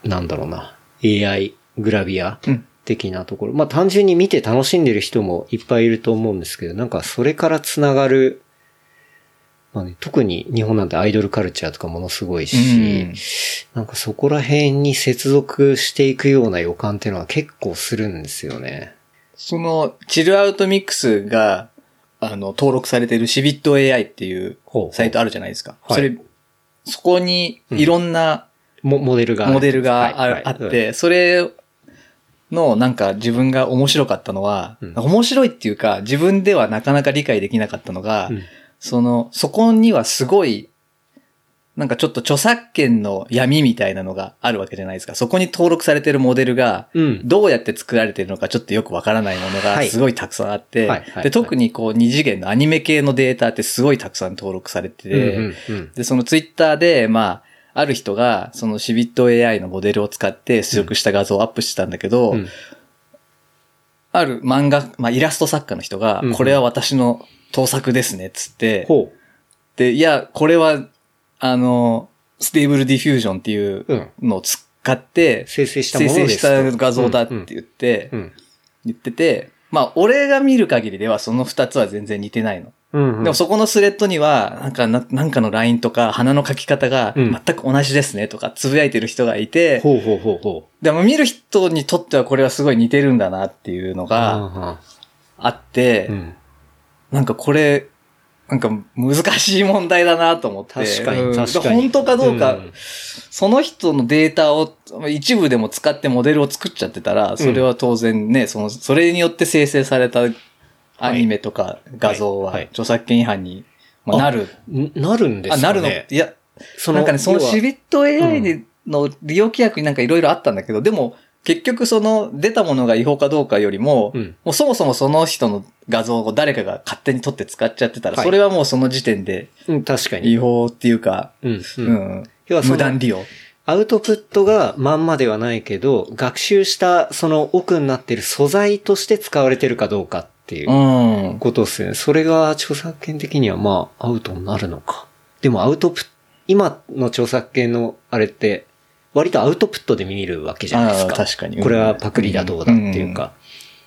なんだろうな、AI グラビアうん的なところ。まあ単純に見て楽しんでる人もいっぱいいると思うんですけど、なんかそれからつながる、まあね、特に日本なんてアイドルカルチャーとかものすごいし、うんなんかそこら辺に接続していくような予感っていうのは結構するんですよね。その、チルアウトミックスが、あの、登録されてるシビット AI っていうほうほうサイトあるじゃないですか。はいそれ、そこにいろんなもモデルが。モデルがあって、それのなんか自分が面白かったのは、うん。面白いっていうか自分ではなかなか理解できなかったのが、うん。その、そこにはすごい、なんかちょっと著作権の闇みたいなのがあるわけじゃないですか。そこに登録されてるモデルが、うん。どうやって作られてるのかちょっとよくわからないものがはい。すごいたくさんあって、で、特にこう二次元のアニメ系のデータってすごいたくさん登録されてて、で、そのツイッターで、まあ、ある人が、そのシビット AI のモデルを使って出力した画像をアップしてたんだけど、うんある漫画、まあ、イラスト作家の人がうん、これは私の盗作ですね、つって、ほで、いや、これは、あの、 Stable Diffusion っていううんのを使ってう。、生成したも生のですと。成した画像だって言ってう、ん。言ってて、まあ、俺が見る限りではその二つは全然似てないの。うんうん。でもそこのスレッドには、なんかな、なんかのラインとか、花の描き方がうん全く同じですねとか、つぶやいてる人がいて、ほうほうほうほう。でも見る人にとってはこれはすごい似てるんだなっていうのがああって、あうん。なんかこれ、なんか難しい問題だなと思って。確かにうん確かに本当かどうか、うんその人のデータを一部でも使ってモデルを作っちゃってたら、それは当然ね、その、それによって生成されたアニメとか画像は著作権違反にまあなる。んなるんですかねあ、なるの。いや、そなんかね、そのシビット AI での利用規約になんかいろいろあったんだけど、でも、結局その出たものが違法かどうかよりも、うんもうそもそもその人の画像を誰かが勝手に撮って使っちゃってたら、はいそれはもうその時点でうん、確かに。違法っていうか、うん。ううんん、要は無断利用。アウトプットがまんまではないけど、学習したその奥になってる素材として使われてるかどうかっっていううん。ことですね。それが著作権的にはまあアウトになるのか。でもアウトプット、今の著作権のあれって、割とアウトプットで見るわけじゃないですか。確かにこれはパクリだどうだっていうか。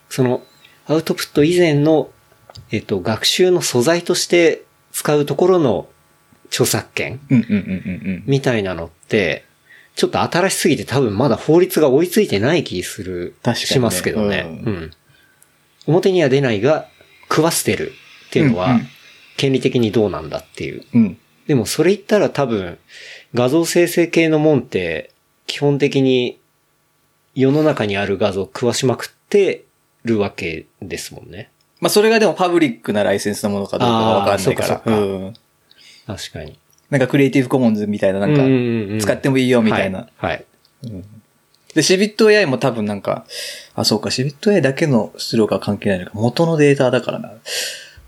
その、アウトプット以前の、えっと、学習の素材として使うところの著作権うんうんうんうんみたいなのって、ちょっと新しすぎて多分まだ法律が追いついてない気する、しますけどね。ううん。表には出ないが、食わせてるっていうのはうんうん、権利的にどうなんだっていう。うん。うん。でもそれ言ったら多分、画像生成系のもんって、基本的に世の中にある画像を食わしまくってるわけですもんね。まあ、それがでもパブリックなライセンスのものかどうかがわかんないから。あーそっかうん。確かに。なんかクリエイティブコモンズみたいな、なんうんうんうんか、使ってもいいよみたいな。はい。はいで、シビット AI も多分なんか、あ、そうか、シビット AI だけの出力は関係ないのか。元のデータだからな。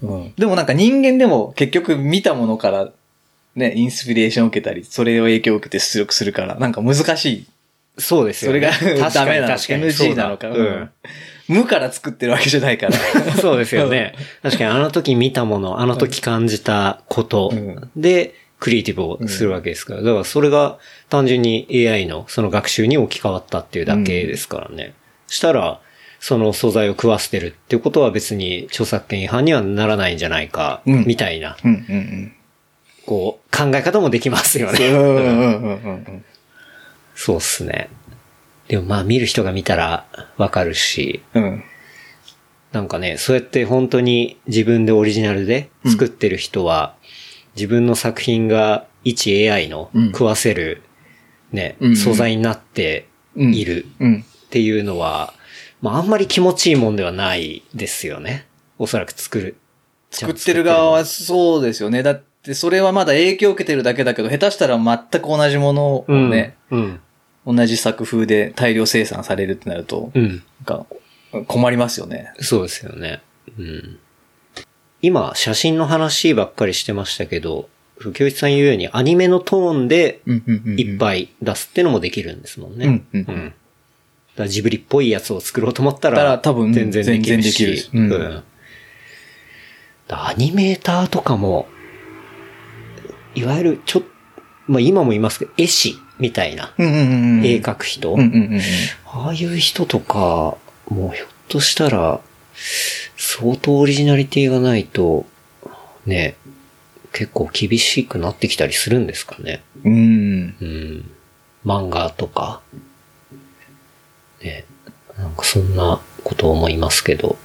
うん。でもなんか人間でも結局見たものから、ね、インスピレーションを受けたり、それを影響を受けて出力するから、なんか難しい。そうですよね。それが (laughs) ダメなの確かに NG なのか。うん。無から作ってるわけじゃないから。(laughs) そうですよね。(laughs) 確かにあの時見たもの、あの時感じたことうんで、クリエイティブをするわけですから。だからそれが単純に AI のその学習に置き換わったっていうだけですからね。したら、その素材を食わせてるっていうことは別に著作権違反にはならないんじゃないか、うんみたいな、こう、考え方もできますようん。ね。そうっすね。でもまあ見る人が見たらわかるし、うん。うん。なんかね、そうやって本当に自分でオリジナルで作ってる人は、自分の作品が一 AI のうん食わせる、ね、うんうん素材になっているうん。っていうのは、まああんまり気持ちいいもんではないですよね。おそらく作る。作ってる側はそうですよね。だってそれはまだ影響を受けてるだけだけど、下手したら全く同じものをうん、ね、うん。同じ作風で大量生産されるってなると、うん。なんか困りますよね。そうですよね。うん。今、写真の話ばっかりしてましたけど、京一さん言うようにアニメのトーンでいっぱい出すってのもできるんですもんね。うんうんうんだからジブリっぽいやつを作ろうと思ったらら、多分全然できるし。うんうんアニメーターとかも、いわゆるちょっまあ今も言いますけど、絵師みたいな、うんうんうんうん。絵描く人、うんうんうんうん。ああいう人とか、もうひょっとしたら、相当オリジナリティがないと、ね、結構厳しくなってきたりするんですかね。うん。うん。漫画とか。ね。なんかそんなことを思いますけど。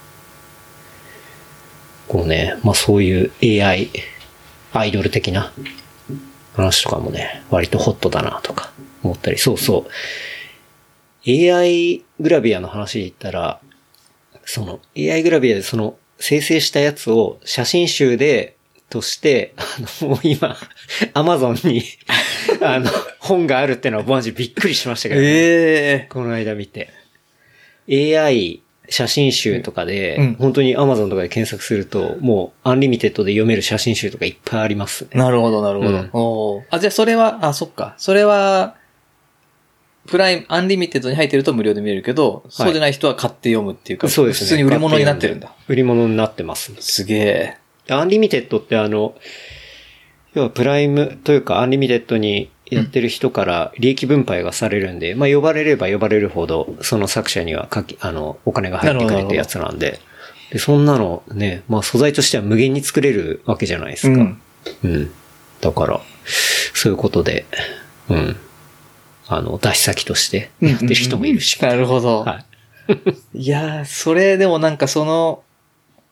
こうね、まあそういう AI、アイドル的な話とかもね、割とホットだなとか思ったり、そうそう。AI グラビアの話で言ったら、その AI グラビアでその生成したやつを写真集で、として、あの、もう今、アマゾンに、あの、本があるってのはマジびっくりしましたけど、ええこの間見て。AI 写真集とかで、うん本当に Amazon とかで検索すると、もう Unlimited で読める写真集とかいっぱいありますね。なるほど、なるほど。うんあ、じゃあそれは、あ、そっか。それは、プライム、 Unlimited に入ってると無料で見れるけど、そうじゃない人は買って読むっていうか、そうですね。普通に売り物になってるんだ。売り物になってます。すげえ。 Unlimited ってあの、要はプライムというか Unlimited に入ってる人から利益分配がされるんで、まあ読まれれば読まれるほど、その作者にはかき、あの、お金が入ってくるってやつなんで、で、そんなのね、まあ素材としては無限に作れるわけじゃないですか。うんうん。だから、そういうことで、うん。あの、出し先としてやってる人もいるし。なるほど。はい。(laughs) いやー、それでもなんかその、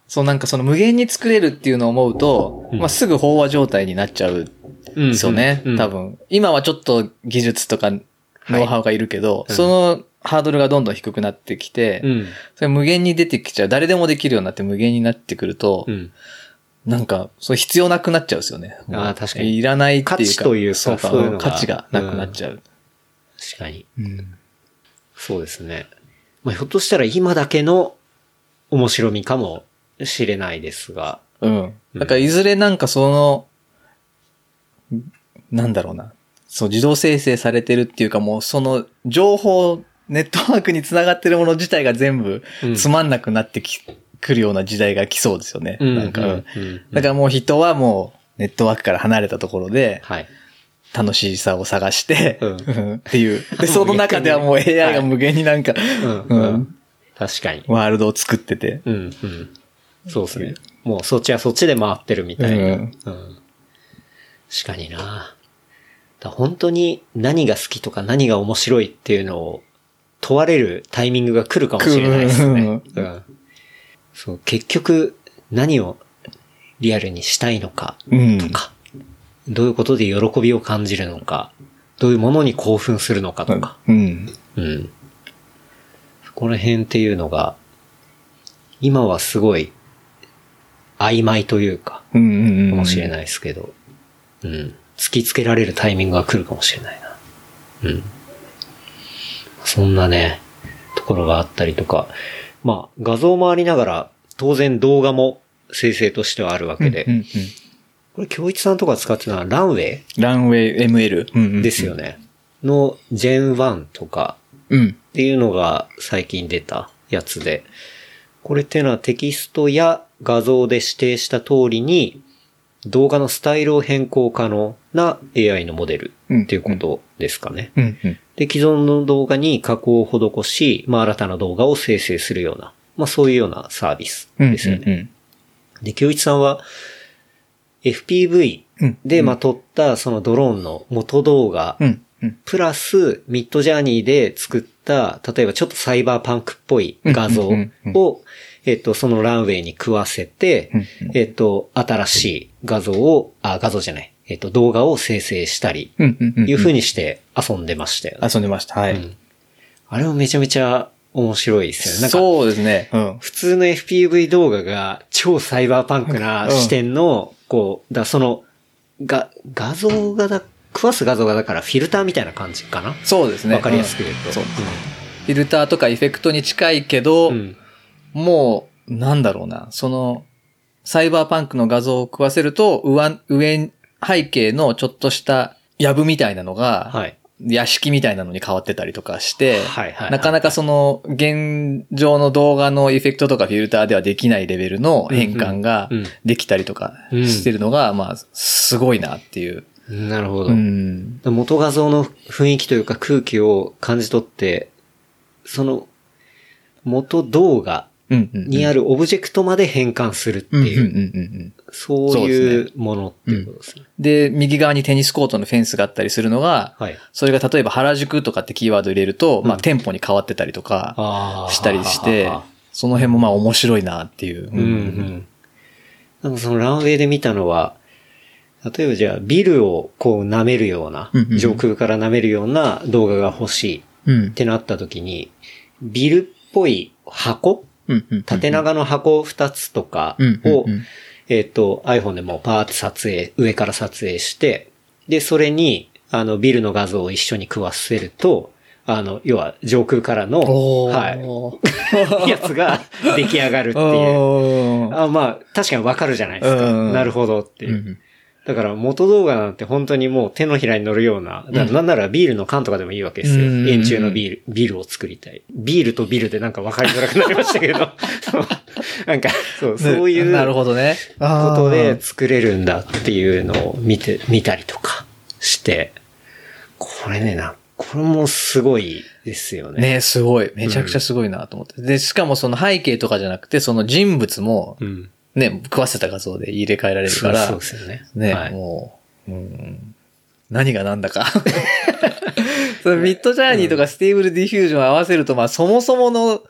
そうなんかその無限に作れるっていうのを思うと、うんまあ、すぐ飽和状態になっちゃうんうんですよね、うん多分。今はちょっと技術とかノウハウがいるけど、うんそのハードルがどんどん低くなってきて、うん。それ無限に出てきちゃう。誰でもできるようになって無限になってくると、うん。なんか、そう必要なくなっちゃうんですよね。あー確かにいらないっていうか。価値というかそうそういう価値がなくなっちゃう。確かに。うんそうですね。まあ、ひょっとしたら今だけの面白みかもしれないですが。うん。だからいずれなんかその、なんだろうな。そう、自動生成されてるっていうかもうその情報、ネットワークにつながってるもの自体が全部うんつまんなくなってき来るような時代が来そうですよね。なんか、ううんんだからもう人はもうネットワークから離れたところではい。楽しさを探して、っていう。で、(laughs) その中ではもう AI が無限になんか。確かに。ワールドを作ってて。うん、うん。そうですね。もうそっちはそっちで回ってるみたいな。ううんん。確かにな。だ本当に何が好きとか何が面白いっていうのを問われるタイミングが来るかもしれないですね。来うん。そう、結局何をリアルにしたいのかうん。とか、どういうことで喜びを感じるのか、どういうものに興奮するのかとか。うん。うん。そこら辺っていうのが、今はすごい曖昧というか、うんうんうん。かもしれい。ないですけど、うん。突きつけられるタイミングが来るかもしれないな。うん。そんなね、ところがあったりとか、まあ、画像もありながら、当然動画も生成としてはあるわけで、うんうんこれ、京一さんとか使ってたのはランウェイ？ランウェイ ML。うんうんですよ。ね。の、ジェン1とか、うん。っていうのが最近出たやつで、これっていうのはテキストや画像で指定した通りに動画のスタイルを変更可能な AI のモデルっていうことですかね。で、既存の動画に加工を施し、まあ新たな動画を生成するような、まあそういうようなサービスうんですよね。うんで、京一さんは FPV うんでまあ撮ったそのドローンの元動画。プラス、ミッドジャーニーで作った、例えばちょっとサイバーパンクっぽい画像を、えっと、そのランウェイに食わせてえっと、新しい画像を、あ、画像じゃない、えっと、動画を生成したり。いう風にして遊んでましたよね。遊んでました。はい。うんあれもめちゃめちゃ面白いですよね。なんか、そうですね。うん。普通の FPV 動画が超サイバーパンクな視点の、こう、だその、が、画像がだ、食わす画像がだからフィルターみたいな感じかな？そうですね。わかりやすく言うと。んそう。フィルターとかエフェクトに近いけど、うん。もう、なんだろうな、その、サイバーパンクの画像を食わせると、上、上、背景のちょっとした、藪みたいなのが、はい。屋敷みたいなのに変わってたりとかして、はいはい。なかなかその、現状の動画のエフェクトとかフィルターではできないレベルの変換ができたりとかしてるのが、まあ、すごいなっていう。なるほど。うん。元画像の雰囲気というか空気を感じ取って、その、元動画。にあるオブジェクトまで変換するっていう、うんうんうんうんうん。そういうものっていうことですね。で、右側にテニスコートのフェンスがあったりするのが、はい。それが例えば原宿とかってキーワード入れると、まあ店舗に変わってたりとかしたりして、その辺もまあ面白いなっていう。うんうん。なんかそのランウェイで見たのは、例えばじゃあビルをこう舐めるようなうんうんう、ん上空から舐めるような動画が欲しいうんっ。てなった時に、ビルっぽい箱うんうん。縦長の箱2つとかうんをえっと、iPhone でもパーって撮影、上から撮影して、で、それに、あの、ビルの画像を一緒に食わせると、あの、要は上空からの、おはい、(laughs) やつが出来上がるっていう。(laughs) あまあ、確かにわかるじゃないですか。うんなるほどっていう。うんだから元動画なんて本当にもう手のひらに乗るような、なんならビールの缶とかでもいいわけですよ。うん円柱のビール、ビールを作りたい。ビールとビールでなんか分かりづらくなりましたけど、(laughs) なんか、そう、そういうなるほどね。ことで作れるんだっていうのを見て、見たりとかして、これね、な、これもすごいですよね。ねすごい。めちゃくちゃすごいなと思って。で、しかもその背景とかじゃなくて、その人物も、うん。ね、食わせた画像で入れ替えられるから、そうですよね。ね、はいもう、うん、何が何だか。(laughs) その Midjourney とか Stable Diffusion 合わせると、まあそもそもの、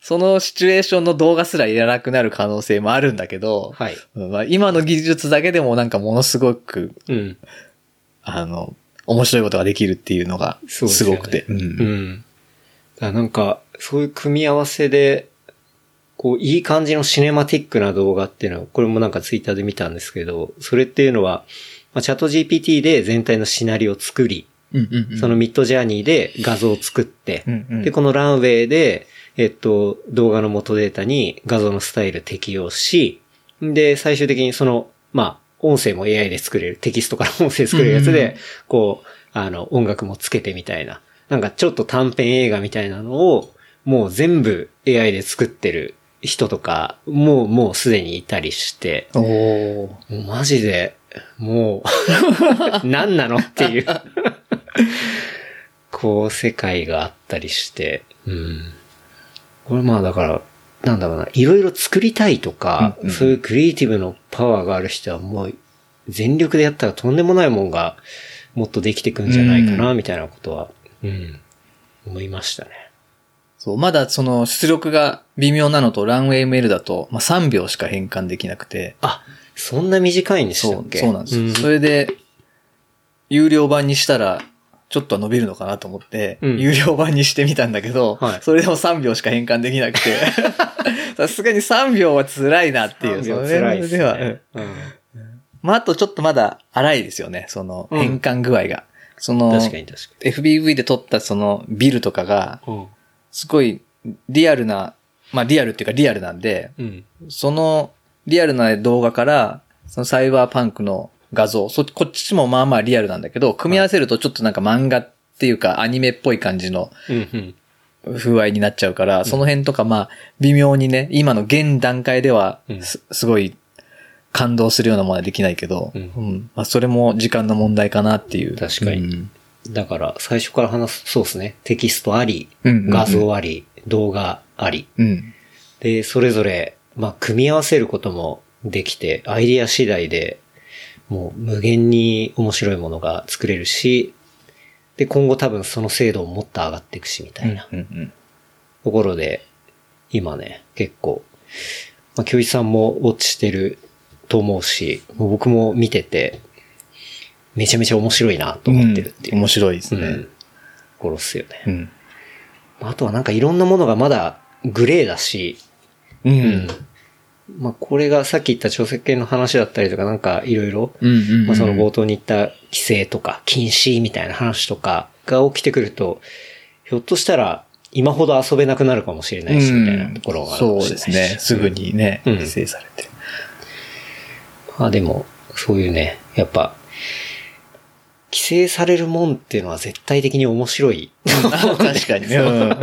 そのシチュエーションの動画すらいらなくなる可能性もあるんだけど、はい。うんまあ、今の技術だけでもなんかものすごく、うん。あの、面白いことができるっていうのがすごくて。うんうん。だからなんか、そういう組み合わせで、こう、いい感じのシネマティックな動画っていうのは、これもなんかツイッターで見たんですけど、それっていうのは、まあ、チャット GPT で全体のシナリオを作り、うんうんうんそのミッドジャーニーで画像を作って、うんうんで、このランウェイで、えっと、動画の元データに画像のスタイル適用し、で、最終的にその、まあ、音声も AI で作れる、テキストから音声作れるやつうんうんで、こう、あの、音楽もつけてみたいな。なんかちょっと短編映画みたいなのを、もう全部 AI で作ってる人とか、もう、もうすでにいたりして、おマジで、もう、(laughs) 何なのっていう、(laughs) こう、世界があったりして、うん。これまあだから、なんだろうな、いろいろ作りたいとか、うんうん。そういうクリエイティブのパワーがある人はもう、全力でやったらとんでもないもんが、もっとできてくんじゃないかな、みたいなことは、うん、思いましたね。そう、まだその出力が微妙なのとランウェイメールだと、まあ、3秒しか変換できなくて。あ、そんな短いんでしたそう、っけ？そうなんですよ。うんそれで、有料版にしたら、ちょっとは伸びるのかなと思って、うん有料版にしてみたんだけど、はいそれでも3秒しか変換できなくて、(laughs) さすがに3秒は辛いなっていう。3秒辛いですでは、ね。うんうんまあ、あとちょっとまだ荒いですよね、そのうん変換具合が。その、確かに確か FBV で撮ったそのビルとかが、に。すごいリアルな、まあリアルっていうかリアルなんで、うん。そのリアルな動画から、そのサイバーパンクの画像、そこっちもまあまあリアルなんだけど、組み合わせるとちょっとなんか漫画っていうかアニメっぽい感じの。風合いになっちゃうから、その辺とかまあ微妙にね、今の現段階ではうんすすごい感動するようなものはできないけど、うんうんまあそれも時間の問題かなっていう。確かにうんだから、最初から話す、そうですね。テキストあり、画像あり、動画あり。うん。で、それぞれ、まあ、組み合わせることもできて、アイディア次第で、もう無限に面白いものが作れるし、で、今後多分その精度ももっと上がっていくし、みたいなところで、今ね、結構、まあ、教一さんもウォッチしてると思うし、もう僕も見てて、めちゃめちゃ面白いなと思ってるっていう。面白いですね。うん。っすよね。うん。あとはなんかいろんなものがまだグレーだし、うん。まあこれがさっき言った著作権の話だったりとかなんかいろいろ、うんうんうんまあその冒頭に言った規制とか禁止みたいな話とかが起きてくると、ひょっとしたら今ほど遊べなくなるかもしれないし、みたいなところがあるかもしれないしそうですね。すぐ。にね、うん規制されて。まあでも、そういうね、やっぱ、規制されるもんっていうのは絶対的に面白い。(laughs) 確かにね。(laughs) うん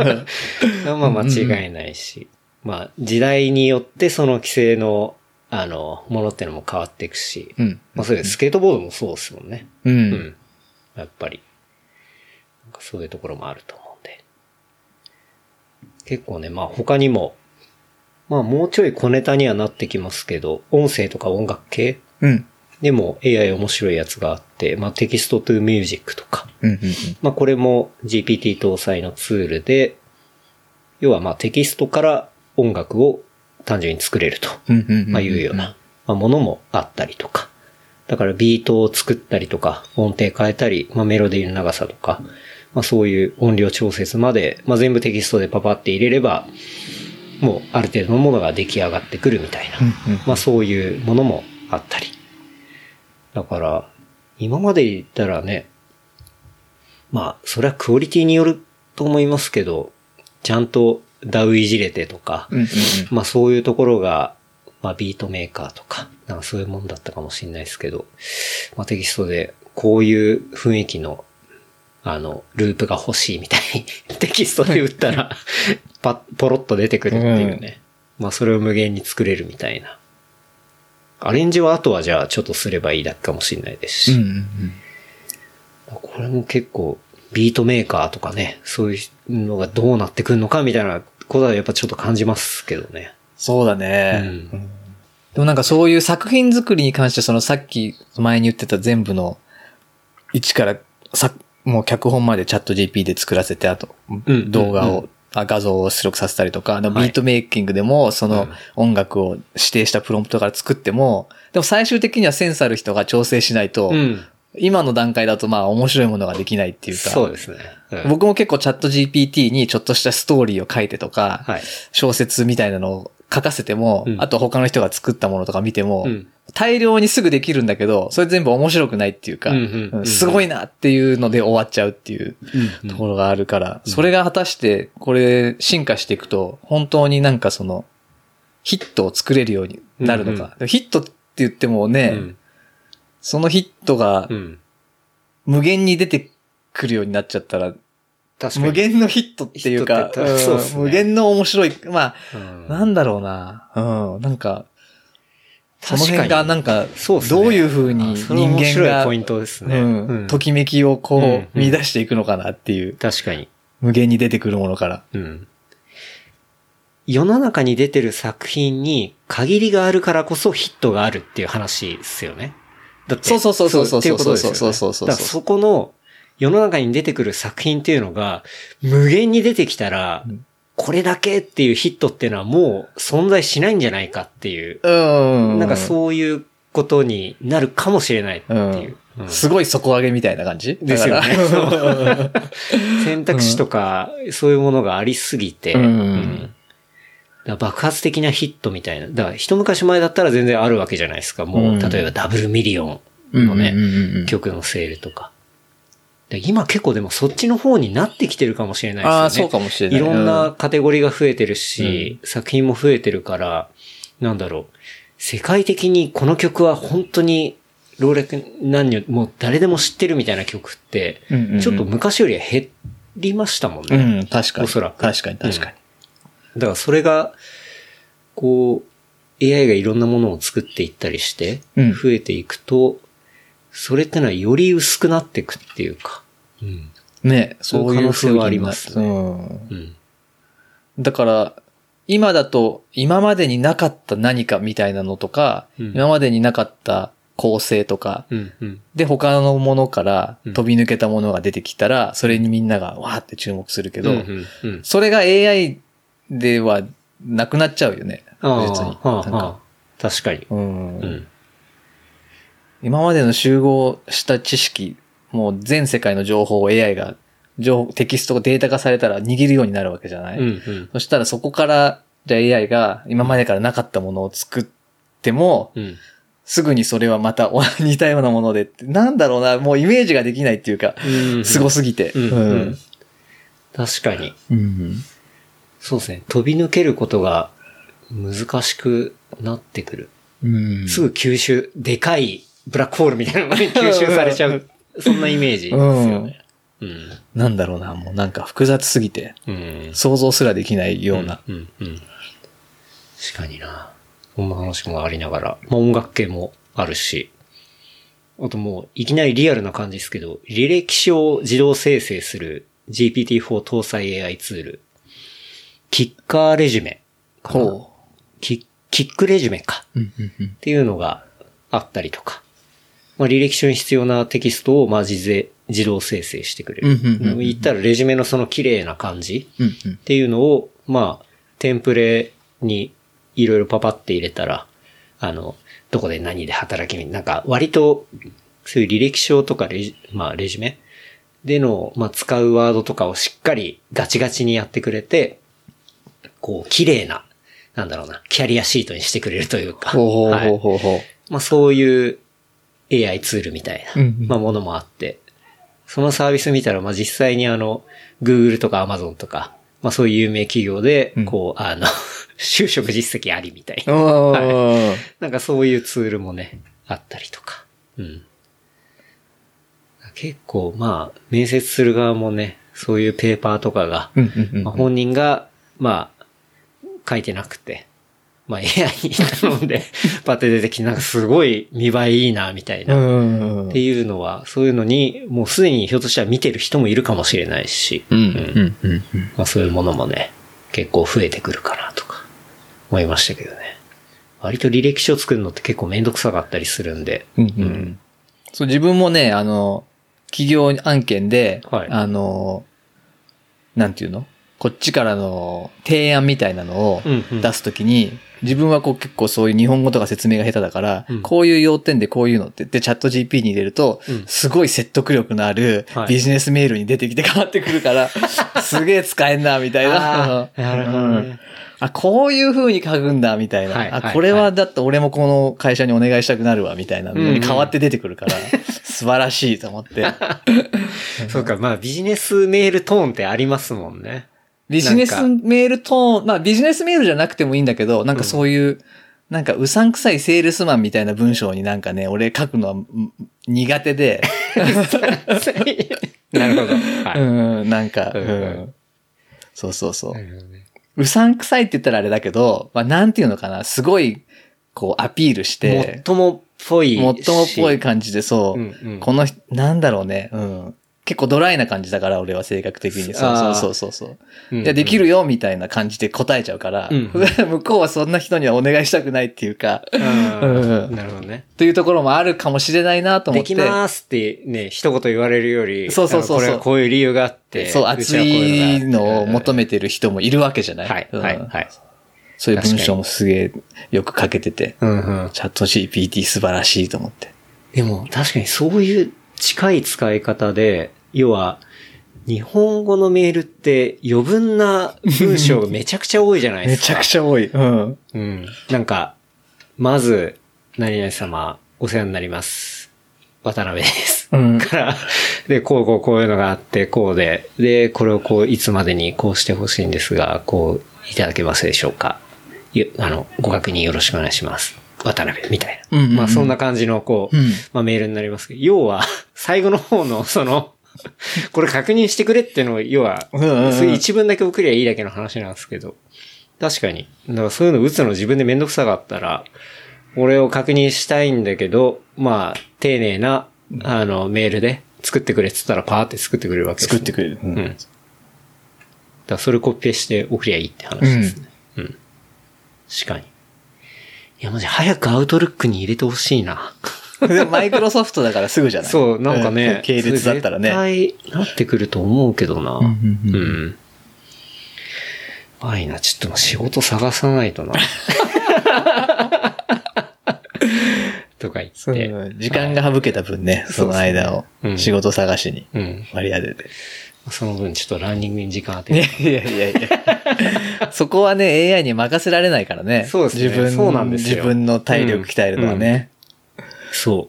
(laughs) まあ間違いないし。まあ時代によってその規制の、あの、ものっていうのも変わっていくし。うん。まあそういうスケートボードもそうですもんね。う。うんん。やっぱり。なんかそういうところもあると思うんで。結構ね、まあ他にも、まあもうちょい小ネタにはなってきますけど、音声とか音楽系うん。でも AI 面白いやつがあって、まあテキストトゥミュージックとか。うん。うん。まあこれも GPT 搭載のツールで、要はまあテキストから音楽を単純に作れると。まあいうような、まあ、ものもあったりとか。だからビートを作ったりとか、音程変えたり、まあメロディーの長さとか、まあそういう音量調節まで、まあ全部テキストでパパって入れれば、もうある程度のものが出来上がってくるみたいな。まあそういうものもあったり。だから、今まで言ったらね、まあそれはクオリティによると思いますけど、ちゃんと DAW いじれてとか、うん。うん。まあそういうところが、まあビートメーカーとか、なんかそういうもんだったかもしれないですけど、まあテキストでこういう雰囲気の、あの、ループが欲しいみたいに (laughs) テキストで打ったら、(laughs) パッ、ポロッと出てくるっていうね。まあそれを無限に作れるみたいな。アレンジはあとはじゃあちょっとすればいいだけかもしれないですし。うん。うん。これも結構、ビートメーカーとかね、そういうのがどうなってくるのかみたいなことはやっぱちょっと感じますけどね。そうだね。うんうんでもなんかそういう作品作りに関してそのさっき前に言ってた全部の一からさ、もう脚本までチャット GP で作らせて、あとうん動画を、画像を出力させたりとか、ビートメイキングでもそうのん音楽を指定したプロンプトから作っても、でも最終的にはセンサーある人が調整しないと、ん。今の段階だとまあ面白いものができないっていうか、そうですね。うん僕も結構チャット GPT にちょっとしたストーリーを書いてとか、はい。小説みたいなのを書かせても、うん。あと他の人が作ったものとか見ても、うん。大量にすぐできるんだけど、それ全部面白くないっていうか、うんうんうんうん。すごいなっていうので終わっちゃうっていうところがあるから、それが果たしてこれ進化していくと、本当になんかその、ヒットを作れるようになるのか。うん。でもヒットって言ってもね、うん。そのヒットがうん。無限に出てくるようになっちゃったら、確かに無限のヒットっていうか、うっすねん無限の面白い、まうんあ、なんだろうな。うん、なんか、その確かに辺がなんか、そうどういう風に人間が、ポイントですね。うんうんときめきをこう、うんうん見出していくのかなっていう、確かに。無限に出てくるものから。うん。世の中に出てる作品に限りがあるからこそヒットがあるっていう話ですよね。だって。そうそうそうそうそうっていう。そうそうそうそうそうだからそこの世の中に出てくる作品っていうのが無限に出てきたら、これだけっていうヒットっていうのはもう存在しないんじゃないかっていう、うん。なんかそういうことになるかもしれないっていう。うんすごい底上げみたいな感じ？ですよね (laughs) 選択肢とか、そういうものがありすぎて、うん爆発的なヒットみたいな。だから一昔前だったら全然あるわけじゃないですか。もう、うん例えばダブルミリオンのね、曲のセールとか。で今結構でもそっちの方になってきてるかもしれないですよね。ああ、そうかもしれない。いろんなカテゴリーが増えてるし、作品も増えてるから、なんだろう。世界的にこの曲は本当に、老若男女、もう誰でも知ってるみたいな曲ってうんうんうん、ちょっと昔よりは減りましたもんね。うん、確かに。おそらく確かに、確かに。だからそれが、こう、AI がいろんなものを作っていったりして、うん増えていくと、それってのはより薄くなっていくっていうか。うん。ね、そういう可能性はありますねうん。うん。だから、今だと、今までになかった何かみたいなのとか、うん今までになかった構成とか、うん。うん。で、他のものからうん飛び抜けたものが出てきたら、それにみんながわーって注目するけど、うんうんうん。それが AI ではなくなっちゃうよね。に。はあなんかはあ確かに。うんうん。今までの集合した知識、もう全世界の情報を AI が、情報、テキストがデータ化されたら握るようになるわけじゃない、うんうん。そしたらそこから、じゃあ AI が今までからなかったものを作っても、うん。すぐにそれはまた似たようなものでなんだろうな、もうイメージができないっていうか、すごすぎて。うんうん確かに。うんそうですね。飛び抜けることが難しくなってくる。うんすぐ吸収、でかいブラックホールみたいなのに吸収されちゃう。そんなイメージですよね。うん。なんだろうな、もうなんか複雑すぎて、うん。想像すらできないような。うん。うん。確かにな。そんな話もありながら。まあ音楽系もあるし。あともう、いきなりリアルな感じですけど、履歴書を自動生成する GPT-4 搭載 AI ツール。キッカーレジュメかな。ほキキックレジュメか。っていうのがあったりとか。まあ、履歴書に必要なテキストを、まあ、自ぜ自動生成してくれる。言ったら、レジュメのその綺麗な感じ。っていうのを、まあ、テンプレにいろいろパパって入れたら、あの、どこで何で働きに、なんか割と、そういう履歴書とかレジ、まあレジュメでの、まあ使うワードとかをしっかりガチガチにやってくれて、こう、綺麗な、なんだろうな、キャリアシートにしてくれるというか、ほうほうはいほうほう。ほう。まあそういう AI ツールみたいな、うんうん。まあものもあって、そのサービス見たら、まあ実際にあの、Google とか Amazon とか、まあそういう有名企業でうん、こう、あの、(laughs) 就職実績ありみたいな。おはーなんかそういうツールもね、あったりとか。うん。結構まあ、面接する側もね、そういうペーパーとかが、本人が、まあ、書いてなくて、まあ AI に頼んで、(laughs) パッて出てきて、なんかすごい見栄えいいな、みたいな。うんっていうのは、そういうのに、もうすでにひょっとしたら見てる人もいるかもしれないし、そういうものもね、結構増えてくるかなとか、思いましたけどね。割と履歴書を作るのって結構めんどくさかったりするんで、うんうん。うん。そう、自分もね、あの、企業案件で、はい。あの、なんていうの？こっちからの提案みたいなのをうんうん。出すときに、自分はこう結構そういう日本語とか説明が下手だから、うんこういう要点でこういうのって言ってチャット GP に入れると、うんすごい説得力のあるはいビジネスメールに出てきて変わってくるから、(laughs) すげえ使えんな、みたいな。なるほどねうんあ、こういう風に書くんだ、みたいな。あ、はいはいこれはだって俺もこの会社にお願いしたくなるわ、みたいなのに変わって出てくるから、(laughs) 素晴らしいと思って。(laughs) そうか、まあビジネスメールトーンってありますもんね。ビジネスメールトーン、まあビジネスメールじゃなくてもいいんだけど、なんかそういう、なんかうさんくさいセールスマンみたいな文章になんかね、俺書くのはん苦手で、なるほど。はい。うん、なんか、ううんうん。ん。そうそうそう。ね。うさんくさいって言ったらあれだけど、まあ、なんていうのかな、すごい、こう、アピールして、最もっぽいし。もっともっぽい感じで、そう、うんうん。この人、なんだろうね、うん。結構ドライな感じだから、俺は性格的に。そうそうそうそう。うんうんいや、できるよ、みたいな感じで答えちゃうから、うん (laughs) 向こうはそんな人にはお願いしたくないっていうか、うんうんなるほどね。というところもあるかもしれないなと思って。できますってね、一言言われるより、そうそうそうこれはこういう理由があって、そう、熱いのを求めめてる人もいるわけじゃない。はい、うんはい、はい。そういう文章もすげえよく書けてて、うんうん。チャット GPT 素晴らしいと思って。でも確かにそういう近い使い方で、要は、日本語のメールって余分な文章がめちゃくちゃ多いじゃないでめすか。ちゃくちゃ多い。うん。うん。なんか、まず、何々様、お世話になります。渡辺です。うんから、で、こうこうこういうのがあって、こうで、で、これをこう、いつまでにこうしてほしいんですが、こう、いただけますでしょうか。ゆあの、ご確認よろしくお願いします。渡辺、みたいな。うんうんうんまあ、そんな感じの、こう、うんまあ、メールになりますけど、要は、最後の方の、その、(laughs) これ確認してくれっていうのを、要は、うんうんうんそういう一文だけ送りゃいいだけの話なんですけど、確かに。だからそういうの打つの自分でめんどくさかったら、俺を確認したいんだけど、まあ、丁寧な、あの、メールで作ってくれって言ったらパーって作ってくれるわけです、作ってくれる。ううん。だそれコピペして送りゃいいって話ですね。うん。確かに。いや、マジ早くアウトルックに入れてほしいな。(laughs) マイクロソフトだからすぐじゃない？そう、なんかねう、系列だったらね。絶対なってくると思うけどな。うんうんうんうん。あいな、ちょっと仕事探さないとな。(laughs) とか言そって。う時間が省けた分ね、その間を仕事探しにうん。割り当てて。その分ちょっとランニングに時間当いてやいやいやいや。そこはね、AI に任せられないからね。そうですね自分、そうなんですよ自分の体力鍛えるのはね。そ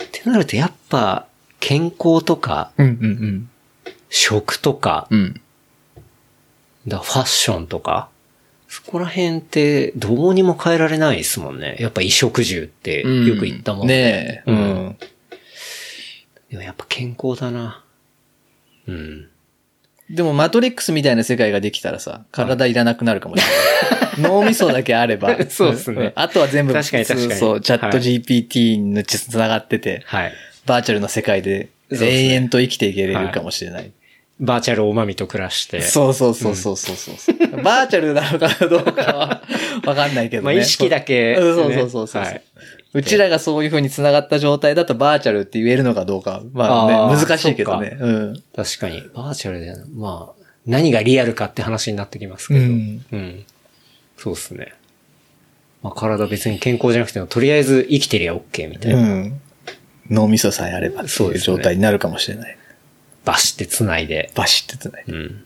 う。ってなるとやっぱ、健康とか、うんうん食とか、うん。うん。だファッションとか、そこら辺ってどうにも変えられないですもんね。やっぱ衣食住ってよく言ったもんねえ。ううんん。でもやっぱ健康だな。うん。でも、マトリックスみたいな世界ができたらさ、体いらなくなるかもしれない。脳みそだけあれば。(laughs) そうっすねんあとは全部、確かに確かにそう、チャットはい GPT に繋がってて、はい。バーチャルの世界で永遠と生きていけれるかもしれない。バーチャルおまみと暮らして。そうそうそうそうそうそう、バーチャルなのかどうかはわかんないけどね。まあ意識だけ、うんそうそうそうそう。はいうちらがそういう風に繋がった状態だとバーチャルって言えるのかどうか。まあね、あー難しいけどね。うん。確かに。バーチャルで、まあ、何がリアルかって話になってきますけど。ううんん。そうですね。まあ体別に健康じゃなくても、とりあえず生きてりゃ OK みたいな。うん。脳みそさえあればそういう状態になるかもしれない。バシって繋いで。バシッてつない。うん。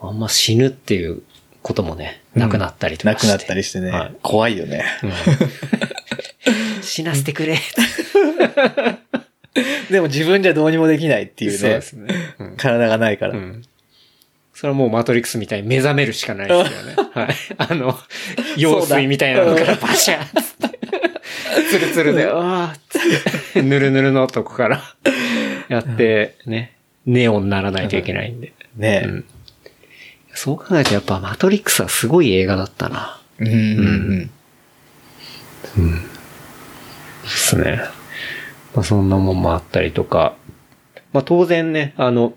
あんま死ぬっていうこともね、なくなったりとかして。なくなったりしてね。はい怖いよね。うん (laughs) 死なせてくれ。(laughs) でも自分じゃどうにもできないっていうね。そうですね。うん体がないから。うん。それはもうマトリックスみたいに目覚めるしかないですよね。はい。あの、用水みたいなのからバシャーッつって。ツルツルで、あーっつって、ぬるぬるのとこからやって、ね、ネオンにならないといけないんで。ねうん。そう考えるとやっぱマトリックスはすごい映画だったな。うんうんうん。ですね。まあそんなもんもあったりとか。まあ当然ね、あの、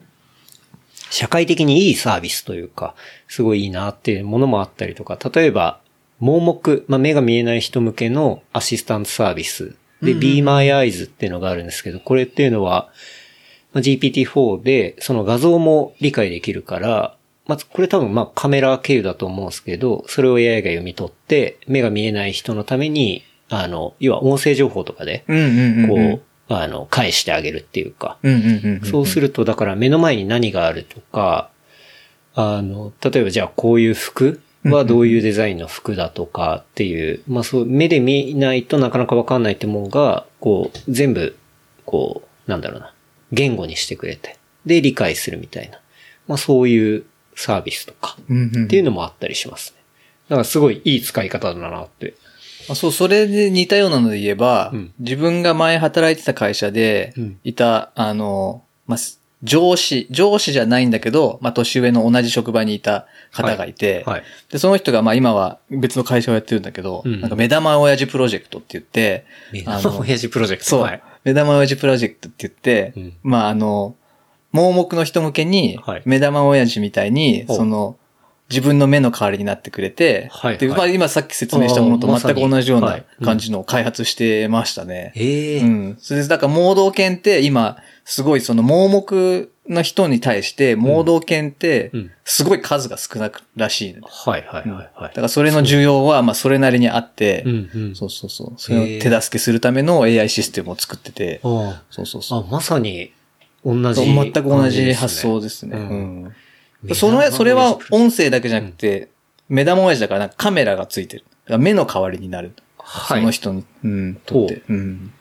社会的にいいサービスというか、すごいいいなっていうものもあったりとか、例えば、盲目、まあ目が見えない人向けのアシスタントサービスで、Be My Eyes っていうのがあるんですけど、これっていうのは、まあ GPT-4 で、その画像も理解できるから、まずこれ多分まあカメラ経由だと思うんですけど、それを AI が読み取って、目が見えない人のために、あの、要は音声情報とかで。こう、あの、返してあげるっていうか。そうすると、だから目の前に何があるとか、あの、例えばじゃあこういう服はどういうデザインの服だとかっていう、まあそう、目で見ないとなかなかわかんないってものが、こう、全部、こう、なんだろうな、言語にしてくれて、で、理解するみたいな。まあそういうサービスとか、っていうのもあったりしますね。だからすごいいい使い方だなって。あそう、それで似たようなので言えば、うん。自分が前働いてた会社でうん。いた、あの、まあ、す上司、上司じゃないんだけど、まあ、年上の同じ職場にいた方がいて、はい。で、その人が、まあ、今は別の会社をやってるんだけど、うん。なんか目玉親父プロジェクトって言って、目玉親父プロジェクト。そう、はい。目玉親父プロジェクトって言って、うん。まあ、あの、盲目の人向けにはい、目玉親父みたいに、おその、自分の目の代わりになってくれて、はいで、はい。まあ、今さっき説明したものと全く同じようはない感じのを開発してましたね。ええ。うん。それで、だから盲導犬って今、すごいその盲目の人に対して、盲導犬ってうん、すごい数が少なくらしいの、はいはいはいはい。だからそれの需要は、まあそれなりにあって、うんうん。そうそうそう。それを手助けするための AI システムを作ってて、あそうそうそう。あ、まさに、同じ、全く同じ発想ですね。ううんその、それは音声だけじゃなくて、目玉親父だからなんかカメラがついてる。目の代わりになる。トはい。その人に、うん、とって。うん。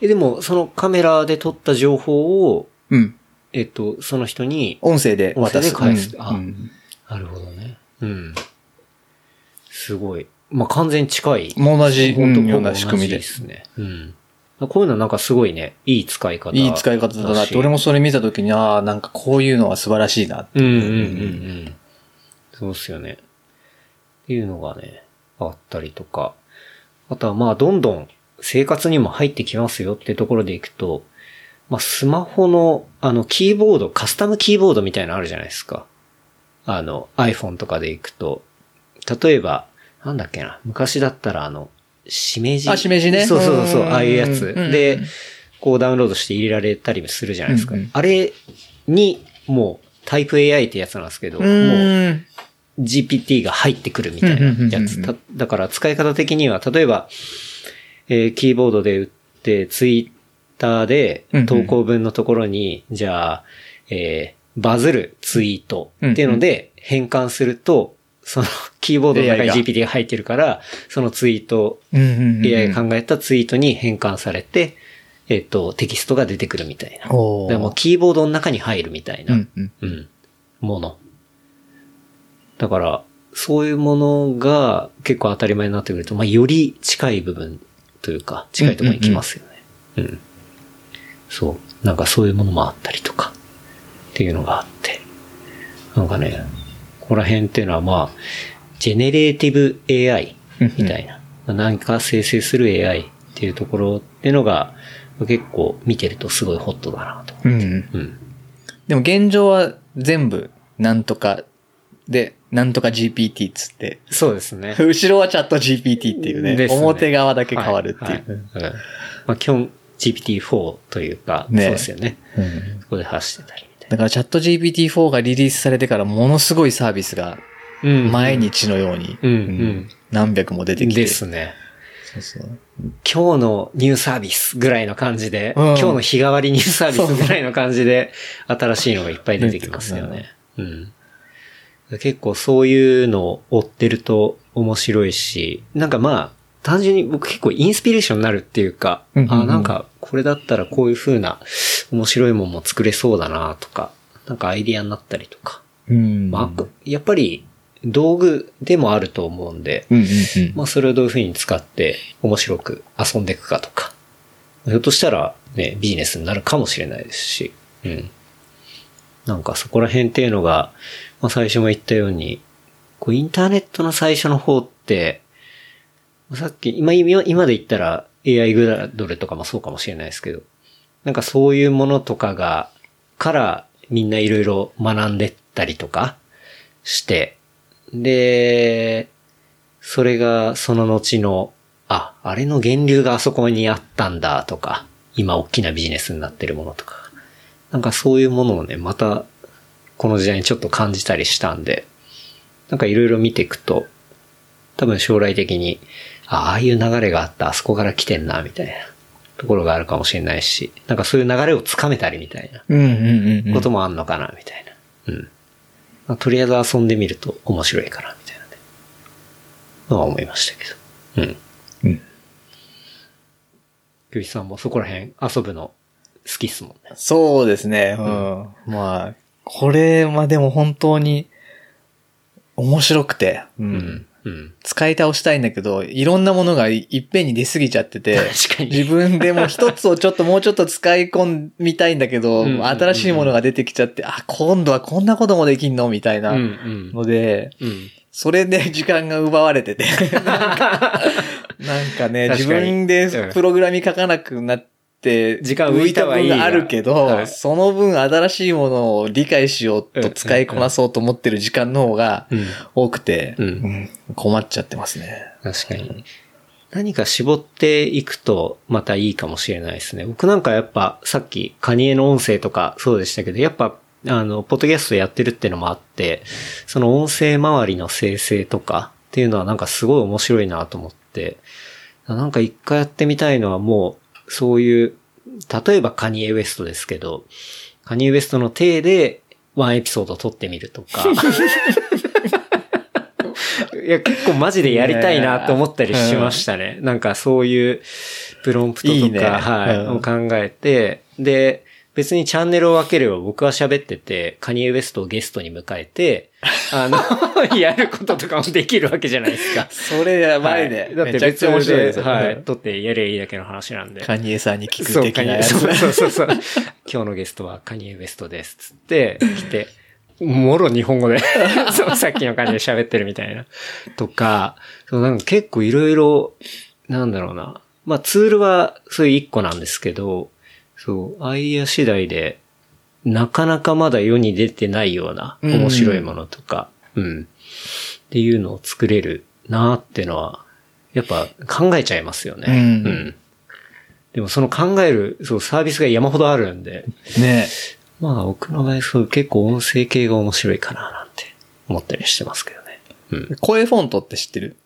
え、でも、そのカメラで撮った情報を、うん。えっと、その人に、音声で渡す。音声で返すあうんうんなるほどね。うん。すごい。まあ、完全に近い。もう同じ、本当うんような仕組みで。すね。うん。こういうのなんかすごいね、いい使い方。いい使い方だなって、俺もそれ見たときに、ああ、なんかこういうのは素晴らしいなって。うんうんうんうん。そうっすよね。っていうのがね、あったりとか。あとはまあ、どんどん生活にも入ってきますよってところでいくと、まあ、スマホの、あの、キーボード、カスタムキーボードみたいなのあるじゃないですか。あの、iPhone とかでいくと、例えば、なんだっけな、昔だったらあの、しめじ？あしめじねそうそうそうああいうやつ。うんで、こうダウンロードして入れられたりするじゃないですか。うんうんあれに、もう、タイプ AI ってやつなんですけど、うもう、ん。GPT が入ってくるみたいなやつ。だから使い方的には、例えば、えーキーボードで打って、ツイッターでうんうん投稿文のところに、じゃあ、えーバズるツイートっていうので変換すると、そのキーボードの中に GPT が入ってるから、そのツイート。AI が考えたツイートに変換されて、えっ、と、テキストが出てくるみたいな。だおーからもうキーボードの中に入るみたいな。うんうん。うん。もの。だから、そういうものが結構当たり前になってくると、まあ、より近い部分というか、近いところに来ますよね。うんそう。なんかそういうものもあったりとか、っていうのがあって。なんかね、ここら辺っていうのはまあ、 generative AI みたいな。何か生成する AI っていうところっていうのが、結構見てるとすごいホットだなと。うんうん。うん。でも現状は全部、なんとか、で、なんとか GPT っつって、そうですね。(laughs) 後ろはチャット GPT っていうね、ですね表側だけ変わるっていう。はいはいうんまあ、基本 GPT-4 というか、ねそうですよね。うんそこで発してたりだからチャット GPT-4 がリリースされてからものすごいサービスが毎日のように、何百も出てきて。ですね。そうそう。今日のニューサービスぐらいの感じで、うん今日の日替わりニューサービスぐらいの感じで、新しいのがいっぱい出てきますよね。うん。結構そういうのを追ってると面白いし、なんかまあ、単純に僕結構インスピレーションになるっていうか、うんうんうんあなんかこれだったらこういう風な面白いもんも作れそうだなとか、なんかアイディアになったりとか。うん。まあ、やっぱり道具でもあると思うんで、うんうんうん。まあそれをどういう風に使って面白く遊んでいくかとか、ひょっとしたらね、ビジネスになるかもしれないですし、うん。なんかそこら辺っていうのが、まあ最初も言ったように、こうインターネットの最初の方って、さっき、今、今今で言ったら AI グラドルとかもそうかもしれないですけど、なんかそういうものとかが、からみんないろいろ学んでったりとかして、で、それがその後の、あ、あれの源流があそこにあったんだとか、今大きなビジネスになってるものとか、なんかそういうものをね、またこの時代にちょっと感じたりしたんで、なんかいろいろ見ていくと、多分将来的に、あああいう流れがあった、あそこから来てんな、みたいなところがあるかもしれないし、なんかそういう流れをつかめたりみたいなうんうんうん。こともあんのかな、みたいな。うん。まあとりあえず遊んでみると面白いかな、みたいなね。のは思いましたけど。うん。うん。ゆういさんもそこら辺遊ぶの好きっすもんね。そうですね。うん。まあ、これはでも本当に面白くて、うん。うんうん。使い倒したいんだけど、いろんなものがいいっぺんに出過ぎちゃってて、自分でも一つをちょっともうちょっと使い込みたいんだけど、うんうんうん新しいものが出てきちゃって、あ、今度はこんなこともできんの？みたいなうんうん。ので、うん。それで時間が奪われてて。(laughs) なんかね、自分でプログラミ書かなくなって、時間浮いた分があるけど、はいその分新しいものを理解しようと使いこなそうと思ってる時間の方がうん。多くて、困っちゃってますね。確かに。何か絞っていくとまたいいかもしれないですね。僕なんかやっぱさっきカニエの音声とかそうでしたけど、やっぱあの、ポッドキャストやってるってのもあって、その音声周りの生成とかっていうのはなんかすごい面白いなと思って、なんか一回やってみたいのはもう、そういう、例えばカニエウエストですけど、カニエウエストの体でワンエピソード撮ってみるとか。(laughs) いや、結構マジでやりたいなと思ったりしましたね。なんかそういうプロンプトとか、いいねはい、うんを考えて、で、別にチャンネルを分ければ僕は喋ってて、カニエウエストをゲストに迎えて、あの、(laughs) やることとかもできるわけじゃないですか。それやばいね。はいだってめちゃくちゃ面白いですよ。はい。うん撮ってやればいいだけの話なんで。カニエさんに聞く的なやつ。そうそうそうそう。(laughs) 今日のゲストはカニエウエストです。つって、来て、もろ日本語で、(laughs) そう、さっきの感じで喋ってるみたいな。とか、そう、なんか結構いろいろ、なんだろうな。まあツールはそういう一個なんですけど、そう、アイデア次第で、なかなかまだ世に出てないような面白いものとか、うん。っていうのを作れるなってのは、やっぱ考えちゃいますよね。うんうんでもその考える、そう、サービスが山ほどあるんで、ねまあ僕の場合そう結構音声系が面白いかななんて思ったりしてますけどね。うん。声フォントって知ってる？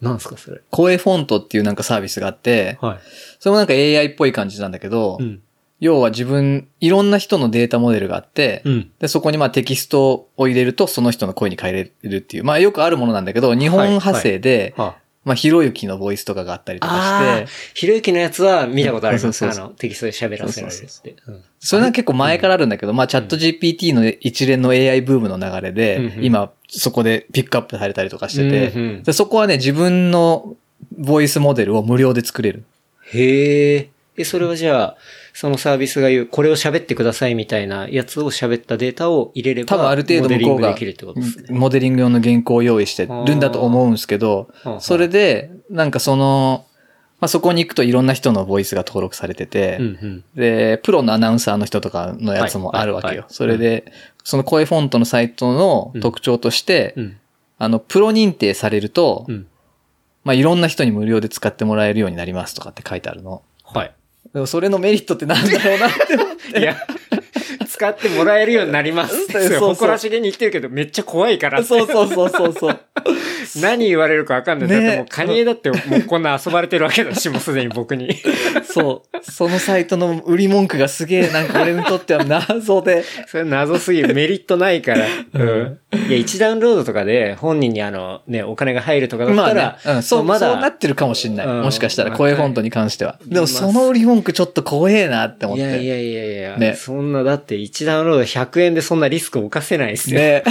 なんですかそれ。声フォントっていうなんかサービスがあって、はい。それもなんか AI っぽい感じなんだけど、うん。要は自分、いろんな人のデータモデルがあって、うん。で、そこにまあテキストを入れるとその人の声に変えれるっていう、まあよくあるものなんだけど、日本派生で、はまあひろゆきのボイスとかがあったりとあかして、ひろゆきのやつは見たことあります。そうそうそうあの、テキストで喋らせられるって。うんそれは結構前からあるんだけど、まあチャット GPT の一連の AI ブームの流れで、うんうん今そこでピックアップされたりとかしてて、うんうんでそこはね、自分のボイスモデルを無料で作れる。へえ。え、それはじゃあ、そのサービスが言う、これを喋ってくださいみたいなやつを喋ったデータを入れれば、多分ある程度向こうがリングできるってことですね。モデリング用の原稿を用意してるんだと思うんですけどそれで、なんかその、まあ、そこに行くといろんな人のボイスが登録されてて、うんうん。で、プロのアナウンサーの人とかのやつもあるわけよ。はいはいはいそれで、その声フォントのサイトの特徴として、うん。あの、プロ認定されると、うん。まあ、いろんな人に無料で使ってもらえるようになりますとかって書いてあるの。それのメリットってなんだろうなって思って。いや、使ってもらえるようになります。そうそう誇らしげに言ってるけど、めっちゃ怖いから。そうそうそうそうそう。(laughs) 何言われるかわかんない。ねだってもう、カニエだってもうこんな遊ばれてるわけだし、もうすでに僕に。そう。そのサイトの売り文句がすげえ、なんか俺にとっては謎で。それ謎すぎる。メリットないから。うん。いや、1ダウンロードとかで本人にあの、ね、お金が入るとかだっまあたらね、、うん、そう、まだ、そうなってるかもしんない。うんもしかしたら、声フォントに関しては。いでも、その売り文句ちょっと怖えなって思って。いやいやいやいや、ねそんな、だって1ダウンロード100円でそんなリスクを冒せないですよ。ね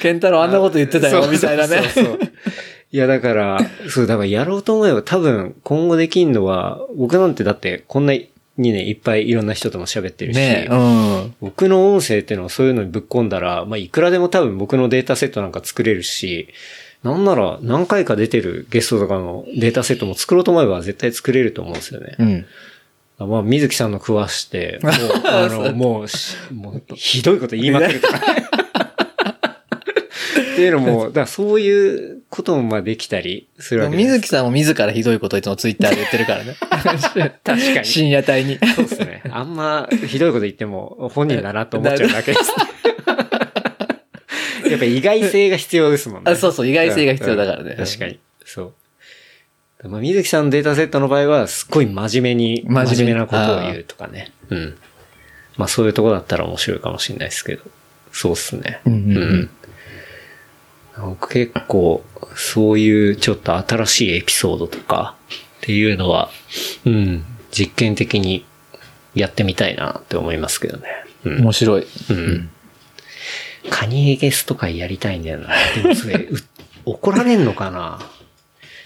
ケンタロウあんなこと言ってたよ、みたいなね。そうそうそういや、だから、そう、だからやろうと思えば多分今後できんのは、僕なんてだってこんなにね、いっぱいいろんな人とも喋ってるし、ねうん。僕の音声っていうのはそういうのにぶっ込んだら、まあ、いくらでも多分僕のデータセットなんか作れるし、なんなら何回か出てるゲストとかのデータセットも作ろうと思えば絶対作れると思うんですよね。うん。まあ、水木さんの食わして、(laughs) もう、あの、もうし、もう、ひどいこと言いまくるとか。(laughs) っていうのも、だからそういうこともまあできたりするわけです。水木さんも自らひどいこといつもツイッターで言ってるからね。(laughs) 確かに。深夜帯に。そうですね。あんまひどいこと言っても本人だなと思っちゃうだけです。やっぱ意外性が必要ですもんね。あそうそう意外性が必要だからねうん確かに。そう。まあ、水木さんのデータセットの場合は、すっごい真面目に、真面目なことを言うとかね。うん。まあそういうとこだったら面白いかもしれないですけど。そうっすね。うんうんうん僕結構、そういうちょっと新しいエピソードとかっていうのは、うん、実験的にやってみたいなって思いますけどね。うん。面白い。うん。カニエゲスとかやりたいんだよな。でもそれ、う怒られんのかな？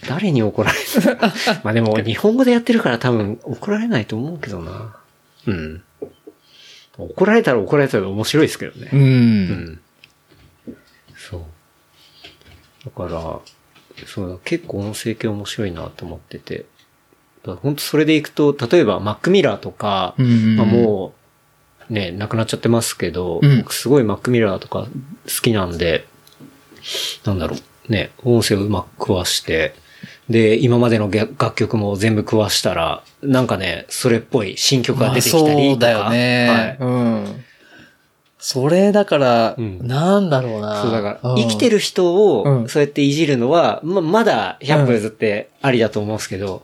誰に怒られる (laughs) まあでも日本語でやってるから多分怒られないと思うけどな。うん。怒られたら怒られたら面白いですけどね。う。うんん。そう。だから、そうだ、結構音声系面白いなと思ってて。だ本当それでいくと、例えば Mac ミラーとか、うんまあ、もう、ね、なくなっちゃってますけど、うん僕すごい Mac ミラーとか好きなんで、なんだろう、ね、音声をうまく食わして、で、今までの楽楽曲も全部食わしたら、なんかね、それっぽい新曲が出てきたりとか。まあそうだよね。はいうん。それだから、うんなんだろうな。そうだから、うん生きてる人うを、んそうやっていじるのは、ま、まだ100歩譲ってありだと思うんですけど、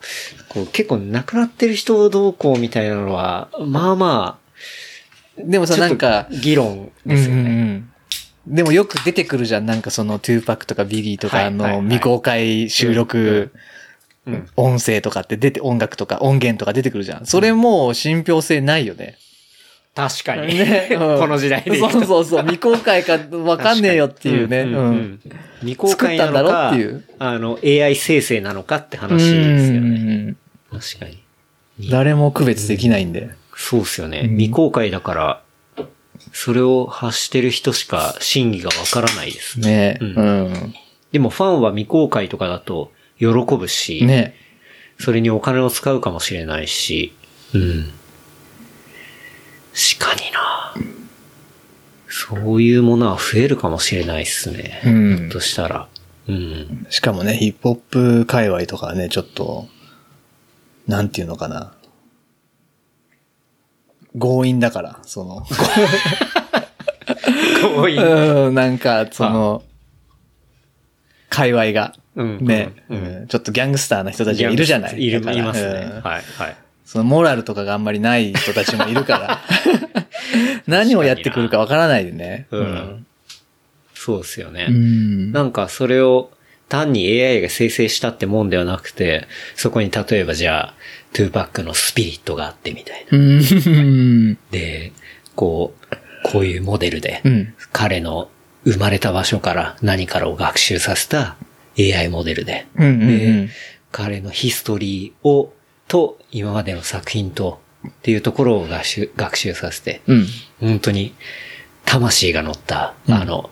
こう結構亡くなってる人をどうこうみたいなのは、まあまでもあ、さ、なんか、議論ですよね。うんうんうんでもよく出てくるじゃん。なんかその、トゥーパックとかビギーとかの未公開収録うん音声とかって出て、音楽とか音源とか出てくるじゃん。それもう信憑性ないよね。確かに。ねうん (laughs) この時代で言うとそうそうそう。未公開かわかんねえよっていうね。うんん未公開なの作ったんだろかっていう、あの、AI 生成なのかって話ですよね。うん確かに。誰も区別できないんで。そうですよね。うん未公開だから、それを発してる人しか真偽がわからないですね。ねうんうん。でもファンは未公開とかだと喜ぶし、ねそれにお金を使うかもしれないし、うん。確かになそういうものは増えるかもしれないですね。うんひょっとしたら。うん。しかもね、ヒップホップ界隈とかはね、ちょっと、なんていうのかな。強引だから、その、多い。うん、なんか、その、界隈が、うんね、ちょっとギャングスターな人たちがいるじゃない。いる、いますね。うん。はい、はい。そのモラルとかがあんまりない人たちもいるから、(laughs) 何をやってくるかわからないでね。うん。そうですよね。うん。なんかそれを単に AI が生成したってもんではなくて、そこに例えばじゃあ、トゥーパックのスピリットがあってみたいな。うん。で、こう、こういうモデルでう、ん。彼の生まれた場所から何からを学習させた AI モデルで、彼のヒストリーを、と、今までの作品と、っていうところを学習、学習させて、うん。本当に、魂が乗った、うんあの、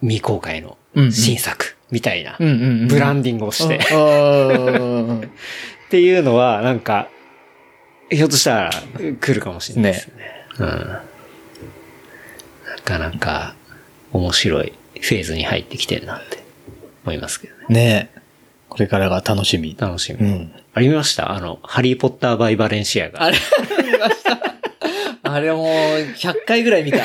未公開の新作みたいな。ブランディングをして、(laughs) っうんていうのは、なんか、ひょっとしたら来るかもしれないですね。うん。なかなか面白いフェーズに入ってきてるなって思いますけどね。ねえ。これからが楽しみ。楽しみ。うん。ありました？あの、ハリーポッターバイバレンシアが。あれ、見ました。(laughs) あれもう、100回ぐらい見た。(laughs)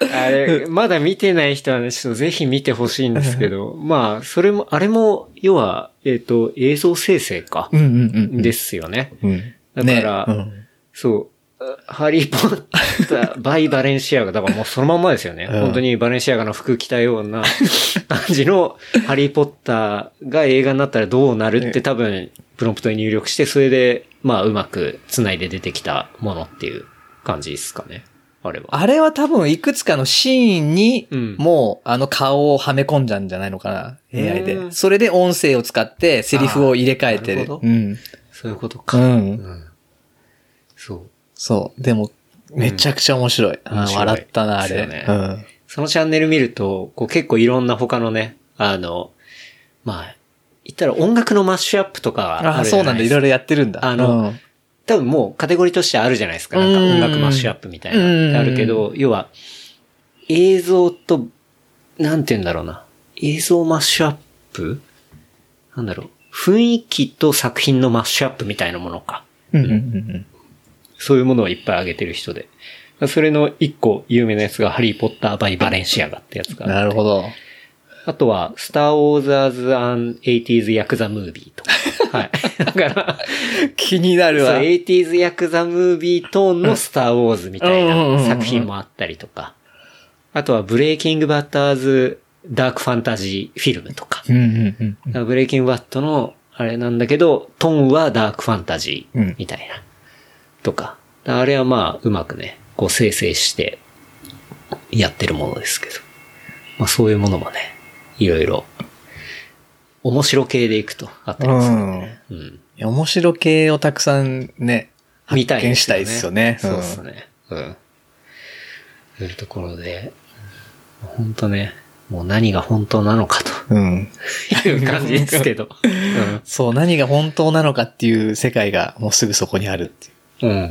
あれ、まだ見てない人はね、ちょっとぜひ見てほしいんですけど、(laughs) まあ、それも、あれも、要は、えっ、と、映像生成か。うんうんうん。ですよね。うん。だから、ねうんそう、ハリーポッター、バイバレンシアガ、だからもうそのまんまですよね。うん本当にバレンシアガの服着たような感じの (laughs) ハリーポッターが映画になったらどうなるって多分、プロンプトに入力して、それで、まあ、うまく繋いで出てきたものっていう感じですかね。あれは。あれは多分いくつかのシーンにうん、もう、あの顔をはめ込んじゃうんじゃないのかな、AI で。うんそれで音声を使ってセリフを入れ替えてるうん。そういうことか。うん。うんそう。そう。でも、めちゃくちゃ面白い。あー面白い笑ったな、あれ。ねうん。そのチャンネル見ると、こう結構いろんな他のね、あの、まあ、言ったら音楽のマッシュアップとかあるじゃああ、ないですか。そうなんだ。いろいろやってるんだ。あのうん多分もうカテゴリーとしてあるじゃないですか。なんかうん音楽マッシュアップみたいな。うんあるけど、要は、映像と、なんて言うんだろうな。映像マッシュアップ？なんだろう。雰囲気と作品のマッシュアップみたいなものか。そういうものをいっぱいあげてる人で。それの一個有名なやつがハリーポッターバイバレンシアガってやつがなるほど。あとは、スター・ウォーザーズ・アン・ 80s ヤクザ・ムービーとか。(laughs) はい。だから、気になるそう、わ。80s ヤクザ・ムービートーンのスター・ウォーズみたいなん作品もあったりとか。あとは、 Breaking Bad as Dark Fantasy Film とか。ブレイキング・バッドの、あれなんだけど、トーンはダーク・ファンタジーみたいな。とか。あれはまあ、うまくね、こう生成して、やってるものですけど。まあそういうものもね、いろいろ、面白系でいくとあったりするんでね。うん。いや面白系をたくさんね、見たい発見したいですよね。そうですね。うん。というところで、本当ね、もう何が本当なのかうん。という感じですけど。そう、何が本当なのかっていう世界がもうすぐそこにあるってうん。うん。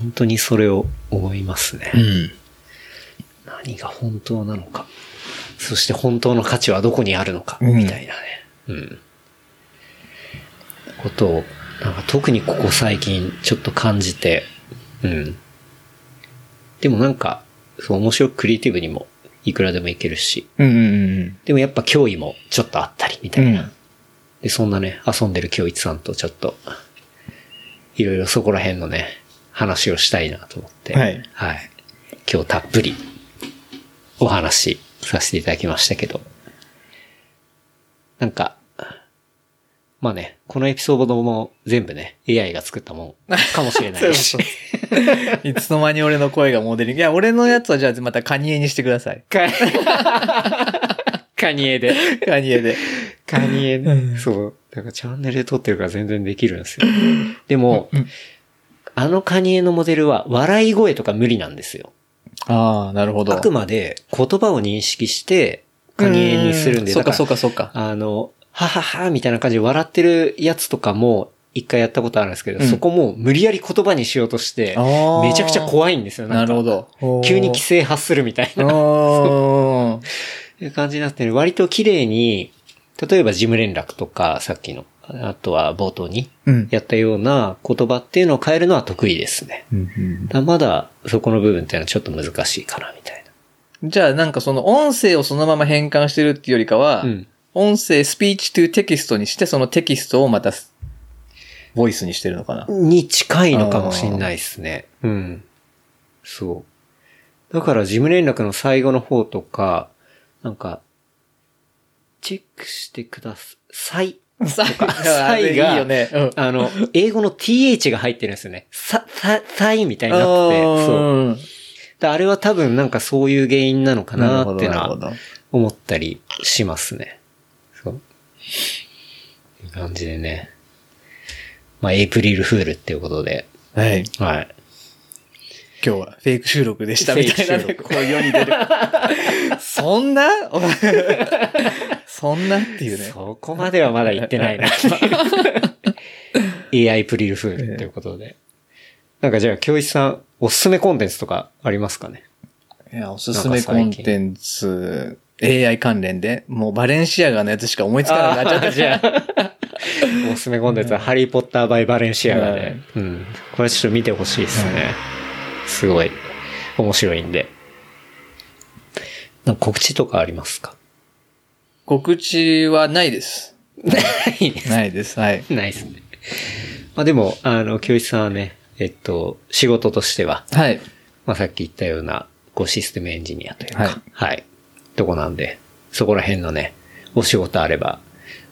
本当にそれを思いますね。いう。何が本当なのか。そして本当の価値はどこにあるのか、うんみたいなね。うん。ことを、なんか特にここ最近ちょっと感じて、うん。でもなんか、そう面白くクリエイティブにもいくらでもいけるし、うん。うんうんでもやっぱ脅威もちょっとあったりみたいな。ん。で、そんなね、遊んでる京一さんとちょっと、いろいろそこら辺のね、話をしたいなと思って、はいはい。今日たっぷりお話しさせていただきましたけど、なんか、まあね、このエピソードも全部ね、AI が作ったもんかもしれないし。(laughs) いつの間に俺の声がモデリング。いや、俺のやつはじゃあまたカニエにしてください。カカニエで。カニエで。カニエね。そう。だからチャンネルで撮ってるから全然できるんですよ。でも、あのカニエのモデルは笑い声とか無理なんですよ。ああ、なるほど。あくまで言葉を認識して、カニエにするんで、そうか、そうかか、そうか。ら。あの、はははみたいな感じで笑ってるやつとかも、一回やったことあるんですけど、うんそこも無理やり言葉にしようとして、めちゃくちゃ怖いんですよ。なるほど。急に規制発するみたいな。おー (laughs) いう感じになってる。割と綺麗に、例えば事務連絡とか、さっきの、あとは冒頭にうん。やったような言葉っていうのを変えるのは得意ですね。うんだまだそこの部分っていうのはちょっと難しいかな、みたいじゃあなんかその音声をそのまま変換してるっていうよりかは、な。うん。音声、スピーチトゥテキストにして、そのテキストをまた、ボイスにしてるのかな？に近いのかもしんないですね。うん。そう。だから事務連絡の最後の方とか、なんか、チェックしてください。さ (laughs) サイがいいよね。うん。あの、英語の th が入ってるんですよね。さ、さ、さいみたいになってて、そう。あれは多分なんかそういう原因なのかなってな。思ったりしますね。そう。いう感じでね。まあ、エイプリルフールっていうことで。はい。はい。今日はフェイク収録でしたみたいなね、こう世に出る。(laughs) そんな？そんなっていうね。そこまではまだ言ってないな。(laughs) AI プリルフールっていうことで。なんかじゃあ、教一さん、おすすめコンテンツとかありますかね？いや、おすすめコンテンツ、AI 関連で、もうバレンシアガのやつしか思いつかなくなっちゃった。じゃあ、おすすめコンテンツは、ハリーポッターバイバレンシアガではい。うん。これちょっと見てほしいですね。すごい、面白いんで。なんか告知とかありますか？告知はないです。ないです。ないです。はい。ないですね。まあでも、あの、教一さんはね、えっと、仕事としては、はい。まあさっき言ったような、こうシステムエンジニアというか、はいはい。とこなんで、そこら辺のね、お仕事あれば、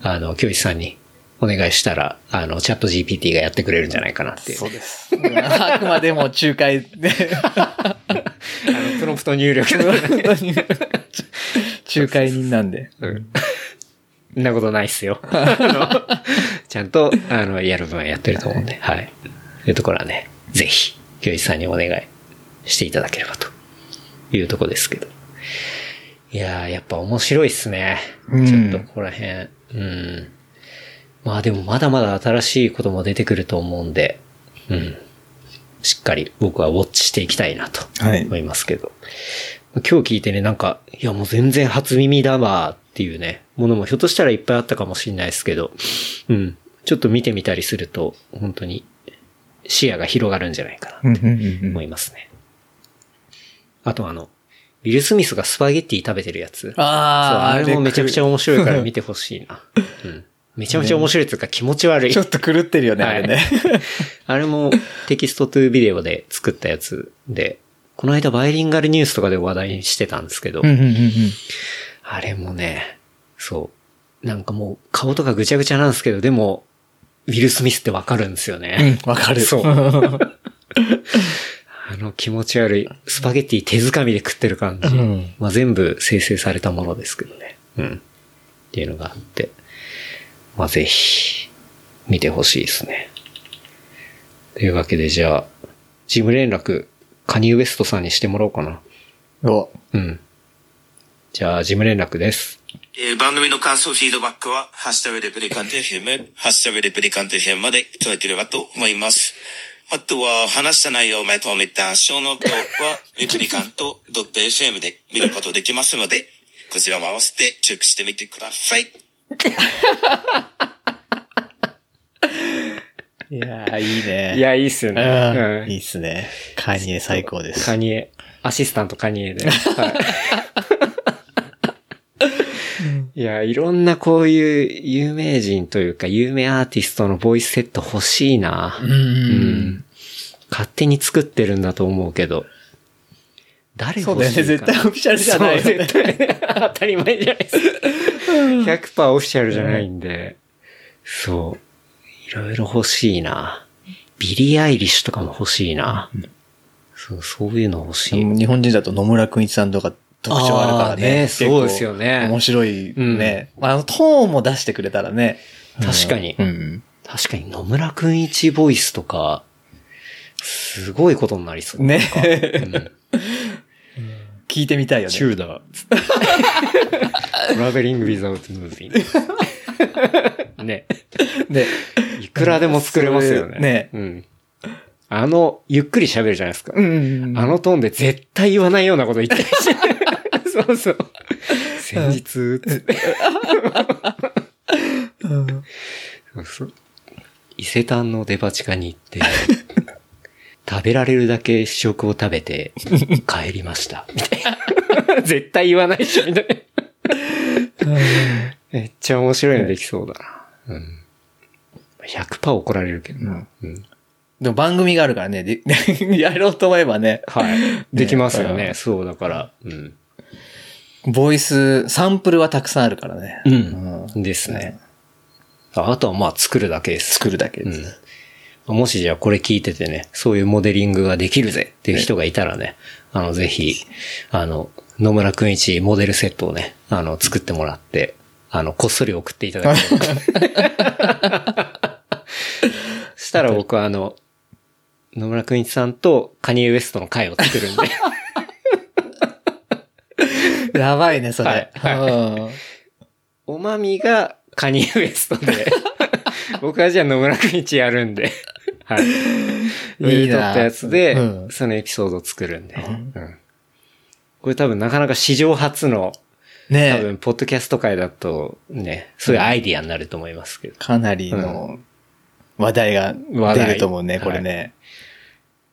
あの、教一さんにお願いしたら、あの、チャット GPT がやってくれるんじゃないかなっていう。そうです。あくまでも仲介で、(laughs) あの、プロンプト入力の。仲介人なんで。うん。(laughs) そんなことないっすよ。(laughs) ちゃんと、あの、やる分はやってると思うんで、はい。というところはね、ぜひ、教一さんにお願いしていただければというところですけど。いやー、やっぱ面白いっすね。うんちょっとここら辺。うん。まあでもまだまだ新しいことも出てくると思うんで、うん。しっかり僕はウォッチしていきたいなとはい思いますけど。今日聞いてね、なんか、いやもう全然初耳だわっていうね、ものもひょっとしたらいっぱいあったかもしれないですけど、うん。ちょっと見てみたりすると、本当に視野が広がるんじゃないかなと思いますね。あとあの、ウィル・スミスがスパゲッティ食べてるやつ。あーあれもめちゃくちゃ面白いから見てほしいな。(laughs) うん。めちゃめちゃ面白いっていうか気持ち悪いちょ。っと狂ってるよね、あれね。あれもテキストトゥービデオで作ったやつで、この間バイリンガルニュースとかで話題にしてたんですけど、あれもね、そう。なんかもう顔とかぐちゃぐちゃなんですけど、でも、ウィル・スミスってわかるんですよね。うんわかる。そう。(laughs) あのの気持ち悪い、スパゲッティ手づかみで食ってる感じ。うんまあ全部生成されたものですけどね。うん。っていうのがあって。まあぜひ、見てほしいですね。というわけでじゃあ、事務連絡、カニエウエストさんにしてもらおうかな。お、うん。じゃあ、事務連絡です。えー番組の感想、フィードバックは、ハッシュタグレプリカント FM、ハッシュタグレプリカント FM までいただければと思います。あとは、話した内容をまとめたショーノートは、レプリカント .fm で見ることできますので、こちらも合わせてチェックしてみてください。(laughs) (laughs) いやー、いいね。いや、いいっすよね。うん、うんいいっすね。カニエ最高です。カニエ、アシスタントカニエで。はい。いや、いろんなこういう有名人というか、有名アーティストのボイスセット欲しいな。うん。うん勝手に作ってるんだと思うけど。誰そうだよね。欲しいか絶対オフィシャルじゃない。絶対 (laughs) 当たり前じゃないですか。(laughs) 100%オフィシャルじゃないんで。そう。いろいろ欲しいな。ビリー・アイリッシュとかも欲しいな。そう、そういうの欲しい。日本人だと野村くんいちさんとか特徴あるからね。そうですよね面白いね。あの、トーンも出してくれたらね。確かにうん。確かに野村訓市ボイスとか、すごいことになりそう。ね (laughs) 聞いてみたいよね。チューダー。ト (laughs) (laughs) ラベリング・ウィザウト・ムービー。(laughs) ね。で、いくらでも作れますよね。ねうん。あの、ゆっくり喋るじゃないですか。うんあのトーンで絶対言わないようなこと言ってるし。(laughs) そうそう。先日、つって。伊勢丹のデパ地下に行って、食べられるだけ試食を食べて帰りました。みたいな。(laughs) 絶対言わないし、みたいな。めっちゃ面白いのできそうだな。うん。100%怒られるけどな。うん。でも番組があるからね、で (laughs) やろうと思えばね、はい。(laughs) できますよね。ねそう、だから。うん。ボイス、サンプルはたくさんあるからね。うん。ですね。ああとはまあ作るだけです。作るだけうです。ん。もしじゃあこれ聞いててね、そういうモデリングができるぜっていう人がいたらね、あの、ぜひ、あの、野村くん一モデルセットをね、あの、作ってもらって、あの、こっそり送っていただければ。そ (laughs) したら僕はあの、野村くん一さんとカニエ・ウエストの会を作るんで、(laughs) やばいね、それ。はい。うん。おまみがカニエ・ウエストで、(laughs) 僕はじゃあ野村くん一やるんで、はい。いいな。撮ったやつで、うん。そのエピソードを作るんで、うん。これ多分なかなか史上初の、多ね分、ポッドキャスト界だとね、そういうアイディアになると思いますけど。かなりの話題が出ると思うね、これね。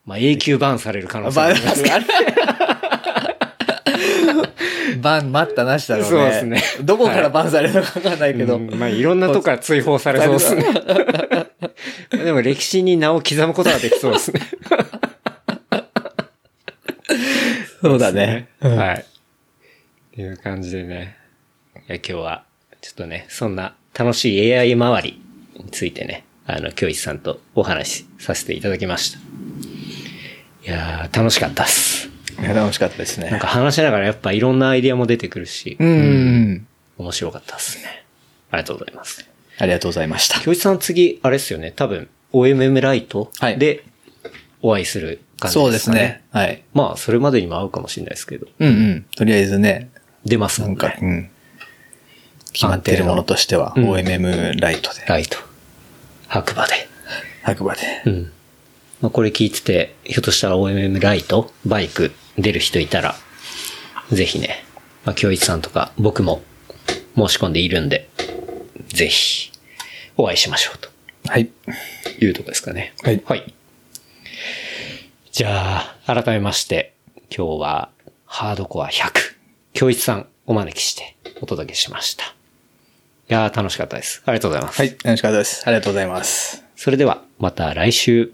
まあ、永久バンされる可能性もありますけど。(laughs) バン待ったなしだろうね。そうですねどこからバンされるのかわかんないけど。うんまあ、いろんなとこから追放されそうですね。(laughs) でも歴史に名を刻むことができそうですね。(laughs) そうだね。はい。いう感じでね。いや、今日は、ちょっとね、そんな楽しい AI 周りについてね、あの、京一さんとお話しさせていただきました。いやー、楽しかったっす。いや楽しかったですね。なんか話しながらやっぱいろんなアイディアも出てくるし、うん。面白かったっすね。ありがとうございます。ありがとうございました。京一さん次、あれっすよね、多分、OMM ライトはいでお会いする感じそうでかね。ですすね。はい。まあ、それまでにも会うかもしれないですけど、うんうん。とりあえずね、出ますもんなんか、ね。うん。決まっているものとしては、うん OMM ライトで、ライト。白馬で。白馬で。うん。まあ、これ聞いてて、ひょっとしたら OMM ライト、バイク出る人いたら、ぜひね、まあ、京一さんとか僕も申し込んでいるんで、ぜひ、お会いしましょうとはい。いうとこですかね。はいはい。じゃあ、改めまして、今日は、ハードコア100、京一さんお招きしてお届けしました。いやー、楽しかったです。ありがとうございます。はい。楽しかったです。ありがとうございます。それでは、また来週。